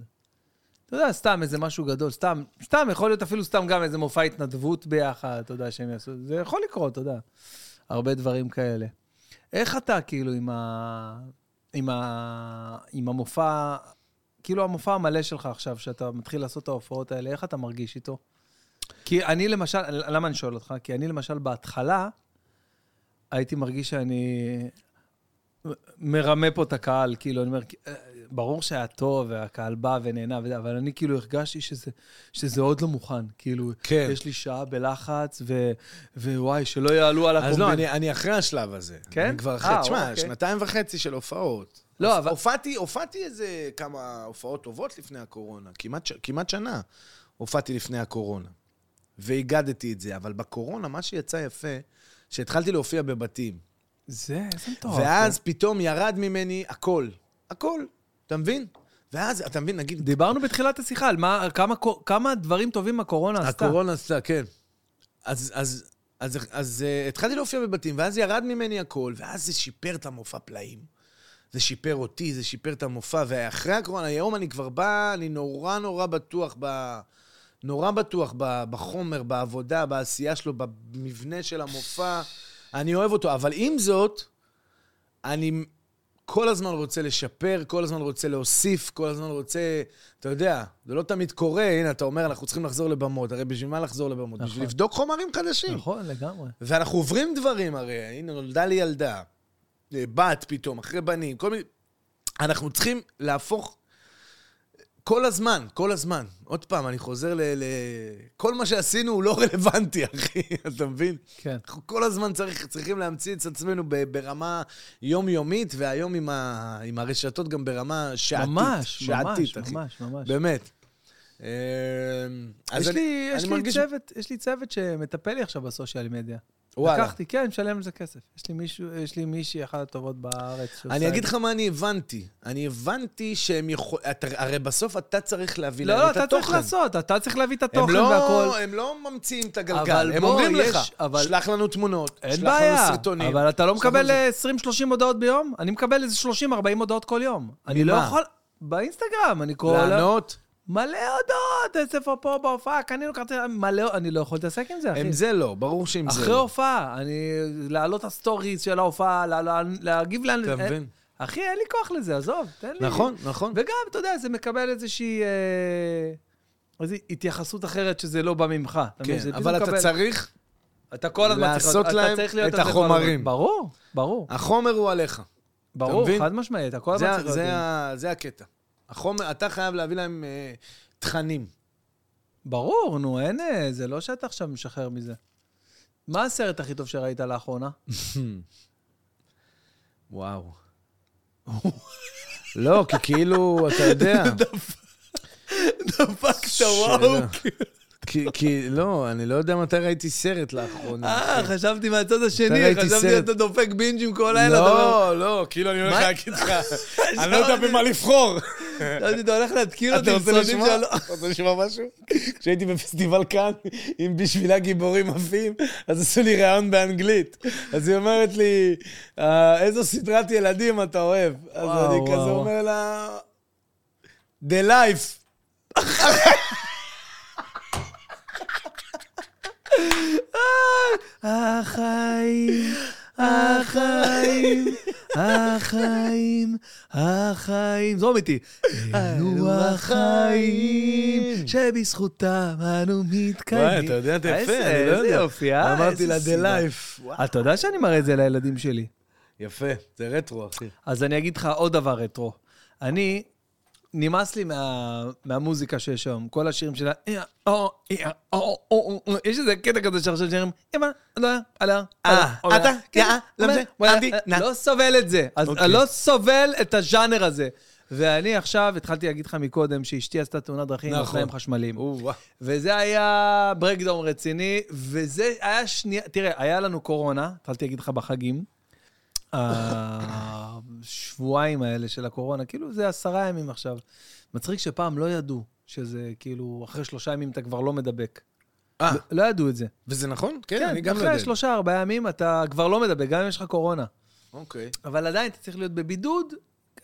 אתה יודע, סתם איזה משהו גדול, סתם, סתם, יכול להיות אפילו סתם גם איזה מופע התנדבות ביחד, אתה יודע, שהם יעשו, זה יכול לקרות, אתה יודע. הרבה דברים כאלה. איך אתה, כאילו, עם ה... עם ה... עם המופע, כאילו המופע המלא שלך עכשיו, שאתה מתחיל לעשות את ההופעות האלה, איך אתה מרגיש איתו? כי אני למשל, למה אני שואל אותך? כי אני למשל בהתחלה, הייתי מרגיש שאני מרמה פה את הקהל, כאילו, אני אומר, אה, ברור שהיה טוב, והקהל בא ונהנה אבל אני כאילו הרגשתי שזה, שזה עוד לא מוכן. כאילו, כן. יש לי שעה בלחץ, ו, ווואי, שלא יעלו על הקומבינה. אז לא, אני, אני אחרי השלב הזה. כן? אני כבר אחרי, אה, תשמע, אוקיי. שנתיים וחצי של הופעות. לא, אבל- הופעתי, הופעתי איזה כמה הופעות טובות לפני הקורונה, כמעט, כמעט שנה הופעתי לפני הקורונה. והגדתי את זה, אבל בקורונה, מה שיצא יפה, שהתחלתי להופיע בבתים. זה, איזה מטורף. ואז פתאום ירד ממני הכל. הכל, אתה מבין? ואז, אתה מבין, נגיד, דיברנו בתחילת השיחה על מה, כמה, כמה דברים טובים הקורונה עשתה. הקורונה עשתה, כן. אז, אז, אז, אז, אז uh, התחלתי להופיע בבתים, ואז ירד ממני הכל, ואז זה שיפר את המופע פלאים. זה שיפר אותי, זה שיפר את המופע, ואחרי הקורונה, היום אני כבר בא, אני נורא נורא בטוח ב... נורא בטוח ב, בחומר, בעבודה, בעשייה שלו, במבנה של המופע. אני אוהב אותו, אבל עם זאת, אני כל הזמן רוצה לשפר, כל הזמן רוצה להוסיף, כל הזמן רוצה... אתה יודע, זה לא תמיד קורה, הנה, אתה אומר, אנחנו צריכים לחזור לבמות. הרי בשביל מה לחזור לבמות? נכון. בשביל לבדוק חומרים חדשים. נכון, לגמרי. ואנחנו עוברים דברים הרי, הנה, נולדה לי ילדה, אה, בת פתאום, אחרי בנים, כל מיני... אנחנו צריכים להפוך כל הזמן, כל הזמן. עוד פעם, אני חוזר ל... ל... כל מה שעשינו הוא לא רלוונטי, אחי, אתה מבין? כן. אנחנו כל הזמן צריך, צריכים להמציא את עצמנו ב- ברמה יומיומית, והיום עם, ה... עם הרשתות גם ברמה שעתית. ממש, שעתית, ממש, אחי. ממש, ממש. באמת. אה, אז יש אני- לי, יש אני לי מרגיש- צוות, יש לי צוות שמטפל לי עכשיו בסושיאל מדיה. וואלה. לקחתי, כן, משלם על זה כסף. יש לי מישהו, יש לי מישהי אחת הטובות בארץ אני אגיד. לך מה אני הבנתי. אני הבנתי שהם יכול... אתה, הרי בסוף אתה צריך להביא לא, להם לא, את אתה צריך התוכן. לעשות, אתה צריך להביא את התוכן לא, והכל. הם לא ממציאים את הגלגל, הם בוא, אומרים יש- לך, אבל- שלח לנו תמונות, שלח לנו בעיה, סרטונים. אבל אתה לא לנו מקבל זה. 20-30 הודעות ביום? אני מקבל איזה 30-40 הודעות כל יום. אני לא? יכול... באינסטגרם, אני כל... לענות, מלא הודעות, איזה פה פה בהופעה, קנינו כרטיס, מלא, אני לא יכול להתעסק עם זה, אחי. עם זה לא, ברור שעם זה אחרי לא. הופעה, אני... להעלות את ה stories של ההופעה, לה- לה- להגיב לאן... אתה מבין? אחי, אין לי כוח לזה, עזוב, תן לי. נכון, נכון. וגם, אתה יודע, זה מקבל איזושהי... אה, איזו התייחסות אחרת שזה לא בא ממך. כן, אבל אתה צריך, אתה כל הזמן צריך... לעשות להם את. החומרים. ברור, ברור. החומר הוא עליך. ברור? חד משמעית, אתה כל הזמן צריך זה הקטע. החומר, אתה חייב להביא להם אה, תכנים. ברור, נו, אין... אה, זה לא שאתה עכשיו משחרר מזה. מה הסרט הכי טוב שראית לאחרונה? וואו. לא, כי כאילו, אתה יודע. דפקת, שאלה. כי, כי, לא, אני לא יודע מתי ראיתי סרט לאחרונה. אה, חשבתי מהצד השני, חשבתי סרט. אתה דופק בינג'ים כל לילה. לא, לא, כאילו אני הולך? להגיד לך, אני לא יודע במה לבחור. אתה הולך להתקיל אותי אתה עם סרטים? שלא... אתה רוצה לשמוע משהו? כשהייתי בפסטיבל כאן עם בשבילה גיבורים עפים, אז עשו לי ראיון באנגלית. אז היא אומרת לי, "אה, איזו סדרת ילדים אתה אוהב? אז אני כזה. אומר לה, The Life. החיים, החיים, החיים, החיים. זרום איתי. אלו החיים שבזכותם אנו מתקיימים. וואי, אתה יודע, אתה יפה, איזה- אני לא איזה יודע. יופי, אה? אמרתי לה, איזה The. Life. וואו. אתה יודע שאני מראה את זה לילדים שלי. יפה, זה רטרו, אחי. אז אני אגיד לך עוד דבר רטרו. אני, נמאס לי מה, מהמוזיקה שיש היום. כל השירים שלה, "אה, או, אה, או, או, או", יש איזה קטע כזה שעכשיו שירים, אמא, לא, עלה, אה, אתה, יא, למזה, אנדי, נא. לא סובל את זה. אוקיי. אני לא סובל את הז'אנר הזה. ואני עכשיו, התחלתי להגיד לך מקודם, שאשתי עשתה תאונת דרכים עם נכון. אופניים חשמליים. וזה היה ברקדאון רציני, וזה היה שנייה, תראה, היה לנו קורונה, התחלתי להגיד לך בחגים. השבועיים האלה של הקורונה, כאילו זה עשרה ימים עכשיו. מצחיק שפעם לא ידעו שזה כאילו, אחרי שלושה ימים אתה כבר לא מדבק. אה, לא ידעו את זה. וזה נכון? כן, אני גם לא אחרי יודע. שלושה, ארבעה ימים אתה כבר לא מדבק, גם אם יש לך קורונה. אוקיי. אבל עדיין אתה צריך להיות בבידוד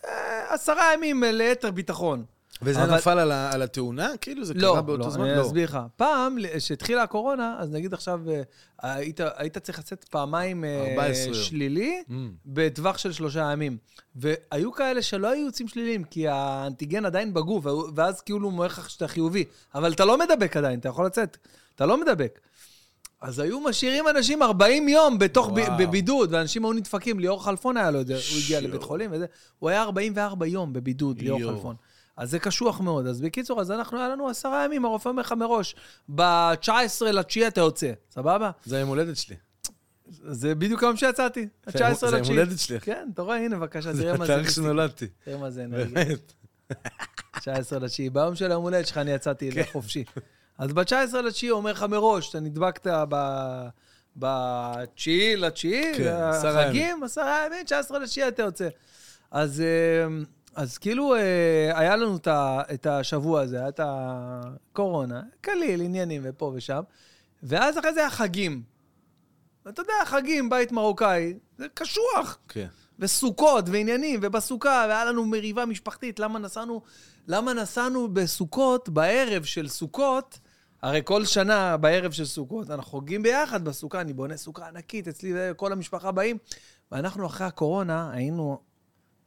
אה, עשרה ימים ליתר ביטחון. וזה אבל- נפל על ה- על התאונה? כאילו זה לא, קרה באותו לא, זמן? אני אסביר לך. פעם, כשהתחילה הקורונה, אז נגיד עכשיו, אה, היית, היית צריך לצאת פעמיים אה, 14 יום. שלילי, Mm. בטווח של שלושה ימים. והיו כאלה שלא היו יוצאים שליליים, כי האנטיגן עדיין בגוף, ואז כאילו הוא אומר לך שאתה חיובי. אבל אתה לא מדבק עדיין, אתה יכול לצאת. אתה לא מדבק. אז היו משאירים אנשים 40 יום בתוך ב-. בבידוד, ואנשים היו נדפקים. ליאור חלפון היה לו את זה, הוא הגיע. לבית חולים וזה. הוא היה 44 יום בבידוד, ליאור. חלפון. אז זה קשוח מאוד. אז בקיצור, אז אנחנו, היה לנו עשרה ימים, הרופא אומר לך מראש, ב-19 לתשיעי אתה יוצא, סבבה? זה היום הולדת שלי. זה בדיוק היום שיצאתי, ה-19 זה לתשיעי. היום הולדת שלי. כן, אתה רואה, הנה, בבקשה, זה תראה מה זה. התאריך שנולדתי. תראה מה זה אנרגיה. באמת. 19 לתשיעי. ביום של היום הולדת שלך אני יצאתי כן. לחופשי. אז ב-19 לתשיעי אומר לך מראש, אתה נדבקת ב... ב-9 לתשיעי, כן, החגים, עשרה ימים, 19 לתשיעי אתה יוצא. אז, אה, אז כאילו אה, היה לנו את ה- את השבוע הזה, היה את הקורונה, קליל, עניינים ופה ושם, ואז אחרי זה החגים. אתה יודע, חגים, בית מרוקאי, זה קשוח. כן. וסוכות ועניינים, ובסוכה, והיה לנו מריבה משפחתית, למה נסענו, למה נסענו בסוכות, בערב של סוכות, הרי כל שנה בערב של סוכות, אנחנו חוגגים ביחד בסוכה, אני בונה סוכה ענקית, אצלי כל המשפחה באים, ואנחנו אחרי הקורונה היינו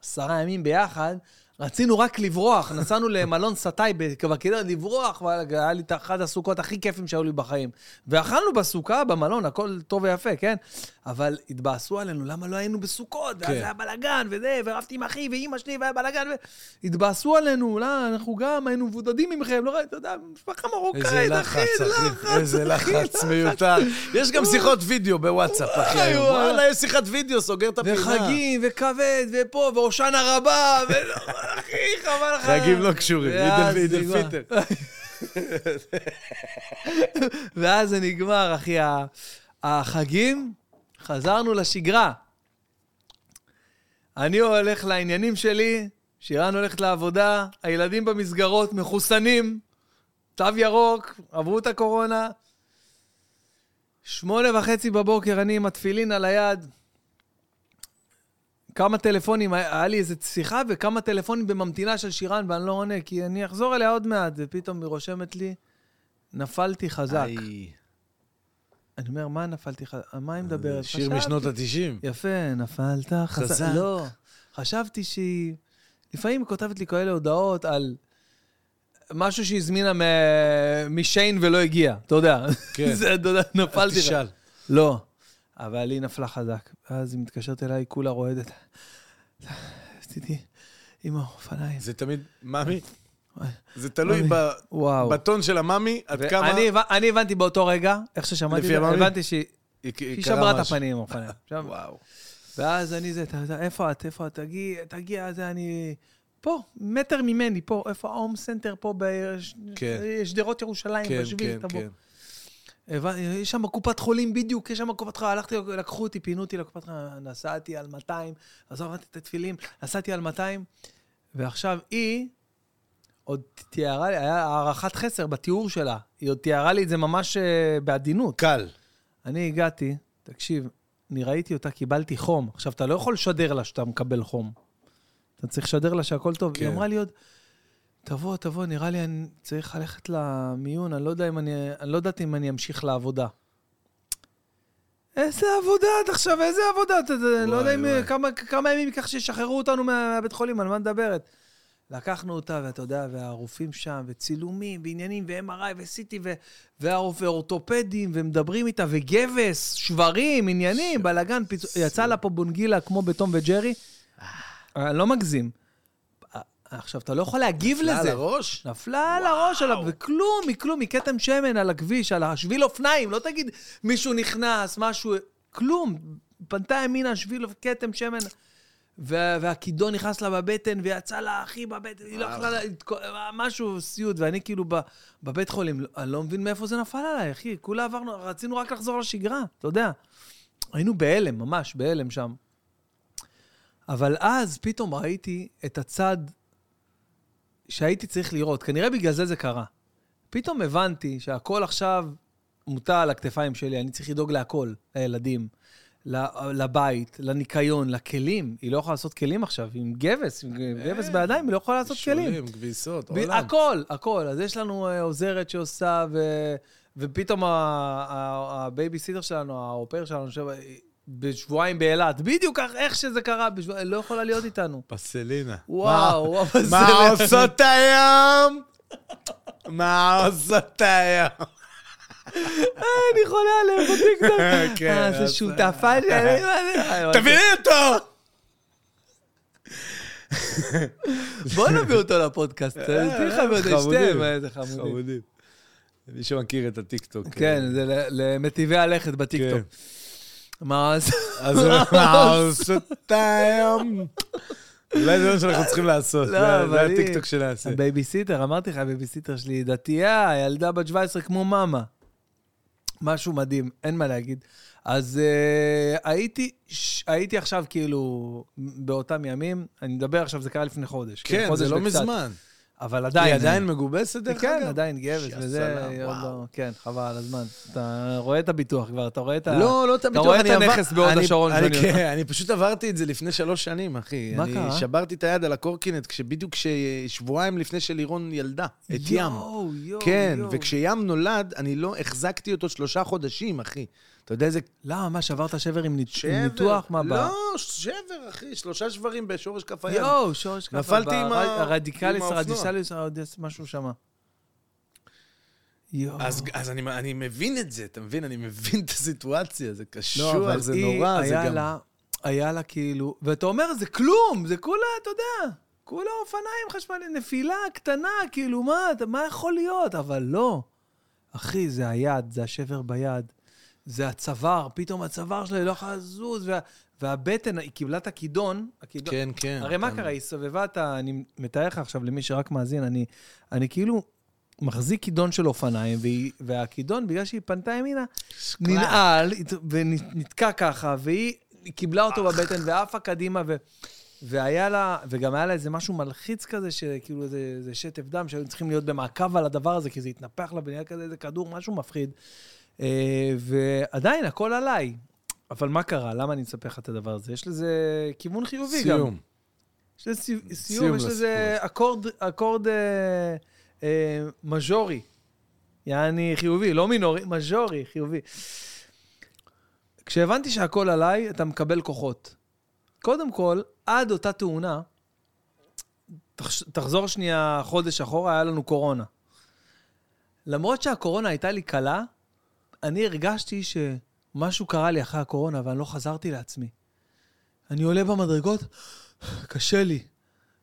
עשרה ימים ביחד, רצינו רק לברוח, נסענו למלון סטאי בקבר לברוח, והיה לי את אחת הסוכות הכי כיפים שהיו לי בחיים. ואכלנו בסוכה, במלון, הכל טוב ויפה, כן? אבל התבאסו עלינו, למה לא היינו בסוכות? ואז כן. היה בלאגן, וזה, ורבתי עם אחי ואימא שלי, והיה בלאגן, והתבאסו עלינו, לא, אנחנו גם היינו מבודדים ממכם, לא ראית, אתה יודע, משפחה מרוקאית, אחי, לחץ, אחי. איזה לחץ מיותר. יש גם שיחות וידאו בוואטסאפ, אחי. וואלה, יש שיחת וידאו, סוגר את הפינה. וחגים, וכבד, ופה, והושענא רבה, ולא, אחי, חבל לך. חגים לא קשורים, עיד נגמר. פיטר. ואז זה נגמר, אחי, החגים, חזרנו לשגרה. אני הולך לעניינים שלי, שירן הולכת לעבודה, הילדים במסגרות מחוסנים, תו ירוק, עברו את הקורונה. שמונה וחצי בבוקר, אני עם התפילין על היד. כמה טלפונים, היה לי איזו שיחה וכמה טלפונים בממתינה של שירן, ואני לא עונה, כי אני אחזור אליה עוד מעט, ופתאום היא רושמת לי, נפלתי חזק. איי, אני אומר, מה נפלתי חזק? מה היא מדברת? שיר חשבתי- משנות ה-90. יפה, נפלת חזק. חזק. לא, חשבתי שהיא... לפעמים היא כותבת לי כאלה הודעות על משהו שהיא הזמינה מ- משיין ולא הגיע, אתה יודע. כן. זה, אתה יודע, נפלתי. תשאל. לא, אבל היא נפלה חזק. ואז היא מתקשרת אליי, כולה רועדת. עשיתי, אמא, אופניים. זה תמיד, וואי. זה תלוי ממי. ב- וואו. בטון של הממי, עד כמה... אני הבנ- אני הבנתי באותו רגע, איך ששמעתי לפי המאמי? הבנתי שהיא שברה את. הפנים עם האופניים. וואו. ואז אני זה, איפה את? איפה את? תגיע, תגיע, זה אני... פה, מטר ממני, פה, איפה ההום סנטר פה כן. בשדרות ירושלים, כן, בשביל, כן, תבוא. כן. הבנ- יש שם קופת חולים בדיוק, יש שם קופת חולים, הלכתי, לקחו אותי, פינו אותי לקופת חולים, נסעתי על 200, עזוב, עברתי את התפילין, נסעתי על 200, ועכשיו היא עוד תיארה לי, היה הערכת חסר בתיאור שלה. היא עוד תיארה לי את זה ממש אה, בעדינות. קל. אני הגעתי, תקשיב, אני ראיתי אותה, קיבלתי חום. עכשיו, אתה לא יכול לשדר לה שאתה מקבל חום. אתה צריך לשדר לה שהכל טוב. כן. היא אמרה לי עוד, תבוא, תבוא, נראה לי אני צריך ללכת למיון, אני לא יודע אם אני, אני לא יודעת אם אני אמשיך לעבודה. איזה עבודה עד עכשיו, איזה עבודה? אתה, אתה, לא יודע אם. כמה, כמה ימים ייקח שישחררו אותנו מה- מהבית חולים, על מה מדברת? לקחנו אותה, ואתה יודע, והרופאים שם, וצילומים, ועניינים, ו-MRI, ו-CT, ו- והרופא אורתופדים, ומדברים איתה, וגבס, שברים, עניינים, בלאגן, יצא לה פה בונגילה כמו בתום וג'רי. אני לא מגזים. עכשיו, אתה לא יכול להגיב נפלה לזה. על הראש? נפלה על הראש עליו, וכלום, מכלום, מכתם שמן על הכביש, על השביל אופניים, לא תגיד מישהו נכנס, משהו, כלום. פנתה ימינה, שביל כתם שמן, וה- והכידון נכנס לה בבטן, ויצא לה הכי בבטן, היא לא יכלה, לה- לתקוע- משהו סיוט, ואני כאילו ב- בבית חולים, אני לא מבין מאיפה זה נפל עליי, אחי, כולה עברנו, רצינו רק לחזור לשגרה, אתה יודע. היינו בהלם, ממש בהלם שם. אבל אז פתאום ראיתי את הצד שהייתי צריך לראות. כנראה בגלל זה זה קרה. פתאום הבנתי שהכל עכשיו מוטל על הכתפיים שלי, אני צריך לדאוג להכל, לילדים, לבית, לניקיון, לכלים. היא לא יכולה לעשות כלים עכשיו, עם גבס, עם גבס בידיים, היא לא יכולה לעשות כלים. שולים, כביסות, עולם. הכל, הכל. אז יש לנו אה, עוזרת שעושה, ו... ופתאום הבייביסיטר שלנו, האופר שלנו, בשבועיים באילת, בדיוק איך שזה קרה, בשבוע... לא יכולה להיות איתנו. פסלינה. וואו, וואו, זה... מה עושות היום? מה עושות היום? אני חולה עליהם בטיקטוק. כן, אה, זה שותפה שלי, מה זה? תביאי אותו! בוא נביא אותו לפודקאסט, תן לך ועוד. שתיהם, איזה חמודים. חמודים. מי שמכיר את הטיקטוק. כן, זה ל- למיטיבי הלכת בטיקטוק. זה? אז מה עושות היום? אולי זה מה שאנחנו צריכים לעשות. לא, זה- הטיקטוק שנעשה. הבייביסיטר, אמרתי לך, הבייביסיטר שלי דתייה, ילדה בת 17 כמו מאמה. משהו מדהים, אין מה להגיד. אז uh, הייתי, ש, הייתי עכשיו כאילו באותם ימים, אני מדבר עכשיו, זה קרה לפני חודש. כאילו, כן, חודש זה לא וקצת. מזמן. אבל עדיין... היא עדיין מגובסת דרך אגב? כן, עדיין גבס, וזה עוד. לא... כן, חבל על הזמן. אתה רואה את הביטוח כבר, אתה רואה את ה... לא, לא את אתה הביטוח. רואה את אני עבר- הנכס בהוד אני- השרון אני- שאני כן, אני פשוט עברתי את זה לפני שלוש שנים, אחי. מה אני קרה? שברתי את היד על הקורקינט, כשבדיוק שבועיים לפני שלירון ילדה, את ים. יואו, יואו, כן, יואו. וכשים נולד, אני לא החזקתי אותו שלושה חודשים, אחי. אתה יודע איזה למה, מה, שברת שבר עם ניתוח? מה, לא, שבר, אחי, שלושה שברים בשורש כף היד. יואו, שורש ככה. נפלתי עם ה- הרדיקליס, האופנוע. הרדיסליס, הרדיס- משהו שמה. יואו. אז, אז אני, אני מבין את זה, אתה מבין? אני מבין את הסיטואציה, זה לא, קשור, אבל זה נורא, זה גם... לה, היה לה כאילו, ואתה אומר, זה כלום, זה כולה, אתה יודע, כולה אופניים חשמליים, נפילה קטנה, כאילו, מה, מה יכול להיות? אבל לא. אחי, זה היד, זה השבר ביד, זה הצוואר, פתאום הצוואר שלה היא לא יכולה לזוז, וה, והבטן, היא קיבלה את הכידון, הכידון, כן, כן. הרי מה אתה- קרה? היא סובבה את ה... אני מתאר לך עכשיו למי שרק מאזין, אני, אני כאילו מחזיק כידון של אופניים, והיא, והכידון, בגלל שהיא פנתה ימינה, ננעל ונתקע ככה, והיא קיבלה אותו בבטן ועפה קדימה, ו... והיה לה, וגם היה לה איזה משהו מלחיץ כזה, שכאילו איזה, איזה שטף דם, שהיו צריכים להיות במעקב על הדבר הזה, כי זה התנפח לה ונהיה כזה איזה כדור, משהו מפחיד. אה, ועדיין, הכל עליי. אבל מה קרה? למה אני מספר לך את הדבר הזה? יש לזה כיוון חיובי גם. סיום. יש לזה סיום, סיום יש לזה אקורד, אקורד אה, אה, מז'ורי. יעני חיובי, לא מינורי, מז'ורי, חיובי. כשהבנתי שהכל עליי, אתה מקבל כוחות. קודם כל, עד אותה תאונה, תחש- תחזור שנייה חודש אחורה, היה לנו קורונה. למרות שהקורונה הייתה לי קלה, אני הרגשתי שמשהו קרה לי אחרי הקורונה, ואני לא חזרתי לעצמי. אני עולה במדרגות, קשה לי.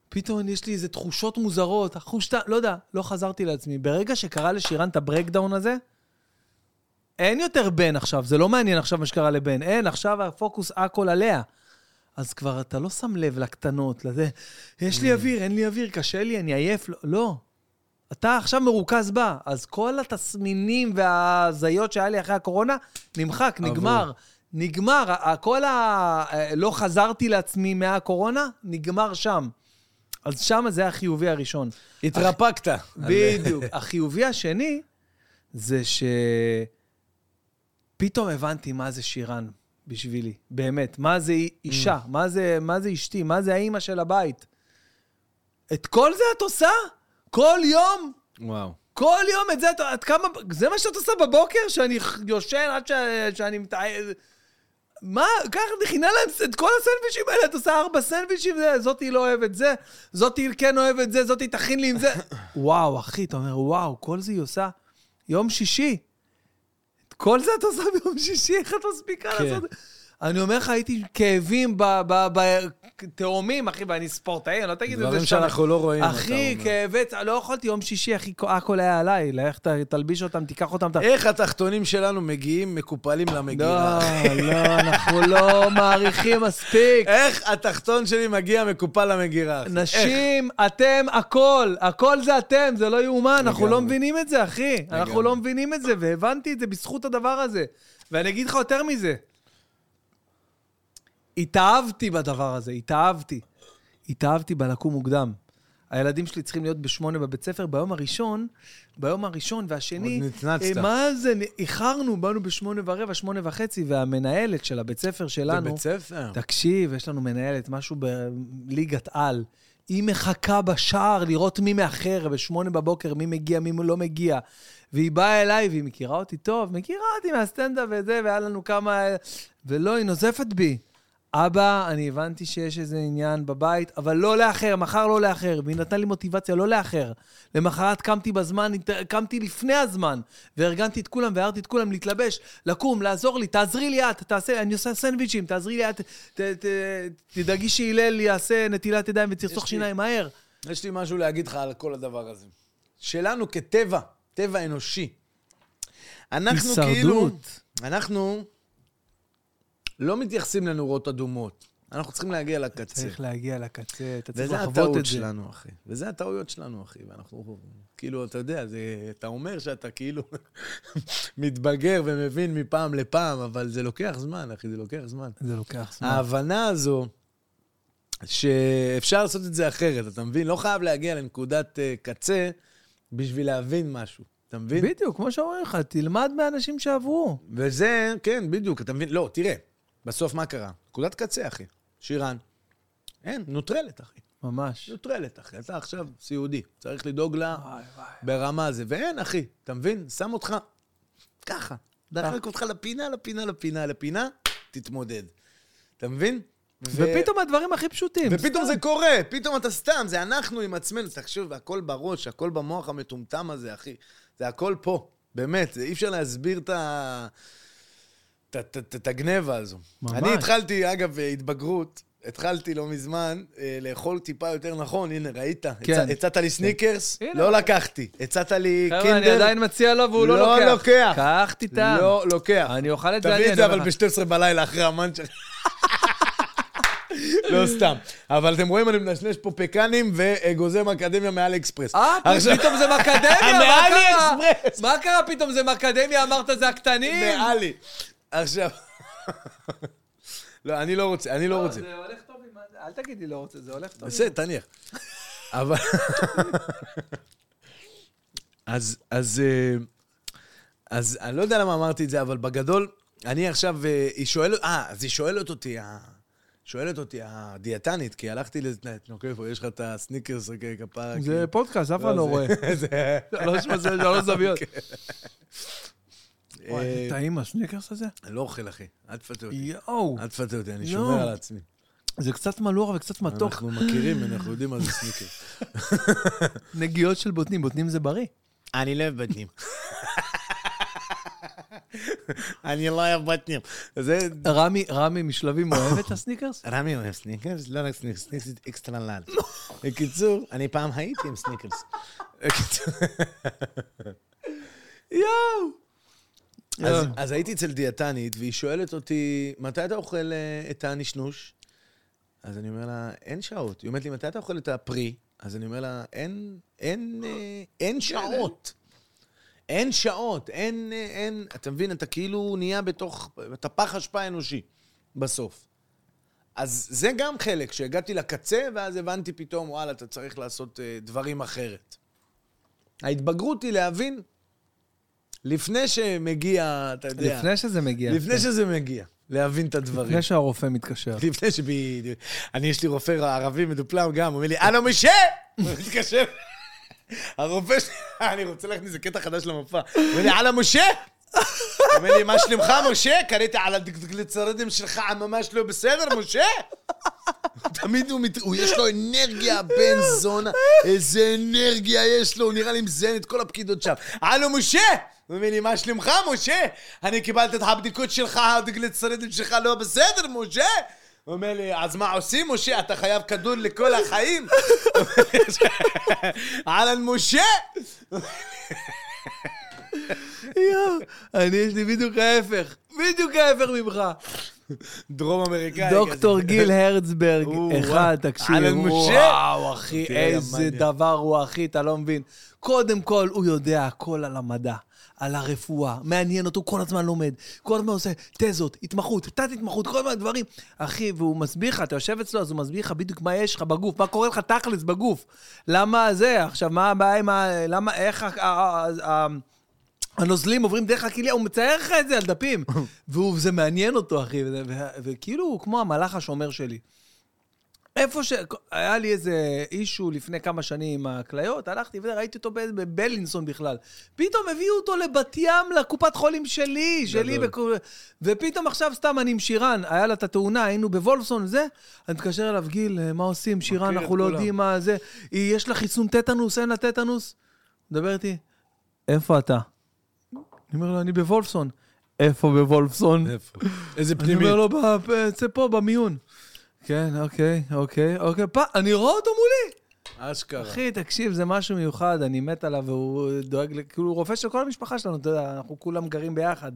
פתאום יש לי איזה תחושות מוזרות, החוש, לא יודע, לא חזרתי לעצמי. ברגע שקרה לשירן את הברקדאון הזה, אין יותר בן עכשיו, זה לא מעניין עכשיו מה שקרה לבן. אין, עכשיו הפוקוס הכל עליה. אז כבר אתה לא שם לב לקטנות, לזה, יש לי אוויר, אין לי אוויר, קשה לי, אני עייף. לא, לא. אתה עכשיו מרוכז בה. אז כל התסמינים וההזיות שהיה לי אחרי הקורונה, נמחק. נגמר. נגמר, כל ה... לא חזרתי לעצמי מהקורונה, נגמר שם. אז שם זה החיובי הראשון. התרפקת. בדיוק. החיובי השני זה שפתאום הבנתי מה זה שירן בשבילי, באמת. מה זה אישה, מה זה, מה זה אשתי, מה זה האימא של הבית. את כל זה את עושה? כל יום? וואו. כל יום את זה, את, את כמה, זה מה שאת עושה בבוקר? שאני יושן עד ש, שאני מתעייף? מה, ככה מכינה להם את כל הסנדוויצ'ים האלה, את עושה ארבע סנדוויצ'ים, זה, זאתי לא אוהבת זה, זאתי כן אוהבת זה, זאתי תכין לי עם זה. וואו, אחי, אתה אומר, וואו, כל זה היא עושה יום שישי. את כל זה את עושה ביום שישי, איך את מספיקה כן. לעשות? אני אומר לך, הייתי כאבים בתאומים, אחי, ואני ספורטאי, אני לא תגיד את זה דברים. שאנחנו לא רואים, אחי. כאבי, לא יכולתי יום שישי, אחי, הכל היה עליי. לך תלביש אותם, תיקח אותם. איך התחתונים שלנו מגיעים מקופלים למגירה? לא, לא, אנחנו לא מעריכים מספיק. איך התחתון שלי מגיע מקופל למגירה? נשים, אתם הכל, הכל זה אתם, זה לא יאומן, אנחנו לא. מבינים את זה, אחי. אנחנו. לא מבינים את זה, והבנתי את זה בזכות הדבר הזה. ואני אגיד לך יותר מזה. התאהבתי בדבר הזה, התאהבתי. התאהבתי בלקום מוקדם. הילדים שלי צריכים להיות בשמונה בבית ספר ביום הראשון, ביום הראשון והשני, עוד נצנצת. אה, מה זה, איחרנו, באנו בשמונה ורבע, שמונה וחצי, והמנהלת של הבית ספר שלנו, בבית ספר. תקשיב, יש לנו מנהלת, משהו בליגת על. היא מחכה בשער לראות מי מאחר, בשמונה בבוקר, מי מגיע, מי לא מגיע. והיא באה אליי, והיא מכירה אותי טוב, מכירה אותי מהסטנדאפ וזה, והיה לנו כמה... ולא, היא נוזפת בי. אבא, אני הבנתי שיש איזה עניין בבית, אבל לא לאחר, מחר לא לאחר. והיא נתנה לי מוטיבציה לא לאחר. למחרת קמתי בזמן, קמתי לפני הזמן, וארגנתי את כולם, והערתי את כולם להתלבש, לקום, לעזור לי, תעזרי לי את, תעשה, אני עושה סנדוויצ'ים, תעזרי לי את, ת- ת- תדאגי שהלל יעשה נטילת ידיים וצחצוח לי- שיניים מהר. יש לי משהו להגיד לך על כל הדבר הזה. שלנו כטבע, טבע אנושי. אנחנו הישרדות. כאילו... אנחנו לא מתייחסים לנורות אדומות. אנחנו צריכים להגיע לקצה. צריך להגיע לקצה, אתה צריך וזה לחוות הטעות את זה. שלנו, אחי. וזה הטעויות שלנו, אחי. ואנחנו, כאילו, אתה יודע, זה, אתה אומר שאתה כאילו מתבגר ומבין מפעם לפעם, אבל זה לוקח זמן, אחי, זה לוקח זמן. זה לוקח זמן. ההבנה הזו, שאפשר לעשות את זה אחרת, אתה מבין? לא חייב להגיע לנקודת uh, קצה בשביל להבין משהו, אתה מבין? בדיוק, כמו שאומרים לך, תלמד מאנשים שעברו. וזה, כן, בדיוק, אתה מבין? לא, תראה, בסוף מה קרה? נקודת קצה, אחי. שירן. אין, נוטרלת, אחי. ממש. נוטרלת, אחי. אתה עכשיו סיעודי, צריך לדאוג לה וואי, וואי. ברמה זה. ואין, אחי, אתה מבין? שם אותך ככה. דחק אותך לפינה, לפינה, לפינה, לפינה, תתמודד. אתה מבין? ו- ופתאום הדברים הכי פשוטים. ופתאום זה קורה, פתאום אתה סתם, זה אנחנו עם עצמנו. תחשוב, הכל בראש, הכל במוח המטומטם הזה, אחי. זה הכל פה, באמת, אי אפשר להסביר את ה... את- הגנבה הזו. ממש. אני התחלתי, אגב, התבגרות, התחלתי לא מזמן אה, לאכול טיפה יותר נכון, הנה, ראית? כן. הצע- הצעת לי סניקרס? הנה. לא לקחתי. הצעת לי חבר'ה, קינדר? אני עדיין מציע לו והוא לא לא לוקח. לוקח. קח תטעם. לא לוקח. אני אוכל את זה, תביא אני את זה אבל לך. ב-12 בלילה אחרי המאנצ'ר. לא סתם. אבל אתם רואים, אני מנשנש פה פקנים וגוזם אקדמיה מאלי אקספרס. אה, פתאום זה מקדמיה, מה קרה? אקספרס. מה קרה פתאום זה מקדמיה, אמרת זה הקטנים? מאלי. עכשיו... לא, אני לא רוצה, אני לא רוצה. זה הולך טוב עם אל תגיד לי לא רוצה, זה הולך טוב. בסדר, תניח. אבל... אז, אז, אה, אז אני לא יודע למה אמרתי את זה, אבל בגדול, אני עכשיו, אה, היא שואלת, אה, אז היא שואלת אותי, שואלת אותי הדיאטנית, כי הלכתי לזה, אוקיי, איפה יש לך את הסניקרס כפרה? זה פודקאסט, אף אחד לא רואה. זה... שלוש מזה, שלוש זוויות. וואי, אה, זה טעים הסניקרס הזה? אני לא אוכל, אחי. אל תפתה אותי. יואו, אל תפתה אותי, אני. שומר על עצמי. זה קצת מלוח וקצת מתוק. אנחנו מכירים, אנחנו יודעים מה זה סניקרס. נגיעות של בוטנים, בוטנים זה בריא. אני לא אוהב בטנים. אני לא אוהב בטנים. זה... רמי, רמי משלבים אוהב את הסניקרס? רמי אוהב סניקרס, לא רק סניקרס, סניקרס extra large. בקיצור, אני פעם הייתי עם סניקרס. בקיצור, יואו! אז- אז הייתי אצל דיאטנית, והיא שואלת אותי, מתי אתה אוכל אה, את הנשנוש? אז אני אומר לה, אין שעות. היא אומרת לי, מתי אתה אוכל את הפרי? אז אני אומר לה, אין, אין, אה, אין שעות. אין שעות, אין, אה, אין, אתה מבין, אתה כאילו נהיה בתוך, אתה פח אשפה אנושי, בסוף. אז זה גם חלק, שהגעתי לקצה, ואז הבנתי פתאום, וואלה, אתה צריך לעשות דברים אחרת. ההתבגרות היא להבין, לפני שמגיע, אתה יודע... לפני שזה מגיע. לפני כן. שזה מגיע, להבין את הדברים. לפני שהרופא מתקשר. לפני ש... אני, יש לי רופא ערבי מדופלם גם, אומר לי, הלו, משה! הוא מתקשר. הרופא שלי, אני רוצה להכניס, זה קטע חדש למופע. הוא אומר לי, הלו, משה! אומר לי, מה שלומך, משה? קראתי על הגליצרידים שלך, ממש לא בסדר, משה? תמיד הוא, מת... הוא, יש לו אנרגיה, בן זונה, איזה אנרגיה יש לו, הוא נראה לי מזיין את כל הפקידות שם. הלו, משה! אומר לי, מה שלומך, משה? אני קיבלתי את הבדיקות שלך, הגליצרידים שלך לא בסדר, משה? הוא אומר לי, אז מה עושים, משה? אתה חייב כדור לכל החיים? אהלן, משה! יואו, אני, יש לי בדיוק ההפך. בדיוק ההפך ממך. דרום אמריקאי. דוקטור גיל הרצברג, אחד. תקשיב. אהלן, משה. וואו, אחי, תראה, איזה. דבר הוא, אחי, אתה לא מבין. קודם כל, הוא יודע הכל על המדע. על הרפואה, מעניין אותו, כל הזמן לומד, כל הזמן עושה תזות, התמחות, תת-התמחות, כל הזמן דברים. אחי, והוא מסביר לך, אתה יושב אצלו, אז הוא מסביר לך בדיוק מה יש לך בגוף, מה קורה לך תכלס בגוף. למה זה, עכשיו, מה הבעיה עם ה... למה, איך ה- הנוזלים עוברים דרך הכליה, הוא מצייר לך את זה על דפים. וזה מעניין אותו, אחי, וכאילו הוא כמו המלאך השומר שלי. איפה ש... היה לי איזה אישו לפני כמה שנים עם הכליות, הלכתי וראיתי אותו בבלינסון בכלל. פתאום הביאו אותו לבת ים, לקופת חולים שלי, שלי. בקו... ופתאום עכשיו סתם אני עם שירן, היה לה את התאונה, היינו בוולפסון וזה, אני מתקשר אליו, גיל, מה עושים? שירן, אנחנו לא. יודעים מה זה. יש לה חיסון טטנוס, אין לה טטנוס? מדבר איתי, איפה אתה? אני אומר לו, אני בוולפסון. איפה בוולפסון? איפה? איזה אני פנימית. אומר לו, "ב- זה פה, במיון. כן, אוקיי, אוקיי, אוקיי. פ... אני רואה אותו מולי. אשכרה. אחי, תקשיב, זה משהו מיוחד, אני מת עליו, והוא דואג, כאילו, הוא רופא של כל המשפחה שלנו, אתה יודע, אנחנו כולם גרים ביחד.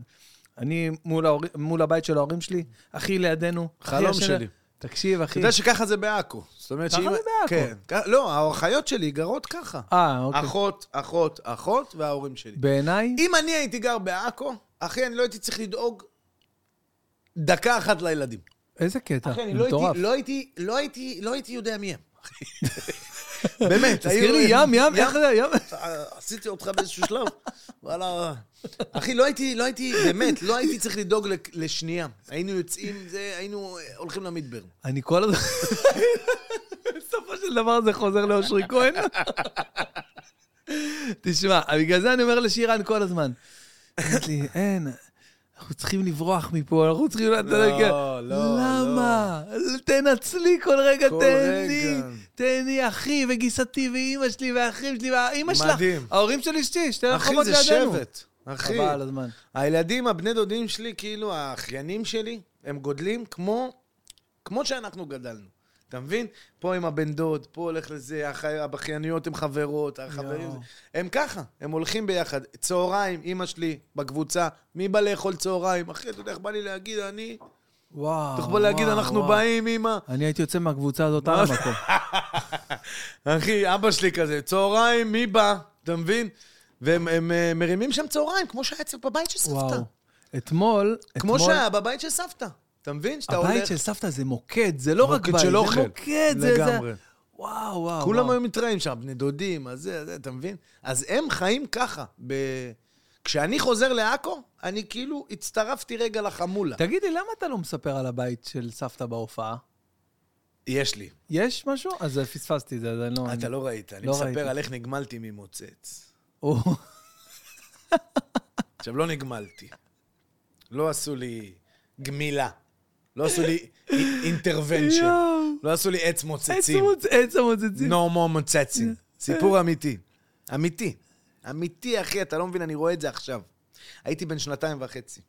אני מול, ההור... מול הבית של ההורים שלי, אחי לידינו. אחי חלום השני- שלי. תקשיב, אתה אחי. יודע שככה זה בעכו. זאת אומרת ככה שאם... זה בעכו. כן. לא, האחיות שלי גרות ככה. אה, אוקיי. אחות, אחות, אחות וההורים שלי. בעיניי, אם אני הייתי גר בעכו, אחי, אני לא הייתי צריך לדאוג דקה אחת לילדים. איזה קטע, אחי, אני לא מטורף. הייתי, לא הייתי, לא הייתי, לא הייתי יודע מי הם. באמת. תזכיר לי, ים, ים, איך זה, ים? עשיתי אותך באיזשהו שלב. וואלה. אחי, לא הייתי, לא הייתי, באמת, לא הייתי צריך לדאוג לשנייה. היינו יוצאים, היינו אה, הולכים למדבר. אני כל הזמן... בסופו של דבר זה חוזר לאושרי כהן. תשמע, בגלל זה אני אומר לשירן כל הזמן. אמרת לי, אין, אנחנו צריכים לברוח מפה, אנחנו צריכים... כן. לא, לא. למה? תנצלי כל רגע, כל תהני. רגע. תהני, אחי וגיסתי ואימא שלי והאחים שלי והאימא שלך. מדהים. ההורים של אשתי, שתי אחי, רחובות זה לידינו. שבט. אחי, חבל הזמן. הילדים, הבני דודים שלי, כאילו, האחיינים שלי, הם גודלים כמו, כמו שאנחנו גדלנו. אתה מבין? פה עם הבן דוד, פה הולך לזה, הח- הבכייניות הן חברות, החברים... הם ככה, הם הולכים ביחד. צהריים, אימא שלי בקבוצה, מי בא לאכול צהריים? אחי, אתה יודע איך בא לי להגיד, אני... וואו, אתה יכול להגיד, וואו, אנחנו וואו. באים, אימא. אני הייתי יוצא מהקבוצה הזאת על? המקום. אחי, אבא שלי כזה, צהריים, מי בא? אתה מבין? והם הם, אה, מרימים שם צהריים, כמו שהיה אצל בבית של סבתא. וואו. אתמול, כמו אתמול- שהיה בבית של סבתא. אתה מבין? שאתה הולך... הבית של סבתא זה מוקד, זה לא רק בית, זה. מוקד, זה... לגמרי. וואו, וואו, כולם. היו מתראים שם, בני דודים, אז זה, זה, אתה מבין? אז הם חיים ככה. ב... כשאני חוזר לעכו, אני כאילו הצטרפתי רגע לחמולה. תגיד לי, למה אתה לא מספר על הבית של סבתא בהופעה? יש לי. יש משהו? אז פספסתי את זה, אז אני לא... אתה לא ראית, אני לא מספר ראיתי. על איך נגמלתי ממוצץ. עכשיו, לא נגמלתי. לא עשו לי גמילה. לא עשו לי אינטרוונשן. יואו. לא עשו לי עץ מוצצים. עץ המוצצים. no more מוצצים. סיפור אמיתי. אמיתי. אמיתי, אחי, אתה לא מבין, אני רואה את זה עכשיו. הייתי בן שנתיים וחצי.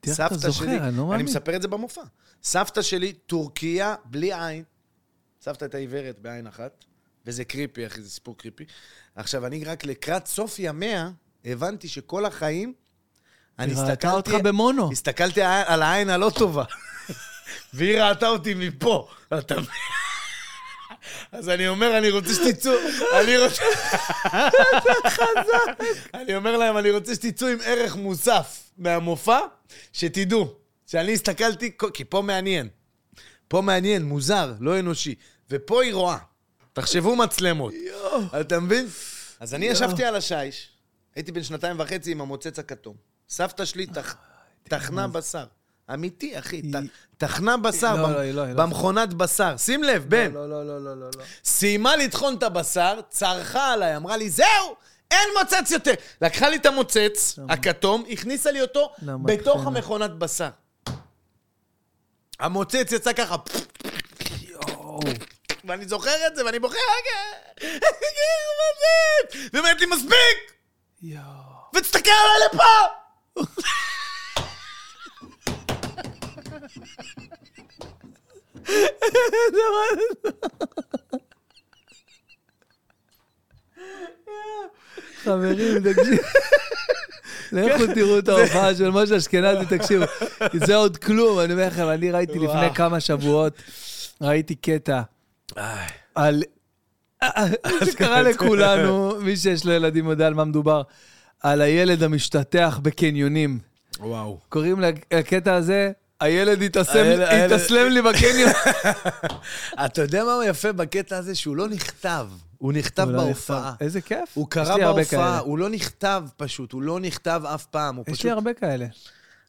תראה, אתה סבתא זוכר, שלי, אני לא אני. מספר את זה במופע. סבתא שלי, טורקיה, בלי עין. סבתא הייתה עיוורת בעין אחת, וזה קריפי, אחי, זה סיפור קריפי. עכשיו, אני רק לקראת סוף ימיה, הבנתי שכל החיים, אני היא ראתה הסתכלתי... אותך במונו. הסתכלתי על העין הלא טובה. והיא ראתה אותי מפה. אתה מבין? אז אני אומר, אני רוצה שתצאו, אני רוצה... אני אומר להם, אני רוצה שתצאו עם ערך מוסף מהמופע, שתדעו שאני הסתכלתי, כי פה מעניין. פה מעניין, מוזר, לא אנושי. ופה היא רואה. תחשבו מצלמות. אתה מבין? אז אני ישבתי על השיש, הייתי בן שנתיים וחצי עם המוצץ הכתום. סבתא שלי טחנה בשר. אמיתי, אחי. היא- טחנה בשר לא, במ- לא, לא. במכונת בשר. שים לב, בן. לא, לא, לא, לא, לא. סיימה לטחון את הבשר, צרחה עליי, אמרה לי, זהו, אין מוצץ יותר. לקחה לי את המוצץ הכתום, הכניסה לי אותו למה בתוך? המכונת בשר. המוצץ יצא ככה, יואו. ואני זוכר את זה, ואני בוכה, רגע, מוצץ! והיא אומרת לי, מספיק! יואו. ותסתכל עליי לפה! חברים, תקשיב. לכו תראו את ההופעה של משה אשכנזי, תקשיבו. זה עוד כלום, אני אומר לכם, אני ראיתי לפני. כמה שבועות, ראיתי קטע על... זה קרה לכולנו, מי שיש לו ילדים יודע על מה מדובר, על הילד המשתטח בקניונים. וואו. קוראים לקטע הזה, הילד התאסלם לי בקניון. אתה יודע מה יפה בקטע הזה? שהוא לא נכתב. הוא נכתב לא בהופעה. איזה כיף. הוא קרא בהופעה. הוא לא נכתב פשוט, הוא לא נכתב אף פעם. יש. לי הרבה כאלה.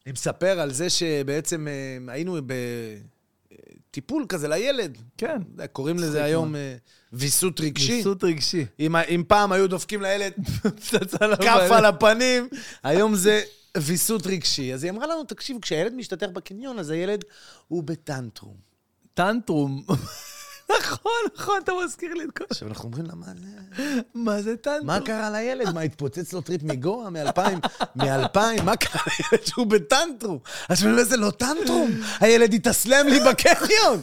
אני מספר על זה שבעצם אה, היינו בטיפול כזה לילד. כן. קוראים לזה היום אה, ויסות רגשי. ויסות רגשי. אם, אם פעם היו דופקים לילד כף. על הפנים, היום זה ויסות רגשי. אז היא אמרה לנו, תקשיבו, כשהילד משתתח בקניון, אז הילד הוא ב tantrum. tantrum. נכון, נכון, אתה מזכיר לי את כל... עכשיו אנחנו אומרים לה, מה, מה זה tantrum? מה קרה לילד? מה, התפוצץ לו טריפ מגואה מ-2000? מ-2000? מה קרה לילד שהוא בטנטרום? אז אני אומר, זה לא טנטרום, הילד התאסלם לי בקניון.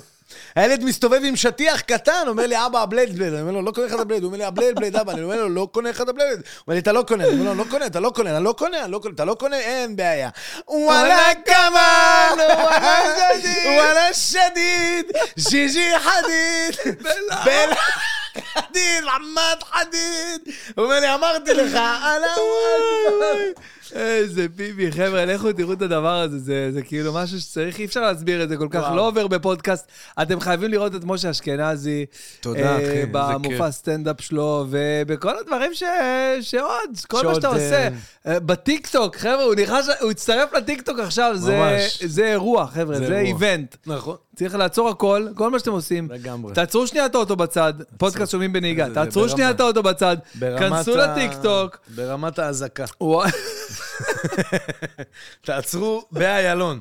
הילד מסתובב עם שטיח קטן, אומר לי, אבא, הבלייד בלייד. אני אומר לו, לא קונה לך את הבלייד. הוא אומר לי, הבלייד בלייד, אבא. אני אומר לו, לא קונה לך את הבלייד. הוא אומר לי, אתה לא קונה. אני אומר לו, לא קונה, אתה לא קונה, אני לא קונה, אני לא קונה, אתה לא קונה, אין בעיה. וואלה כמאן, וואלה שדיד, וואלה שדיד, ז'יז'י חדיד, בלה חדיד, עמד חדיד. הוא אומר לי, אמרתי לך, אללה וואלה. איזה ביבי, חבר'ה, לכו תראו את הדבר הזה, זה, זה כאילו משהו שצריך, אי אפשר להסביר את זה כל כך, וואו. לא עובר בפודקאסט. אתם חייבים לראות את משה אשכנזי. תודה, אה, אחי, איזה במופע. סטנדאפ שלו, ובכל הדברים ש... שעוד, כל מה שעוד, שאתה עושה. אה, אה, בטיקטוק, חבר'ה, הוא נכנס, הוא הצטרף לטיקטוק עכשיו, זה. זה אירוע, חבר'ה, זה זה אירוע. event. נכון. צריך לעצור הכל, כל מה שאתם עושים. לגמרי. תעצרו שנייה את האוטו בצד, פודקאסט שומעים בנהיגה, זה- זה תעצרו שנייה את האוטו בצד, כנסו לטיקטוק. ברמת האזעקה. תעצרו באיילון.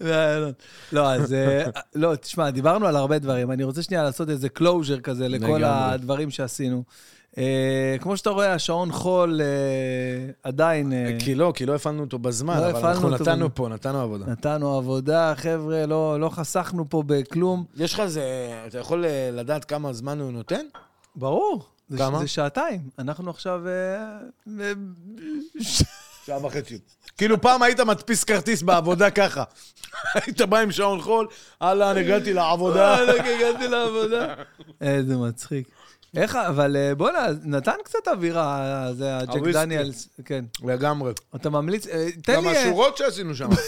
לא, לא, אז... אה, לא, תשמע, דיברנו על הרבה דברים. אני רוצה שנייה לעשות איזה closure כזה לכל. הדברים שעשינו. אה, כמו שאתה רואה, השעון חול אה, עדיין... כי לא, כי לא הפעלנו אותו בזמן, לא אבל אנחנו נתנו. פה, נתנו עבודה. נתנו עבודה, חבר'ה, לא לא חסכנו פה בכלום. יש לך איזה... אתה יכול לדעת כמה זמן הוא נותן? ברור. זה- כמה? זה שעתיים. אנחנו עכשיו... אה, אה, שעה וחצי. כאילו פעם היית מדפיס כרטיס בעבודה ככה. היית בא עם שעון חול, אהלן, הגעתי לעבודה. וואלכ, הגעתי לעבודה. איזה מצחיק. איך, אבל אה, בוא'נה, נתן קצת אווירה, זה הג'ק. דניאלס, כן. לגמרי. אתה ממליץ, תן גם לי, אה, השורות שעשינו שם.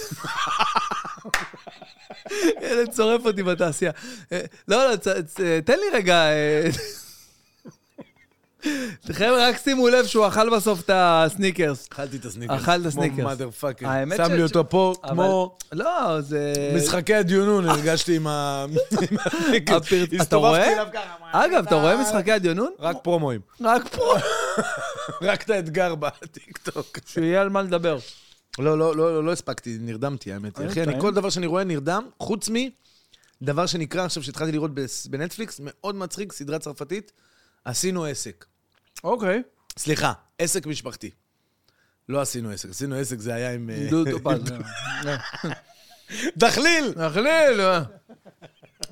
ילד צורף אותי בתעשייה. לא, לא, תן לי רגע... חבר'ה, רק שימו לב שהוא אכל בסוף את הסניקרס. אכלתי את הסניקרס. אכל את הסניקרס. כמו מאדר פאקר. האמת שם לי אותו פה כמו לא, זה... משחקי הדיונון, הרגשתי עם ה- הסניקרס. אתה הסתובבתי רואה? אליו ככה, אגב, אתה רואה משחקי הדיונון? רק פרומואים. רק פה. רק את האתגר בטיקטוק. שיהיה על מה לדבר. לא, לא, לא, לא הספקתי, נרדמתי, האמת. אה, אחי, אני. כל דבר שאני רואה נרדם, חוץ מדבר שנקרא עכשיו, שהתחלתי לראות בנטפליקס, מאוד מצחיק, סדרה צרפתית, עשינו עסק. אוקיי. סליחה, עסק משפחתי. לא עשינו עסק, עשינו עסק, זה היה עם... אה, דודו פז. דחליל! נכליל. אה.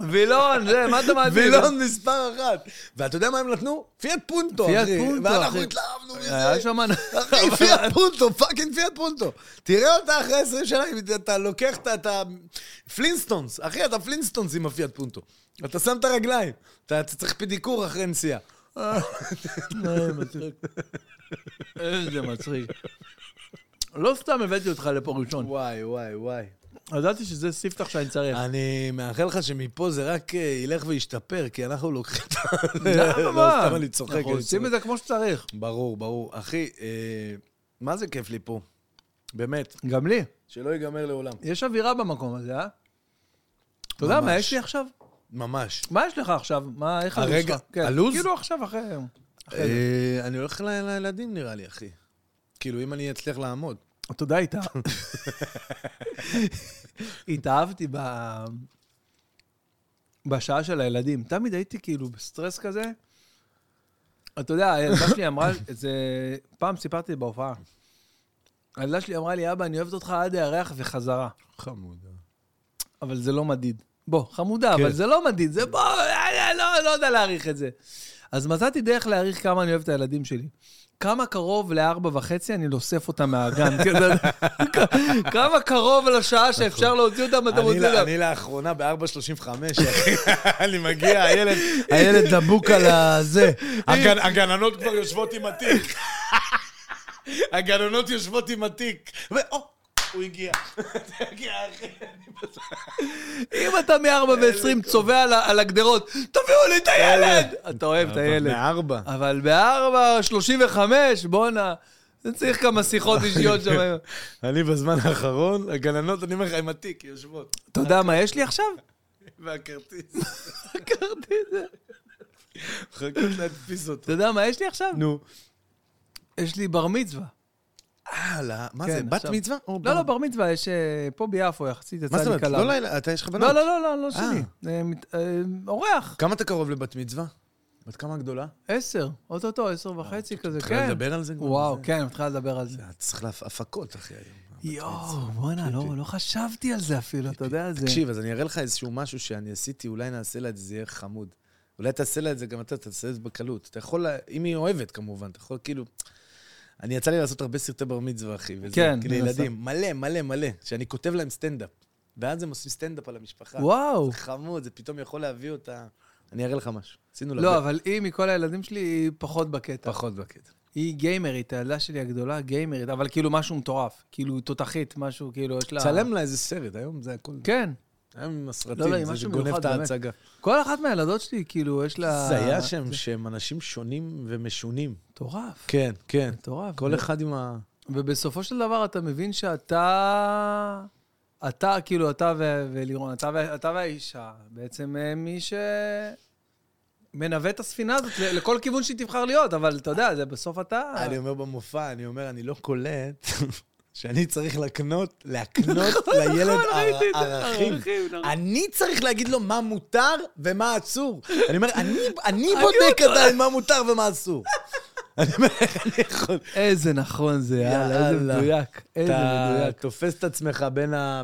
וילון, זה, מה אתה מעדיף? וילון מספר אחת. ואתה יודע מה הם נתנו? פיאט פונטו, פיאט אחי. פונטו, ואנחנו אחי. התלהבנו היה מזה. שם... אחי, פיאט פונטו, fucking פיאט פונטו. תראה אותה אחרי 20 שנה, אם אתה לוקח את- את הפלינסטונס. אחי, אתה פלינסטונס עם הפיאט פונטו. אתה שם את הרגליים. אתה צריך פדיקור אחרי נסיעה. מצחיק. איזה מצחיק. לא סתם הבאתי אותך לפה ראשון. וואי, וואי, וואי. ידעתי שזה ספתח שאני צריך. אני מאחל לך שמפה זה רק אה, ילך וישתפר, כי אנחנו לוקחים את ה... למה? לא, סתם אני צוחק. אנחנו עושים. את זה כמו שצריך. ברור, ברור. אחי, אה, מה זה כיף לי פה? באמת, גם לי. שלא ייגמר לעולם. יש אווירה במקום הזה, אה? אתה יודע מה. יש לי עכשיו? ממש. מה יש לך עכשיו? מה, איך הלו"ז הרגע- שלך? כן, הלו"ז? כאילו עכשיו, אחרי... אחרי זה. אה, אני הולך ל- לילדים, נראה לי, אחי. כאילו, אם אני אצליח לעמוד. אתה יודע, התא- התאהבתי ב... בשעה של הילדים. תמיד הייתי כאילו בסטרס כזה. אתה יודע, הילדה שלי אמרה, זה... פעם סיפרתי בהופעה. הילדה שלי אמרה לי, אבא, אני אוהבת אותך עד הירח וחזרה. חמוד. אבל זה לא מדיד. בוא, חמודה, כן. אבל זה לא מדיד, זה בוא, אה, לא, לא יודע להעריך את זה. אז מצאתי דרך להעריך כמה אני אוהב את הילדים שלי. כמה קרוב לארבע וחצי אני אוסף אותם מהגן. יודע, כמה קרוב לשעה שאפשר להוציא אותם, אתה מוציא אותם. אני לאחרונה ב-4.35, אחי. אני מגיע, הילד- הילד דבוק על הזה. הגנ- הגננות כבר יושבות עם התיק. הגננות יושבות עם התיק. הוא הגיע. אחי. אם אתה מ-4 ו-20 צובע על הגדרות, תביאו לי את הילד! אתה אוהב את הילד. מארבע. אבל ב-4.35, בואנה, זה צריך כמה שיחות אישיות שם. אני בזמן האחרון, הגננות, אני אומר לך, עם התיק, יושבות. אתה יודע מה יש לי עכשיו? והכרטיס. זה. מחכות להדפיס אותו. אתה יודע מה יש לי עכשיו? נו. יש לי בר מצווה. אה, לא, מה כן, זה, בת עכשיו. מצווה? לא, לא, בר מצווה, יש אה, פה ביפו יחסית, יצא מה זאת לי אומרת? קלה. לא לילה, אתה יש לך בנות? לא, לא, לא, לא, לא שלי. אה. אה, אה, אורח, כמה אתה קרוב לבת מצווה? בת כמה גדולה? עשר, אוטוטו, עשר וחצי כזה, כן. לדבר על זה כבר? וואו, כן, מתחילה לדבר על זה. אתה צריך להפקות, אחי, היום. יואו, בואנה, לא לא חשבתי על זה אפילו, אתה יודע, זה... תקשיב, אז אני אראה לך איזשהו משהו שאני עשיתי, אולי נעשה לה את זה, זה יהיה חמוד. אולי תעשה לה את זה גם אתה, תעשה את זה בקלות. אתה יכול, אם היא אוהבת כמובן, אתה יכול כאילו... אני יצא לי לעשות הרבה סרטי בר מצווה, אחי. וזה, כן, כאילו. ילדים, מלא, מלא, מלא, שאני כותב להם סטנדאפ. ואז הם עושים סטנדאפ על המשפחה. וואו. זה חמוד, זה פתאום יכול להביא אותה... אני אראה לך משהו. עשינו לה... לא, אבל היא מכל הילדים שלי, היא פחות בקטע. פחות בקטע. היא גיימרית, הילדה שלי הגדולה גיימרית, אבל כאילו משהו מטורף. כאילו תותחית, משהו, כאילו, יש לה... צלם לה איזה סרט, היום זה הכול... כן. היום עם הסרטים, לא, לא, זה גונב את. ההצגה. כל אחת מהילדות שלי, כאילו, יש לה... זה היה שהם שהם אנשים שונים ומשונים. מטורף, כן, כן. מטורף. כל אחד עם ה... ובסופו של דבר אתה מבין שאתה... אתה, כאילו, אתה ו- ולירון, אתה, ו- אתה והאישה, בעצם אה, מי ש... מנווט את הספינה הזאת לכל כיוון שהיא תבחר להיות, אבל אתה יודע, זה בסוף אתה... אני אומר במופע, אני אומר, אני לא קולט שאני צריך להקנות, להקנות לילד נכון, את זה, ערכים. נכון. אני צריך להגיד לו מה מותר ומה אסור. אני אומר, אני- אני אני בודק. עדיין מה מותר ומה אסור. אני אומר, איך אני יכול... איזה נכון זה, יאללה, איזה. מדויק. איזה אתה מדויק. תופס את עצמך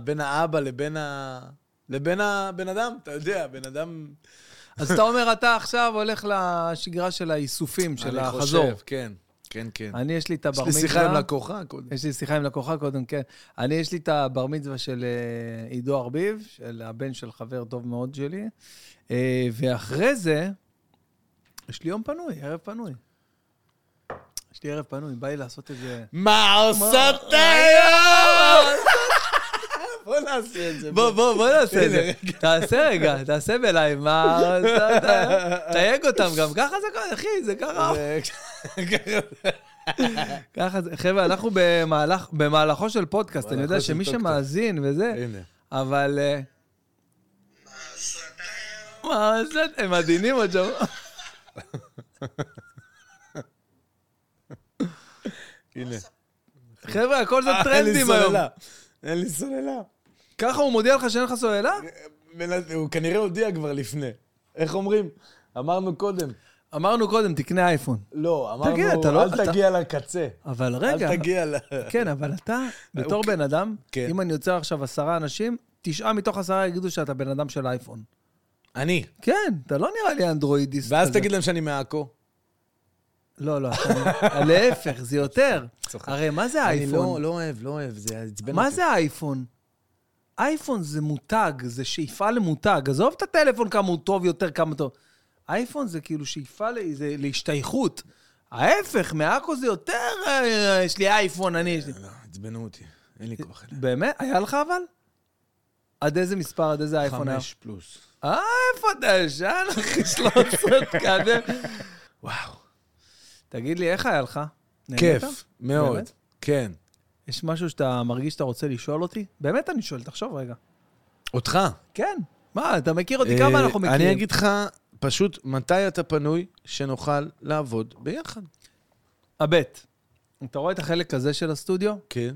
בין האבא לבין ה... לבין הבן אדם, אתה יודע, בן אדם... אז אתה אומר, אתה עכשיו הולך לשגרה של האיסופים, של אני החזור. חושב, כן, כן, כן. אני, יש לי את הבר יש מצווה. לי שיחה עם לקוחה קודם. יש לי שיחה עם לקוחה קודם, כן. אני, יש לי את הבר מצווה של אה, עידו ארביב, של הבן של חבר טוב מאוד שלי, אה, ואחרי זה, יש לי יום פנוי, ערב פנוי. יש לי ערב פנוי, בא לי לעשות את זה... מה עושה את היום? בוא נעשה את זה. בוא, בוא, בוא נעשה את זה. תעשה רגע, תעשה בלייב, מה... תייג אותם גם, ככה זה קורה, אחי, זה ככה. ככה זה, חבר'ה, אנחנו במהלך, במהלכו של פודקאסט, אני יודע שמי. שמאזין וזה. אבל... אה, מה זה? הם עדינים עוד שם. הנה. חבר'ה, הכל זה אה, טרנדים היום. אין לי סוללה. ככה הוא מודיע לך שאין לך סוללה? הוא כנראה הודיע כבר לפני. איך אומרים? אמרנו קודם. אמרנו קודם, תקנה אייפון. לא, אמרנו, תגיד, אתה לא- אל אתה- תגיע לקצה. אבל רגע, אל תגיע ל... כן, אבל אתה, בתור אוקיי. בן אדם, כן. אם אני יוצר עכשיו עשרה אנשים, תשעה מתוך עשרה יגידו שאתה בן אדם של אייפון. אני. כן, אתה לא נראה לי אנדרואידיסט. ואז כזה. תגיד להם שאני מעכו. לא, לא. להפך, זה יותר. הרי מה זה אני אייפון? לא לא אוהב, לא אוהב, זה עצבן מה אותי. זה אייפון? אייפון זה מותג, זה שאיפה למותג. עזוב את הטלפון כמה הוא טוב יותר, כמה טוב. אייפון זה כאילו שאיפה זה להשתייכות. ההפך, מעכו זה יותר, אה, יש לי אייפון, אני... יש לי... לא, עצבנו אותי. אין לי כוח אליה. באמת? היה לך אבל? עד איזה מספר, עד איזה אייפון היה? חמש פלוס. אה, איפה אתה ישן, אחי? 13 קאדר. וואו. תגיד לי, איך היה לך? כיף, מאוד. באמת? כן. יש משהו שאתה מרגיש שאתה רוצה לשאול אותי? באמת אני שואל, תחשוב רגע. אותך. כן. מה, אתה מכיר אותי? כמה אה, אנחנו מכירים? אני אגיד לך, פשוט, מתי אתה פנוי שנוכל לעבוד ביחד? הבט, אתה רואה את החלק הזה של הסטודיו? כן.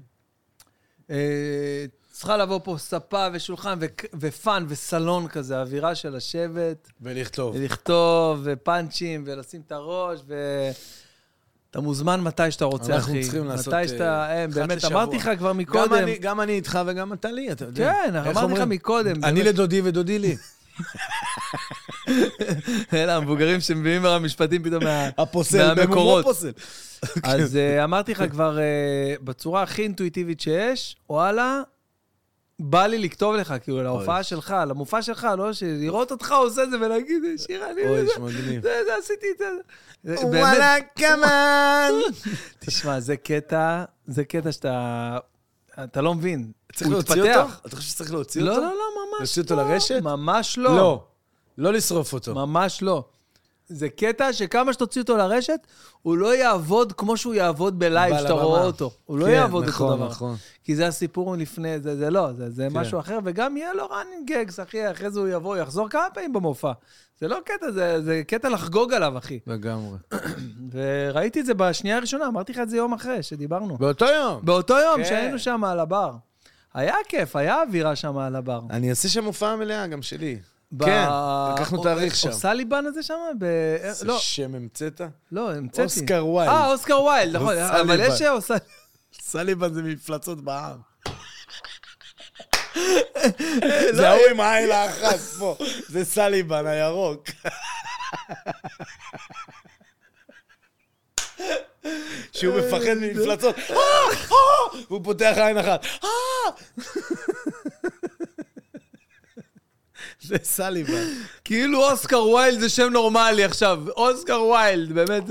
אה, צריכה לבוא פה ספה ושולחן ו- ופאן וסלון כזה, אווירה של לשבת, ולכתוב. לכתוב ופאנצ'ים ולשים את הראש ו... אתה מוזמן מתי שאתה רוצה, אחי. אנחנו צריכים לעשות, מתי שאתה... אה, אה, אחת באמת, לשבוע. אמרתי לך כבר גם מקודם. אני- גם אני איתך וגם אתה לי, אתה יודע. כן, אמרתי לך? מקודם. אני באמת. לדודי ודודי לי. אלה המבוגרים שמביאים מהמשפטים פתאום מה... הפוסל, מהמקורות. פוסל. אז אה, אמרתי לך כבר אה, בצורה הכי אינטואיטיבית שיש, וואלה, בא לי לכתוב לך, כאילו, להופעה שלך, למופע שלך, לא לראות אותך עושה את זה ולהגיד, שירה, אני... אוי, זה- שמגניב. זה, זה, עשיתי את זה. וואלה, כמן. תשמע, זה קטע, זה קטע שאתה... אתה לא מבין. צריך להוציא אותו? אתה חושב שצריך להוציא לא, אותו? לא, לא, ממש לא. להוציא אותו לרשת? ממש לא. לא. לא לשרוף אותו. ממש לא. זה קטע שכמה שתוציא אותו לרשת, הוא לא יעבוד כמו שהוא יעבוד בלייב, שאתה. רואה אותו. הוא לא כן, יעבוד נכון, אותו דבר. נכון. כי זה הסיפור לפני, זה, זה לא, זה, זה כן. משהו אחר, וגם יהיה לו running gags, אחי, אחרי זה הוא יבוא, יחזור כמה פעמים במופע. זה לא קטע, זה, זה קטע לחגוג עליו, אחי. לגמרי. וראיתי את זה בשנייה הראשונה, אמרתי לך את זה יום אחרי שדיברנו. באותו יום. באותו יום כן. שהיינו שם על הבר. היה כיף, היה אווירה שם על הבר. אני אעשה שם הופעה מלאה, גם שלי. כן, לקחנו תאריך שם. או סליבן הזה שם? זה לא, שם המצאת? לא, המצאתי. אוסקר ויילד. אה, אוסקר ויילד, נכון. אבל. יש אוסקר... סליבן זה מפלצות בעם. לא, זה ההוא עם העין האחת פה. זה סליבן הירוק. שהוא מפחד ממפלצות. אה, אה, והוא פותח עין אחת. זה סליבן. כאילו אוסקר ויילד זה שם נורמלי עכשיו. אוסקר ויילד, באמת.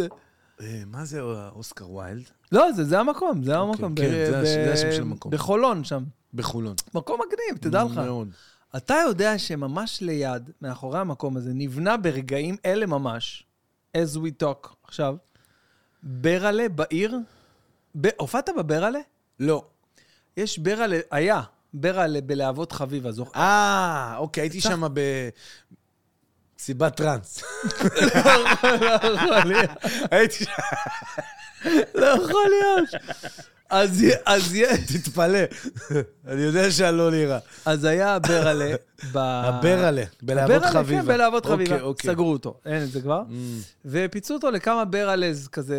אה, מה זה אוסקר ויילד? לא, זה, זה המקום, זה המקום. כן, זה השם של המקום. בחולון שם. בחולון. מקום מגניב, תדע לך. מאוד. אתה יודע שממש ליד, מאחורי המקום הזה, נבנה ברגעים אלה ממש, as we talk עכשיו, ברלה בעיר. הופעת בברלה? לא. יש ברלה, היה ברלה בלהבות חביבה, זוכר? אה, אוקיי, הייתי שם ב... סיבת טראנס. הייתי שם... לא יכול להיות. אז, אז, תתפלא. אני יודע שאני לא נראה. אז היה ברלה ב... הברלה, בלהבות ברלה, חביבה. כן, בלהבות אוקיי, חביבה. אוקיי. סגרו אותו, אין את זה כבר. Mm. ופיצו אותו לכמה ברלז כזה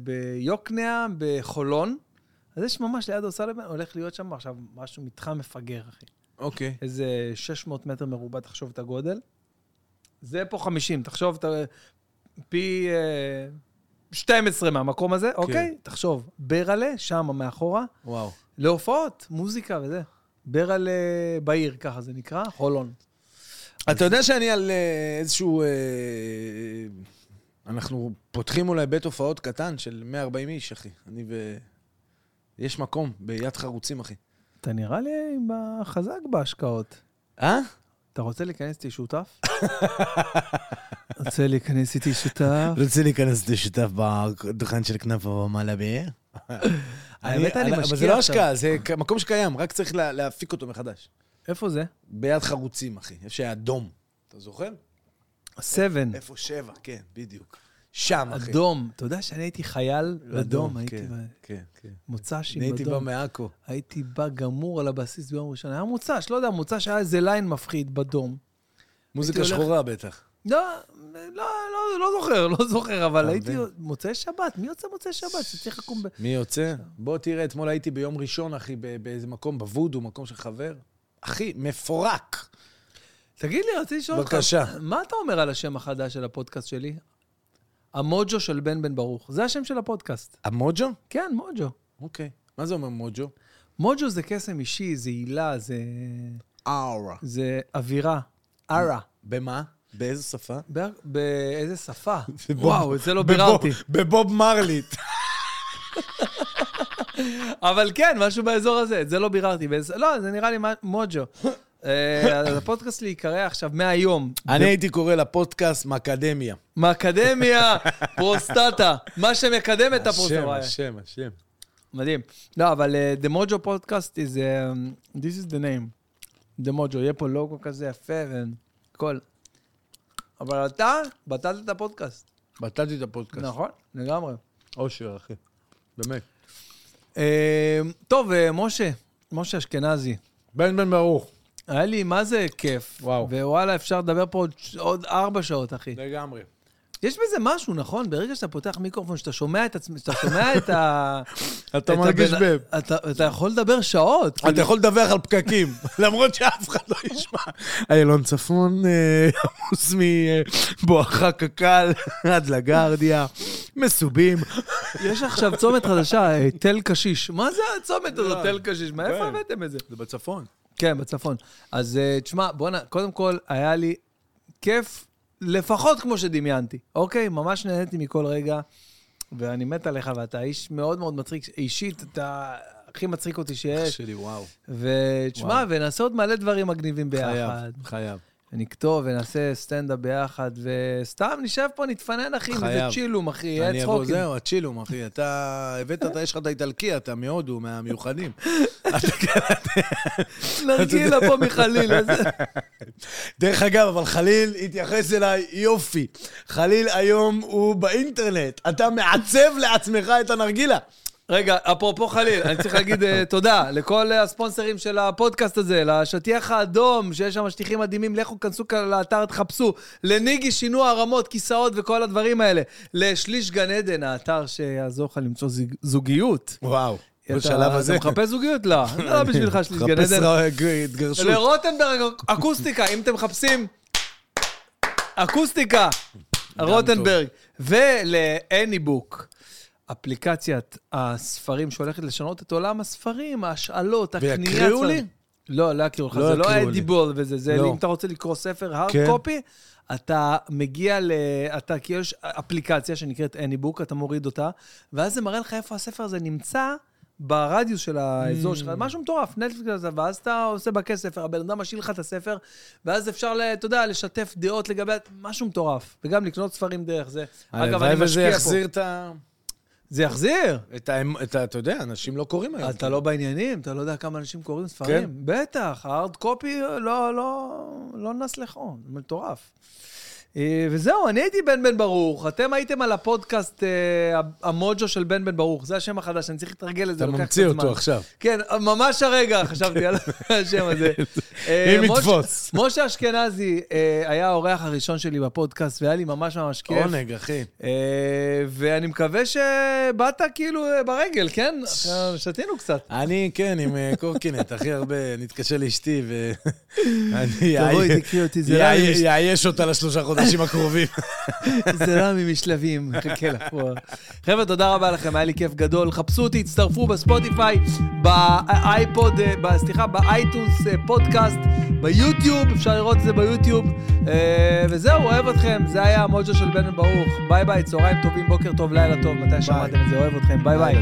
ביוקנעם, בחולון. אז יש ממש ליד אוסלבן, הולך להיות שם עכשיו משהו, מתחם מפגר, אחי. אוקיי. איזה 600 מטר מרובע, תחשוב את הגודל. זה פה 50, תחשוב את ה... פי אה, 12 מהמקום הזה, כן. אוקיי? תחשוב, ברלה, שם מאחורה, וואו. להופעות, מוזיקה וזה. ברלה בעיר, ככה זה נקרא, חולון. אתה יודע שאני על אה, איזשהו... אה, אנחנו פותחים אולי בית הופעות קטן של 140 איש, אחי. אני ו... יש מקום ביד חרוצים, אחי. אתה נראה לי חזק בהשקעות. אה? אתה רוצה להיכנס איתי שותף? רוצה להיכנס איתי שותף? רוצה להיכנס לשותף בדוכן של כנף ומעלה באר? האמת, אני אבל משקיע זה לא. השקעה, זה מקום שקיים, רק צריך לה- להפיק אותו מחדש. איפה זה? ביד חרוצים, אחי. איפה שהיה דום. אתה זוכר? סבן. איפה שבע, כן, בדיוק. שם, אחי. אדום. אתה יודע שאני הייתי חייל בדום, הייתי כן, כן, כן. מוצ"שים אני הייתי בא. מעכו. הייתי בא גמור על הבסיס ביום ראשון. היה מוצ"ש, לא יודע, מוצ"ש היה איזה ליין מפחיד בדום. מוזיקה שחורה בטח. לא, לא, לא, לא זוכר, לא זוכר, אבל אתה הייתי... מוצאי שבת, מי יוצא מוצאי שבת? שצריך לקום ב... מי יוצא? בוא תראה, אתמול הייתי ביום ראשון, אחי, באיזה מקום, בוודו, מקום של חבר. אחי, מפורק. תגיד לי, רציתי לשאול אותך, בבקשה. מה אתה אומר על השם החדש של הפודקאסט שלי? המוג'ו של בן בן ברוך. זה השם של הפודקאסט. המוג'ו? כן, מוג'ו. אוקיי. מה זה אומר מוג'ו? מוג'ו זה קסם אישי, זה הילה, זה... אאורה. זה אווירה. ארה. במה? באיזה שפה? ב- באיזה שפה? וואו, את זה לא ביררתי. בבוב מרליט. אבל כן, משהו באזור הזה, את זה לא ביררתי. באיזה- לא, זה נראה לי מוג'ו. אה, אז הפודקאסט שלי ייקרא עכשיו, מהיום. אני הייתי קורא לפודקאסט מקדמיה. מאקדמיה, פרוסטטה, מה שמקדם את השם, הפרוסטטה. השם, השם. מדהים. לא, אבל uh, The Mojo Podcast is, um, this is the name. The Mojo, יהיה פה לוגו כזה יפה והכל. אבל אתה, בטלת את הפודקאסט. בטלתי את הפודקאסט. נכון, לגמרי. אושר, אחי. באמת. Uh, טוב, uh, משה, משה אשכנזי. בן בן ברוך. היה לי, מה זה כיף. וואו. ווואלה, אפשר לדבר פה עוד, עוד ארבע שעות, אחי. לגמרי. יש בזה משהו, נכון? ברגע שאתה פותח מיקרופון, שאתה שומע את עצמך, שאתה שומע את ה... אתה את מרגיש בב. אתה, יכול לדבר שעות. אתה יכול לדווח על פקקים, למרות שאף אחד לא ישמע. איילון צפון אה, עמוס מבואכה קק"ל עד לגרדיה, מסובים. יש עכשיו צומת חדשה, אה, תל קשיש. מה זה הצומת הזאת, לא. תל קשיש? מאיפה כן. הבאתם את זה? זה בצפון. כן, בצפון. אז אה, תשמע, בוא'נה, קודם כל, היה לי כיף, לפחות כמו שדמיינתי, אוקיי? ממש נהניתי מכל רגע, ואני מת עליך, ואתה איש מאוד מאוד מצחיק. אישית, אתה הכי מצחיק אותי שיש. שלי, וואו. ותשמע. ונעשה עוד מלא דברים מגניבים ביחד. חייב, חייב. ונכתוב ונעשה סטנדאפ ביחד, וסתם נשב פה, נתפנן, אחי, עם איזה חייב. צ'ילום, אחי, יהיה אני אבוא, צחוקים. זהו, הצ'ילום, אחי. אתה הבאת, אתה- יש לך את האיטלקי, אתה מהודו, מהמיוחדים. נרגילה פה מחליל. דרך אגב, אבל חליל התייחס אליי יופי. חליל היום הוא באינטרנט. אתה מעצב לעצמך את הנרגילה. רגע, אפרופו חליל, אני צריך להגיד אה, תודה לכל אה, הספונסרים של הפודקאסט הזה, לשטיח האדום, שיש שם שטיחים מדהימים, לכו, כנסו כאן לאתר, תחפשו. לניגי, שינוע הרמות, כיסאות וכל הדברים האלה. לשליש גן עדן, האתר שיעזור לך למצוא זיג- זוגיות. וואו, בשלב הזה. אתה מחפש זוגיות? לא, לא בשבילך שליש גן מחפש עדן. ג- התגרשות. לרוטנברג אקוסטיקה, אם אתם מחפשים אקוסטיקה, רוטנברג. ולאניבוק, אפליקציית הספרים שהולכת לשנות את עולם הספרים, ההשאלות, הקנייה. ויקריאו. לי? לא, לא יקריאו לך, לא זה לא. אדיבול וזה, זה לא. אם אתה רוצה לקרוא ספר הארד כן. קופי, אתה מגיע ל... אתה, כי יש אפליקציה שנקראת Anybook, אתה מוריד אותה, ואז זה מראה לך איפה הספר הזה נמצא ברדיוס של האזור Mm. שלך, משהו מטורף, נטפליקס הזה, ואז אתה עושה בכסף, הבן אדם משאיר לך את הספר, ואז אפשר, אתה יודע, לשתף דעות לגבי... משהו מטורף, וגם לקנות ספרים דרך זה. אגב, הלוואי אני וזה משקיע פה. יחזיר את ה... זה יחזיר. את ה... את ה... אתה יודע, אנשים לא קוראים היום. אתה לא בעניינים, אתה לא יודע כמה אנשים קוראים ספרים. כן. בטח, הארד קופי לא, לא, לא נס לחון, מטורף. אה, וזהו, אני הייתי בן בן ברוך, אתם הייתם על הפודקאסט אה, המוג'ו של בן בן ברוך, זה השם החדש, אני צריך להתרגל לזה, אתה לוקח ממציא קצת זמן. אותו עכשיו. כן, ממש הרגע חשבתי על השם הזה. אה, אם יתפוס. משה אשכנזי היה האורח הראשון שלי בפודקאסט, והיה לי ממש ממש כיף. עונג, אחי. ואני מקווה שבאת כאילו ברגל, כן? שתינו קצת. אני, כן, עם קורקינט, הכי הרבה, נתקשר לאשתי ואני תבואי, תקחי אותי, זה יאייש אותה לשלושה חודשים הקרובים. זה רע ממשלבים, לך פה. חבר'ה, תודה רבה לכם, היה לי כיף גדול. חפשו אותי, הצטרפו בספוטיפיי, באייפוד, אה, סליחה, באייטונס אה, פודקאסט, ביוטיוב, אפשר לראות את זה ביוטיוב. אה, וזהו, אוהב אתכם, זה היה המוג'ו של בן ברוך. ביי ביי, צהריים טובים, בוקר טוב, לילה טוב, מתי שמעתם את זה, אוהב אתכם, ביי ביי.